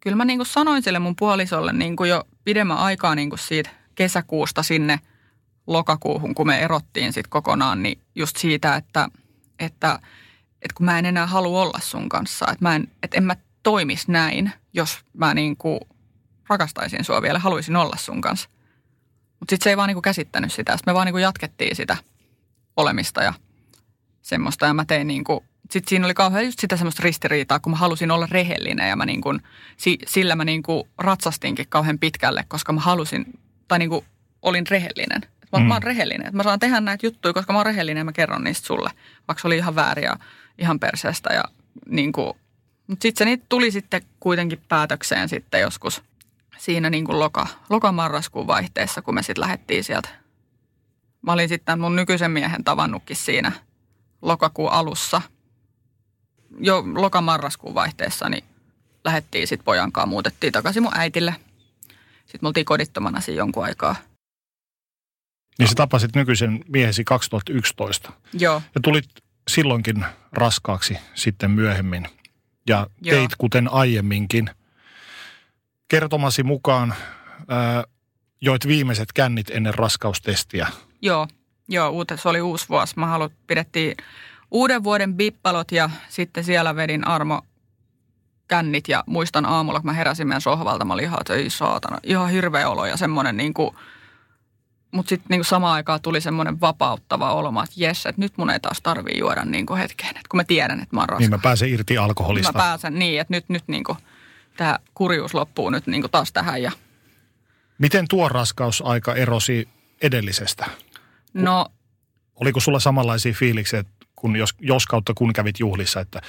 Speaker 3: Kyllä mä niin kuin sanoin sille mun puolisolle niin kuin jo pidemmän aikaa niin kuin siitä kesäkuusta sinne lokakuuhun, kun me erottiin sitten kokonaan, niin just siitä, että, että, että kun mä en enää halua olla sun kanssa, että, mä en, että en mä toimisi näin, jos mä niin kuin rakastaisin sua vielä, haluaisin olla sun kanssa. Mutta sitten se ei vaan niin kuin käsittänyt sitä. Sitten me vaan niin kuin jatkettiin sitä olemista ja semmoista. Ja mä tein niin kuin, sitten siinä oli kauhean just sitä semmoista ristiriitaa, kun mä halusin olla rehellinen ja mä niin kuin, sillä mä niin kuin ratsastinkin kauhean pitkälle, koska mä halusin, tai niin kuin olin rehellinen. Mä, mm. mä oon rehellinen, että mä saan tehdä näitä juttuja, koska mä oon rehellinen ja mä kerron niistä sulle, vaikka se oli ihan vääriä, ihan perseestä ja niin kuin mutta sitten se niitä tuli sitten kuitenkin päätökseen sitten joskus siinä niin kuin loka, lokamarraskuun vaihteessa, kun me sitten lähdettiin sieltä. Mä olin sitten mun nykyisen miehen tavannutkin siinä lokakuun alussa. Jo lokamarraskuun vaihteessa niin lähdettiin sitten pojankaan, muutettiin takaisin mun äitille. Sitten me oltiin kodittomana siinä jonkun aikaa.
Speaker 2: Niin sä tapasit nykyisen miehesi 2011.
Speaker 3: Joo.
Speaker 2: Ja tulit silloinkin raskaaksi sitten myöhemmin ja Joo. teit kuten aiemminkin. Kertomasi mukaan ää, joit viimeiset kännit ennen raskaustestiä.
Speaker 3: Joo, Joo uute, se oli uusi vuosi. Mä haluan, pidettiin uuden vuoden bippalot ja sitten siellä vedin Armo kännit ja muistan aamulla, kun mä heräsin meidän sohvalta, mä olin ihan, että ei saatana, ihan hirveä olo ja semmoinen niin kuin, mutta sitten niin samaan aikaan tuli semmoinen vapauttava olo, että jes, että nyt mun ei taas tarvii juoda niin kuin hetkeen, että kun mä tiedän, että mä oon raskas.
Speaker 2: Niin mä pääsen irti alkoholista.
Speaker 3: Mä pääsen niin, että nyt, nyt niin kuin, tämä kurjuus loppuu nyt niin kuin taas tähän. Ja...
Speaker 2: Miten tuo raskausaika erosi edellisestä?
Speaker 3: No.
Speaker 2: Oliko sulla samanlaisia fiiliksiä, kun jos, jos kautta kun kävit juhlissa, että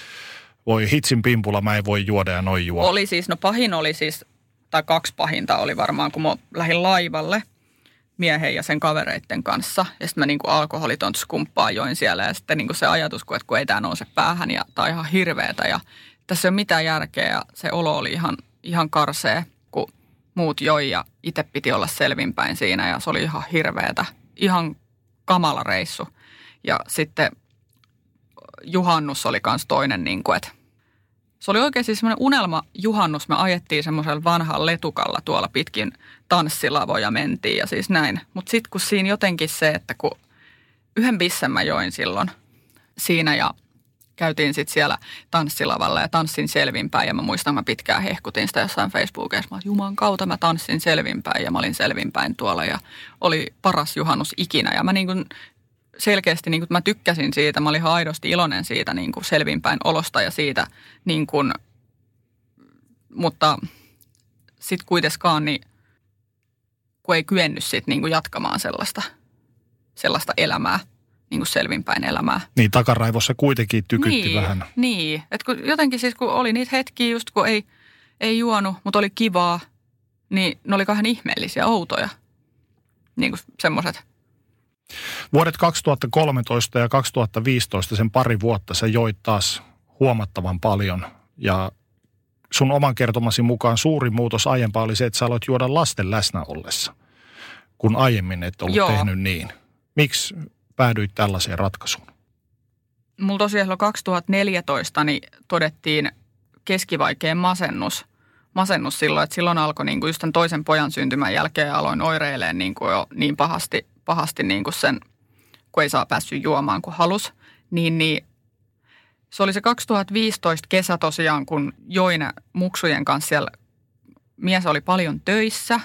Speaker 2: voi hitsin pimpulla, mä en voi juoda ja noin juo?
Speaker 3: Oli siis, no pahin oli siis, tai kaksi pahinta oli varmaan, kun mä lähdin laivalle – miehen ja sen kavereiden kanssa. Ja sitten mä niin kuin alkoholiton skumppaa join siellä ja sitten niin kuin se ajatus, kun, että kun ei tämä nouse päähän ja tämä on ihan hirveetä ja tässä ei ole mitään järkeä ja se olo oli ihan, ihan karsee, kun muut joi ja itse piti olla selvinpäin siinä ja se oli ihan hirveetä. ihan kamala reissu. Ja sitten juhannus oli myös toinen, niin kuin, että se oli oikein siis semmoinen unelma juhannus. Me ajettiin semmoisella vanhalla letukalla tuolla pitkin tanssilavoja mentiin ja siis näin. Mutta sitten kun siinä jotenkin se, että kun yhden bissen mä join silloin siinä ja käytiin sitten siellä tanssilavalla ja tanssin selvinpäin. Ja mä muistan, mä pitkään hehkutin sitä jossain Facebookissa. Mä Juman kautta mä tanssin selvinpäin ja mä olin selvinpäin tuolla ja oli paras juhannus ikinä. Ja mä niin kuin selkeästi niin kuin, mä tykkäsin siitä, mä olin ihan aidosti iloinen siitä niin kuin selvinpäin olosta ja siitä, niin kuin, mutta sitten kuitenkaan niin, kun ei kyennyt sit niin kuin jatkamaan sellaista, sellaista elämää, niin kuin selvinpäin elämää.
Speaker 2: Niin takaraivossa kuitenkin tykytti
Speaker 3: niin,
Speaker 2: vähän.
Speaker 3: Niin, että kun jotenkin siis kun oli niitä hetkiä just kun ei, ei juonut, mutta oli kivaa, niin ne oli kahden ihmeellisiä, outoja. Niin kuin semmoiset
Speaker 2: Vuodet 2013 ja 2015, sen pari vuotta, sä joit taas huomattavan paljon. Ja sun oman kertomasi mukaan suuri muutos aiempaa oli se, että sä aloit juoda lasten läsnä ollessa, kun aiemmin et ollut
Speaker 3: Joo.
Speaker 2: tehnyt niin. Miksi päädyit tällaiseen ratkaisuun?
Speaker 3: Mulla tosiaan 2014 niin todettiin keskivaikeen masennus. Masennus silloin, että silloin alkoi niin kuin just tämän toisen pojan syntymän jälkeen aloin oireileen niin kuin jo niin pahasti, pahasti niin kuin sen, kun ei saa päässyt juomaan kuin halus. Niin, niin se oli se 2015 kesä tosiaan, kun join muksujen kanssa siellä. Mies oli paljon töissä,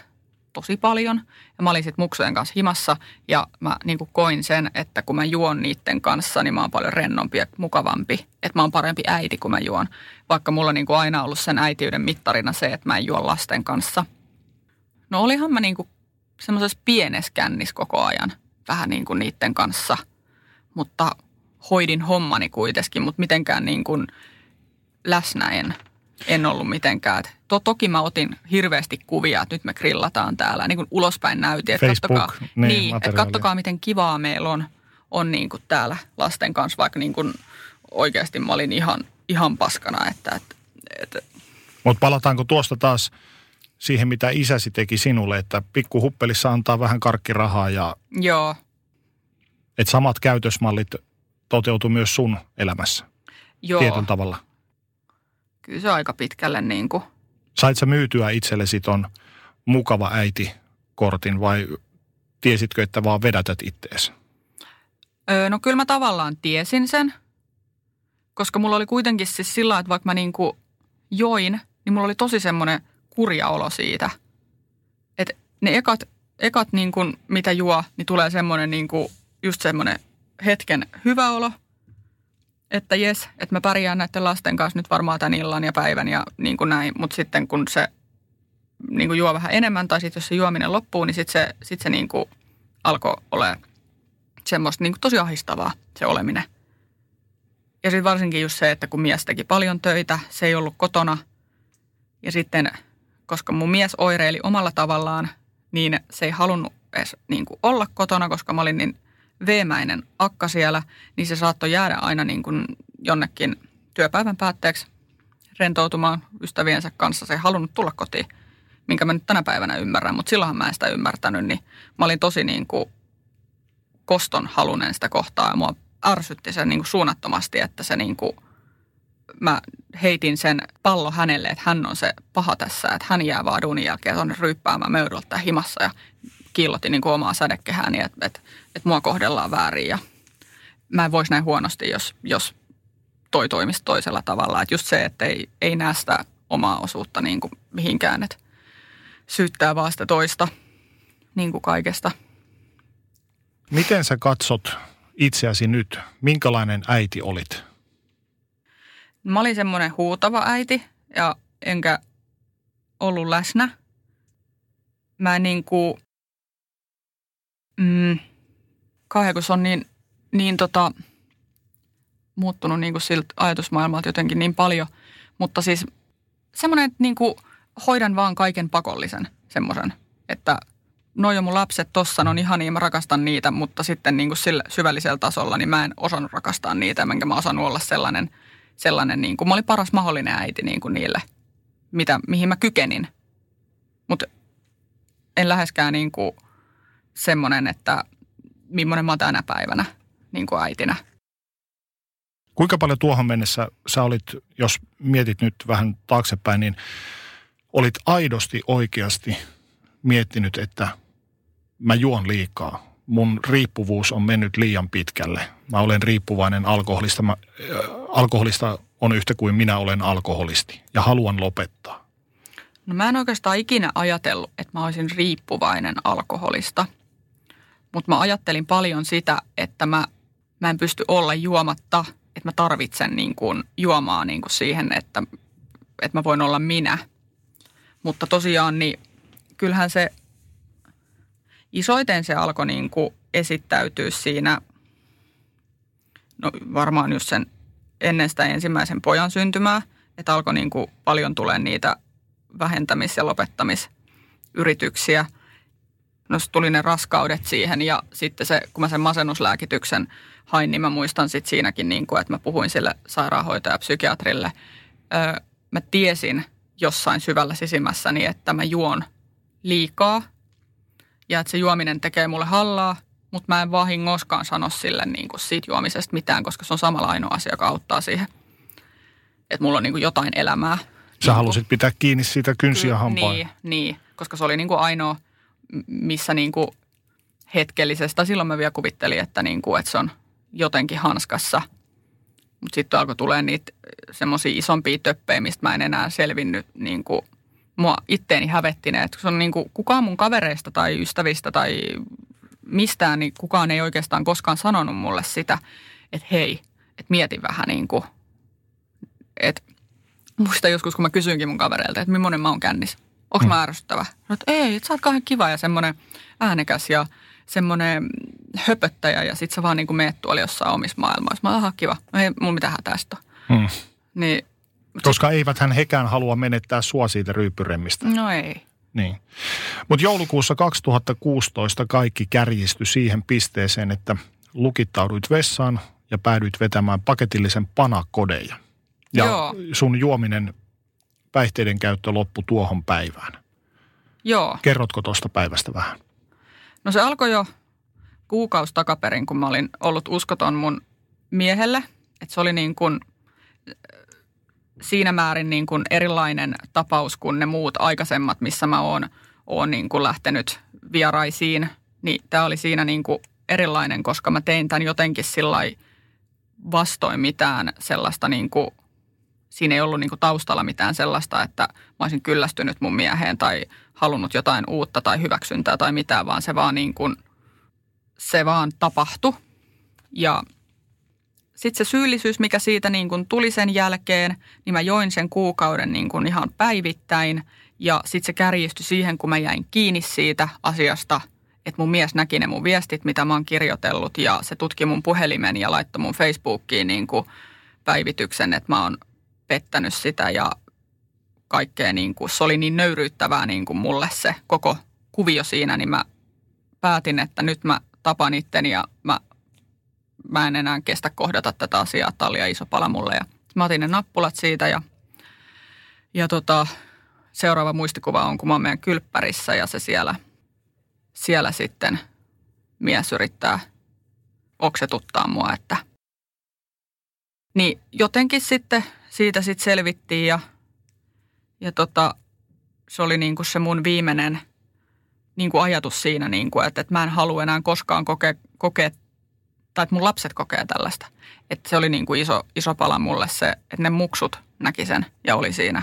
Speaker 3: tosi paljon. Ja mä olin sitten muksujen kanssa himassa ja mä niin kuin koin sen, että kun mä juon niiden kanssa, niin mä oon paljon rennompi ja mukavampi. Että mä oon parempi äiti, kun mä juon. Vaikka mulla on niin kuin aina ollut sen äitiyden mittarina se, että mä en juo lasten kanssa. No olihan mä niin semmoisessa pienessä kännissä koko ajan. Vähän niin kuin niiden kanssa. Mutta hoidin hommani kuitenkin, mutta mitenkään niin kuin läsnä en, en ollut mitenkään. To, toki mä otin hirveästi kuvia, että nyt me grillataan täällä, niin kuin ulospäin näytin. Että
Speaker 2: Facebook,
Speaker 3: kattokaa,
Speaker 2: niin,
Speaker 3: niin, että kattokaa, miten kivaa meillä on, on niin kuin täällä lasten kanssa, vaikka niin kuin oikeasti mä olin ihan, ihan paskana, että, että, että
Speaker 2: Mutta palataanko tuosta taas siihen, mitä isäsi teki sinulle, että pikkuhuppelissa antaa vähän karkkirahaa ja
Speaker 3: joo,
Speaker 2: että samat käytösmallit toteutuu myös sun elämässä
Speaker 3: joo,
Speaker 2: tietyllä tavalla.
Speaker 3: Kyllä se aika pitkälle niin kuin,
Speaker 2: Sait sä myytyä itsellesi ton mukava äiti-kortin vai tiesitkö, että vaan vedätät ittees?
Speaker 3: Öö, no kyllä mä tavallaan tiesin sen, koska mulla oli kuitenkin siis sillä että vaikka mä niinku join, niin mulla oli tosi semmoinen kurja olo siitä. Että ne ekat, ekat niin kuin, mitä juo, niin tulee semmoinen niin kuin, just semmoinen hetken hyvä olo, että jes, että mä pärjään näiden lasten kanssa nyt varmaan tämän illan ja päivän ja niin kuin näin. Mutta sitten kun se niin kuin juo vähän enemmän tai sitten jos se juominen loppuu, niin sitten se, sit se niin kuin alkoi olemaan semmoista niin kuin tosi ahistavaa se oleminen. Ja sitten varsinkin just se, että kun mies teki paljon töitä, se ei ollut kotona. Ja sitten, koska mun mies oireili omalla tavallaan, niin se ei halunnut edes niin kuin olla kotona, koska mä olin niin veemäinen akka siellä, niin se saattoi jäädä aina niin kuin jonnekin työpäivän päätteeksi rentoutumaan ystäviensä kanssa. Se ei halunnut tulla kotiin, minkä mä nyt tänä päivänä ymmärrän, mutta silloinhan mä en sitä ymmärtänyt, niin mä olin tosi niin kuin koston halunen sitä kohtaa ja mua ärsytti se niin kuin suunnattomasti, että se niin kuin, mä heitin sen pallo hänelle, että hän on se paha tässä, että hän jää vaan duunin jälkeen tuonne ryyppäämään möydoltä himassa ja kiillotin niin kuin omaa sädekehääni, että, että, että mua kohdellaan väärin ja mä en voisi näin huonosti, jos, jos toi toimisi toisella tavalla. Että just se, että ei, ei näe sitä omaa osuutta niin kuin mihinkään, että syyttää vaan sitä toista niin kuin kaikesta.
Speaker 2: Miten sä katsot itseäsi nyt? Minkälainen äiti olit?
Speaker 3: Mä olin semmoinen huutava äiti ja enkä ollut läsnä. Mä en niin kuin, mm, kauhean kun se on niin, niin tota, muuttunut niin kuin siltä ajatusmaailmalta jotenkin niin paljon. Mutta siis semmoinen, että niin kuin hoidan vaan kaiken pakollisen semmoisen, että noi on mun lapset tossa, ne on ihania, mä rakastan niitä, mutta sitten niin kuin sillä syvällisellä tasolla, niin mä en osannut rakastaa niitä, enkä mä osannut olla sellainen, sellainen niin kuin, mä olin paras mahdollinen äiti niin kuin niille, mitä, mihin mä kykenin. Mutta en läheskään niin kuin semmoinen, että millainen mä oon tänä päivänä niin kuin äitinä.
Speaker 2: Kuinka paljon tuohon mennessä sä olit, jos mietit nyt vähän taaksepäin, niin olit aidosti oikeasti miettinyt, että mä juon liikaa. Mun riippuvuus on mennyt liian pitkälle. Mä olen riippuvainen alkoholista. Mä, äh, alkoholista on yhtä kuin minä olen alkoholisti ja haluan lopettaa.
Speaker 3: No mä en oikeastaan ikinä ajatellut, että mä olisin riippuvainen alkoholista. Mutta mä ajattelin paljon sitä, että mä, mä en pysty olla juomatta, että mä tarvitsen niin kuin juomaa niin kuin siihen, että, että mä voin olla minä. Mutta tosiaan niin kyllähän se isoiten se alkoi niin kuin esittäytyä siinä, no varmaan just sen ennen sitä ensimmäisen pojan syntymää, että alkoi niin kuin paljon tulee niitä vähentämis- ja lopettamisyrityksiä. No tuli ne raskaudet siihen ja sitten se, kun mä sen masennuslääkityksen hain, niin mä muistan sitten siinäkin, niin kuin, että mä puhuin sille sairaanhoitaja psykiatrille. Öö, mä tiesin jossain syvällä sisimmässäni, että mä juon liikaa ja että se juominen tekee mulle hallaa, mutta mä en vahingoskaan sano sille niin kuin siitä juomisesta mitään, koska se on samalla ainoa asia, joka auttaa siihen, että mulla on niin kuin jotain elämää.
Speaker 2: Sä niin halusit pitää kiinni siitä kynsiä hampaan.
Speaker 3: Niin, niin, koska se oli niin kuin ainoa, missä niin kuin hetkellisestä, silloin mä vielä kuvittelin, että, niin kuin, että se on jotenkin hanskassa. Mutta sitten alkoi tulee niitä semmoisia isompia töppejä, mistä mä en enää selvinnyt niin kuin mua itteeni hävettineet. Se on niin kuin, kukaan mun kavereista tai ystävistä tai mistään, niin kukaan ei oikeastaan koskaan sanonut mulle sitä, että hei, että mieti vähän niin kuin, että muista joskus, kun mä kysyinkin mun kavereilta, että millainen mä oon kännis. Onko mä mm. ärsyttävä? No, että ei, että sä oot kauhean kiva ja semmoinen äänekäs ja semmoinen höpöttäjä ja sit sä vaan niin kuin meet tuolla jossain omissa maailmoissa. Mä oon kiva. No ei mulla mitään tästä. Hmm. Niin
Speaker 2: koska eivät hän hekään halua menettää sua siitä ryyppyremmistä.
Speaker 3: No ei.
Speaker 2: Niin. Mutta joulukuussa 2016 kaikki kärjistyi siihen pisteeseen, että lukittauduit vessaan ja päädyit vetämään paketillisen panakodeja. Ja Joo. sun juominen, päihteiden käyttö loppui tuohon päivään.
Speaker 3: Joo.
Speaker 2: Kerrotko tuosta päivästä vähän?
Speaker 3: No se alkoi jo kuukausi takaperin, kun mä olin ollut uskoton mun miehelle. Että se oli niin kuin – siinä määrin niin kuin erilainen tapaus kuin ne muut aikaisemmat, missä mä oon, oon niin kuin lähtenyt vieraisiin. Niin tämä oli siinä niin kuin erilainen, koska mä tein tämän jotenkin sillä vastoin mitään sellaista niin kuin, siinä ei ollut niin kuin taustalla mitään sellaista, että mä olisin kyllästynyt mun mieheen tai halunnut jotain uutta tai hyväksyntää tai mitään, vaan se vaan niin kuin, se vaan tapahtui. Ja sitten se syyllisyys, mikä siitä niin kuin tuli sen jälkeen, niin mä join sen kuukauden niin kuin ihan päivittäin. Ja sitten se kärjistyi siihen, kun mä jäin kiinni siitä asiasta, että mun mies näki ne mun viestit, mitä mä oon kirjoitellut. Ja se tutki mun puhelimen ja laittoi mun Facebookiin niin päivityksen, että mä oon pettänyt sitä ja kaikkea. Niin kuin, se oli niin nöyryyttävää niin kuin mulle se koko kuvio siinä, niin mä päätin, että nyt mä tapan itteni ja mä mä en enää kestä kohdata tätä asiaa, tämä oli iso pala mulle. Ja mä otin ne nappulat siitä ja, ja tota, seuraava muistikuva on, kun mä oon meidän kylppärissä ja se siellä, siellä sitten mies yrittää oksetuttaa mua, että niin jotenkin sitten siitä sitten selvittiin ja, ja tota, se oli niin kuin se mun viimeinen niin kuin ajatus siinä, niin kuin, että, että mä en halua enää koskaan kokea, kokea tai että mun lapset kokee tällaista. Että se oli niin kuin iso, iso pala mulle se, että ne muksut näki sen ja oli siinä.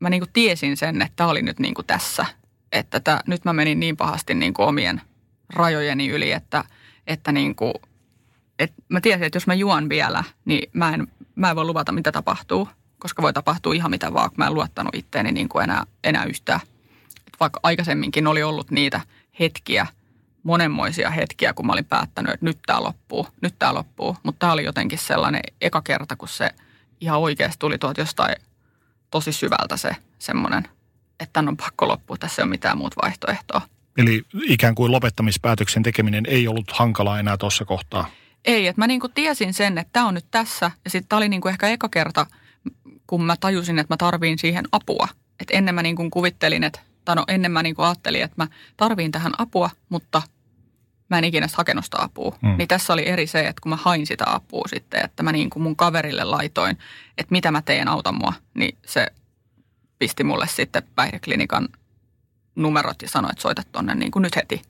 Speaker 3: Mä niin kuin tiesin sen, että tämä oli nyt niin kuin tässä. Että tää, nyt mä menin niin pahasti niin kuin omien rajojeni yli, että, että niin kuin, että mä tiesin, että jos mä juon vielä, niin mä en, mä en voi luvata, mitä tapahtuu. Koska voi tapahtua ihan mitä vaan, kun mä en luottanut itteeni niin kuin enää, enää yhtään. Et vaikka aikaisemminkin oli ollut niitä hetkiä – monenmoisia hetkiä, kun mä olin päättänyt, että nyt tämä loppuu, nyt tämä loppuu. Mutta tämä oli jotenkin sellainen eka kerta, kun se ihan oikeasti tuli tuolta jostain tosi syvältä se semmoinen, että tämän on pakko loppua, tässä ei ole mitään muuta vaihtoehtoa.
Speaker 2: Eli ikään kuin lopettamispäätöksen tekeminen ei ollut hankalaa enää tuossa kohtaa?
Speaker 3: Ei, että mä niinku tiesin sen, että tämä on nyt tässä. Ja sitten tämä oli niinku ehkä eka kerta, kun mä tajusin, että mä tarviin siihen apua. Että ennen mä niinku kuvittelin, että, tai no ennen mä niinku ajattelin, että mä tarviin tähän apua, mutta mä en ikinä hakenut sitä apua. Mm. Niin tässä oli eri se, että kun mä hain sitä apua sitten, että mä niin kuin mun kaverille laitoin, että mitä mä teen, auta mua, niin se pisti mulle sitten päihdeklinikan numerot ja sanoi, että soita tonne niin kuin nyt heti.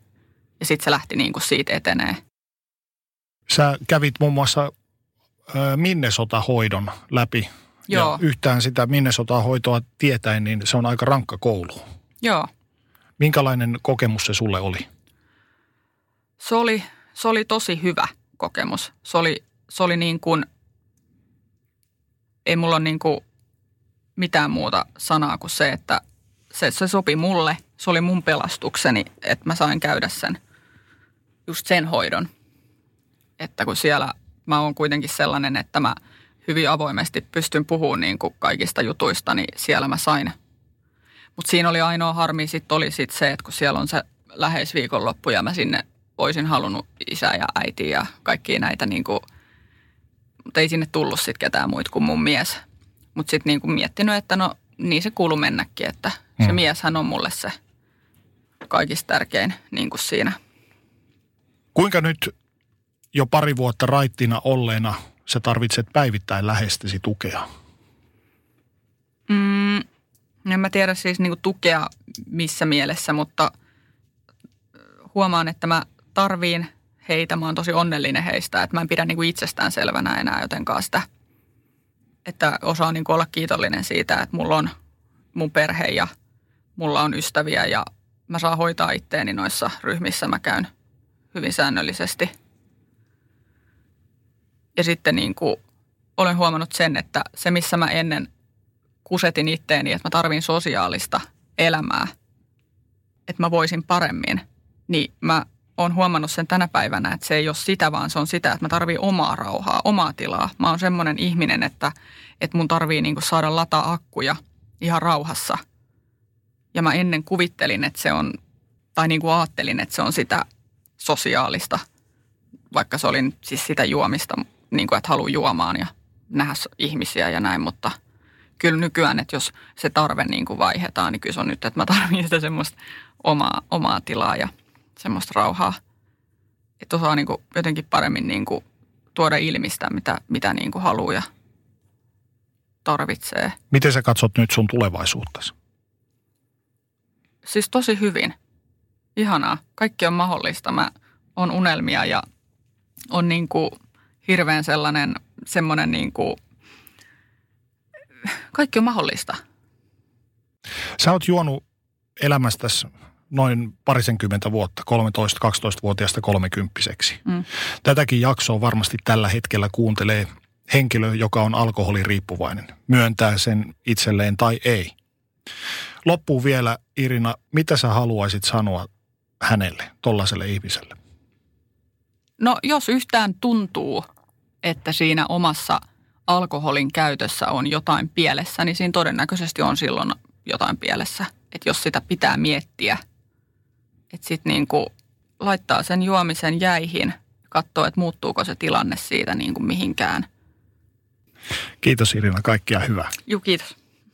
Speaker 3: Ja sitten se lähti niin kuin siitä etenee.
Speaker 2: Sä kävit muun muassa Minnesota-hoidon läpi. Joo. Ja yhtään sitä Minnesota-hoitoa tietäen, niin se on aika rankka koulu.
Speaker 3: Joo.
Speaker 2: Minkälainen kokemus se sulle oli?
Speaker 3: Se oli, se oli tosi hyvä kokemus. Se oli, se oli niin kuin, ei mulla ole niin kuin mitään muuta sanaa kuin se, että se, se sopi mulle. Se oli mun pelastukseni, että mä sain käydä sen, just sen hoidon. Että kun siellä mä oon kuitenkin sellainen, että mä hyvin avoimesti pystyn puhumaan niin kuin kaikista jutuista, niin siellä mä sain. Mutta siinä oli ainoa harmi sitten oli sit se, että kun siellä on se läheisviikonloppu ja mä sinne olisin halunnut isää ja äitiä ja kaikkia näitä niin kuin, mutta ei sinne tullut sitten ketään muita kuin mun mies. Mutta sitten niin kuin miettinyt, että no niin se kuuluu mennäkin, että se hmm. mieshän on mulle se kaikista tärkein niin kuin siinä.
Speaker 2: Kuinka nyt jo pari vuotta raittina olleena sä tarvitset päivittäin lähestesi tukea?
Speaker 3: Mm, en mä tiedä siis niin tukea missä mielessä, mutta huomaan, että mä tarviin heitä. Mä oon tosi onnellinen heistä, että mä en pidä niin kuin itsestään selvänä enää jotenkaan sitä, että osaa niin kuin olla kiitollinen siitä, että mulla on mun perhe ja mulla on ystäviä ja mä saan hoitaa itteeni noissa ryhmissä. Mä käyn hyvin säännöllisesti – ja sitten niin kuin olen huomannut sen, että se missä mä ennen kusetin itteeni, että mä tarvin sosiaalista elämää, että mä voisin paremmin, niin mä oon huomannut sen tänä päivänä, että se ei ole sitä, vaan se on sitä, että mä tarvin omaa rauhaa, omaa tilaa. Mä oon semmoinen ihminen, että, että mun tarvii niin kuin saada lataa akkuja ihan rauhassa. Ja mä ennen kuvittelin, että se on, tai niin kuin ajattelin, että se on sitä sosiaalista, vaikka se oli siis sitä juomista, niin kuin, että haluaa juomaan ja nähdä ihmisiä ja näin, mutta kyllä nykyään, että jos se tarve niin kuin vaihdetaan, niin kyllä se on nyt, että mä tarvitsen sitä semmoista omaa, omaa tilaa ja semmoista rauhaa. Että osaa niin kuin jotenkin paremmin niin kuin tuoda ilmi sitä, mitä, mitä niin kuin haluaa ja tarvitsee.
Speaker 2: Miten sä katsot nyt sun tulevaisuuttasi?
Speaker 3: Siis tosi hyvin. Ihanaa. Kaikki on mahdollista. Mä on unelmia ja on niin kuin hirveän sellainen, semmoinen niin kuin, kaikki on mahdollista.
Speaker 2: Sä oot juonut elämästäsi noin parisenkymmentä vuotta, 13-12-vuotiaasta kolmekymppiseksi. Mm. Tätäkin jaksoa varmasti tällä hetkellä kuuntelee henkilö, joka on alkoholiriippuvainen. Myöntää sen itselleen tai ei. Loppuun vielä, Irina, mitä sä haluaisit sanoa hänelle, tollaiselle ihmiselle?
Speaker 3: No jos yhtään tuntuu, että siinä omassa alkoholin käytössä on jotain pielessä, niin siinä todennäköisesti on silloin jotain pielessä. Että jos sitä pitää miettiä, että sitten niin kuin laittaa sen juomisen jäihin, katsoo, että muuttuuko se tilanne siitä niin kuin mihinkään.
Speaker 2: Kiitos Irina, kaikkia hyvää.
Speaker 3: Joo, kiitos.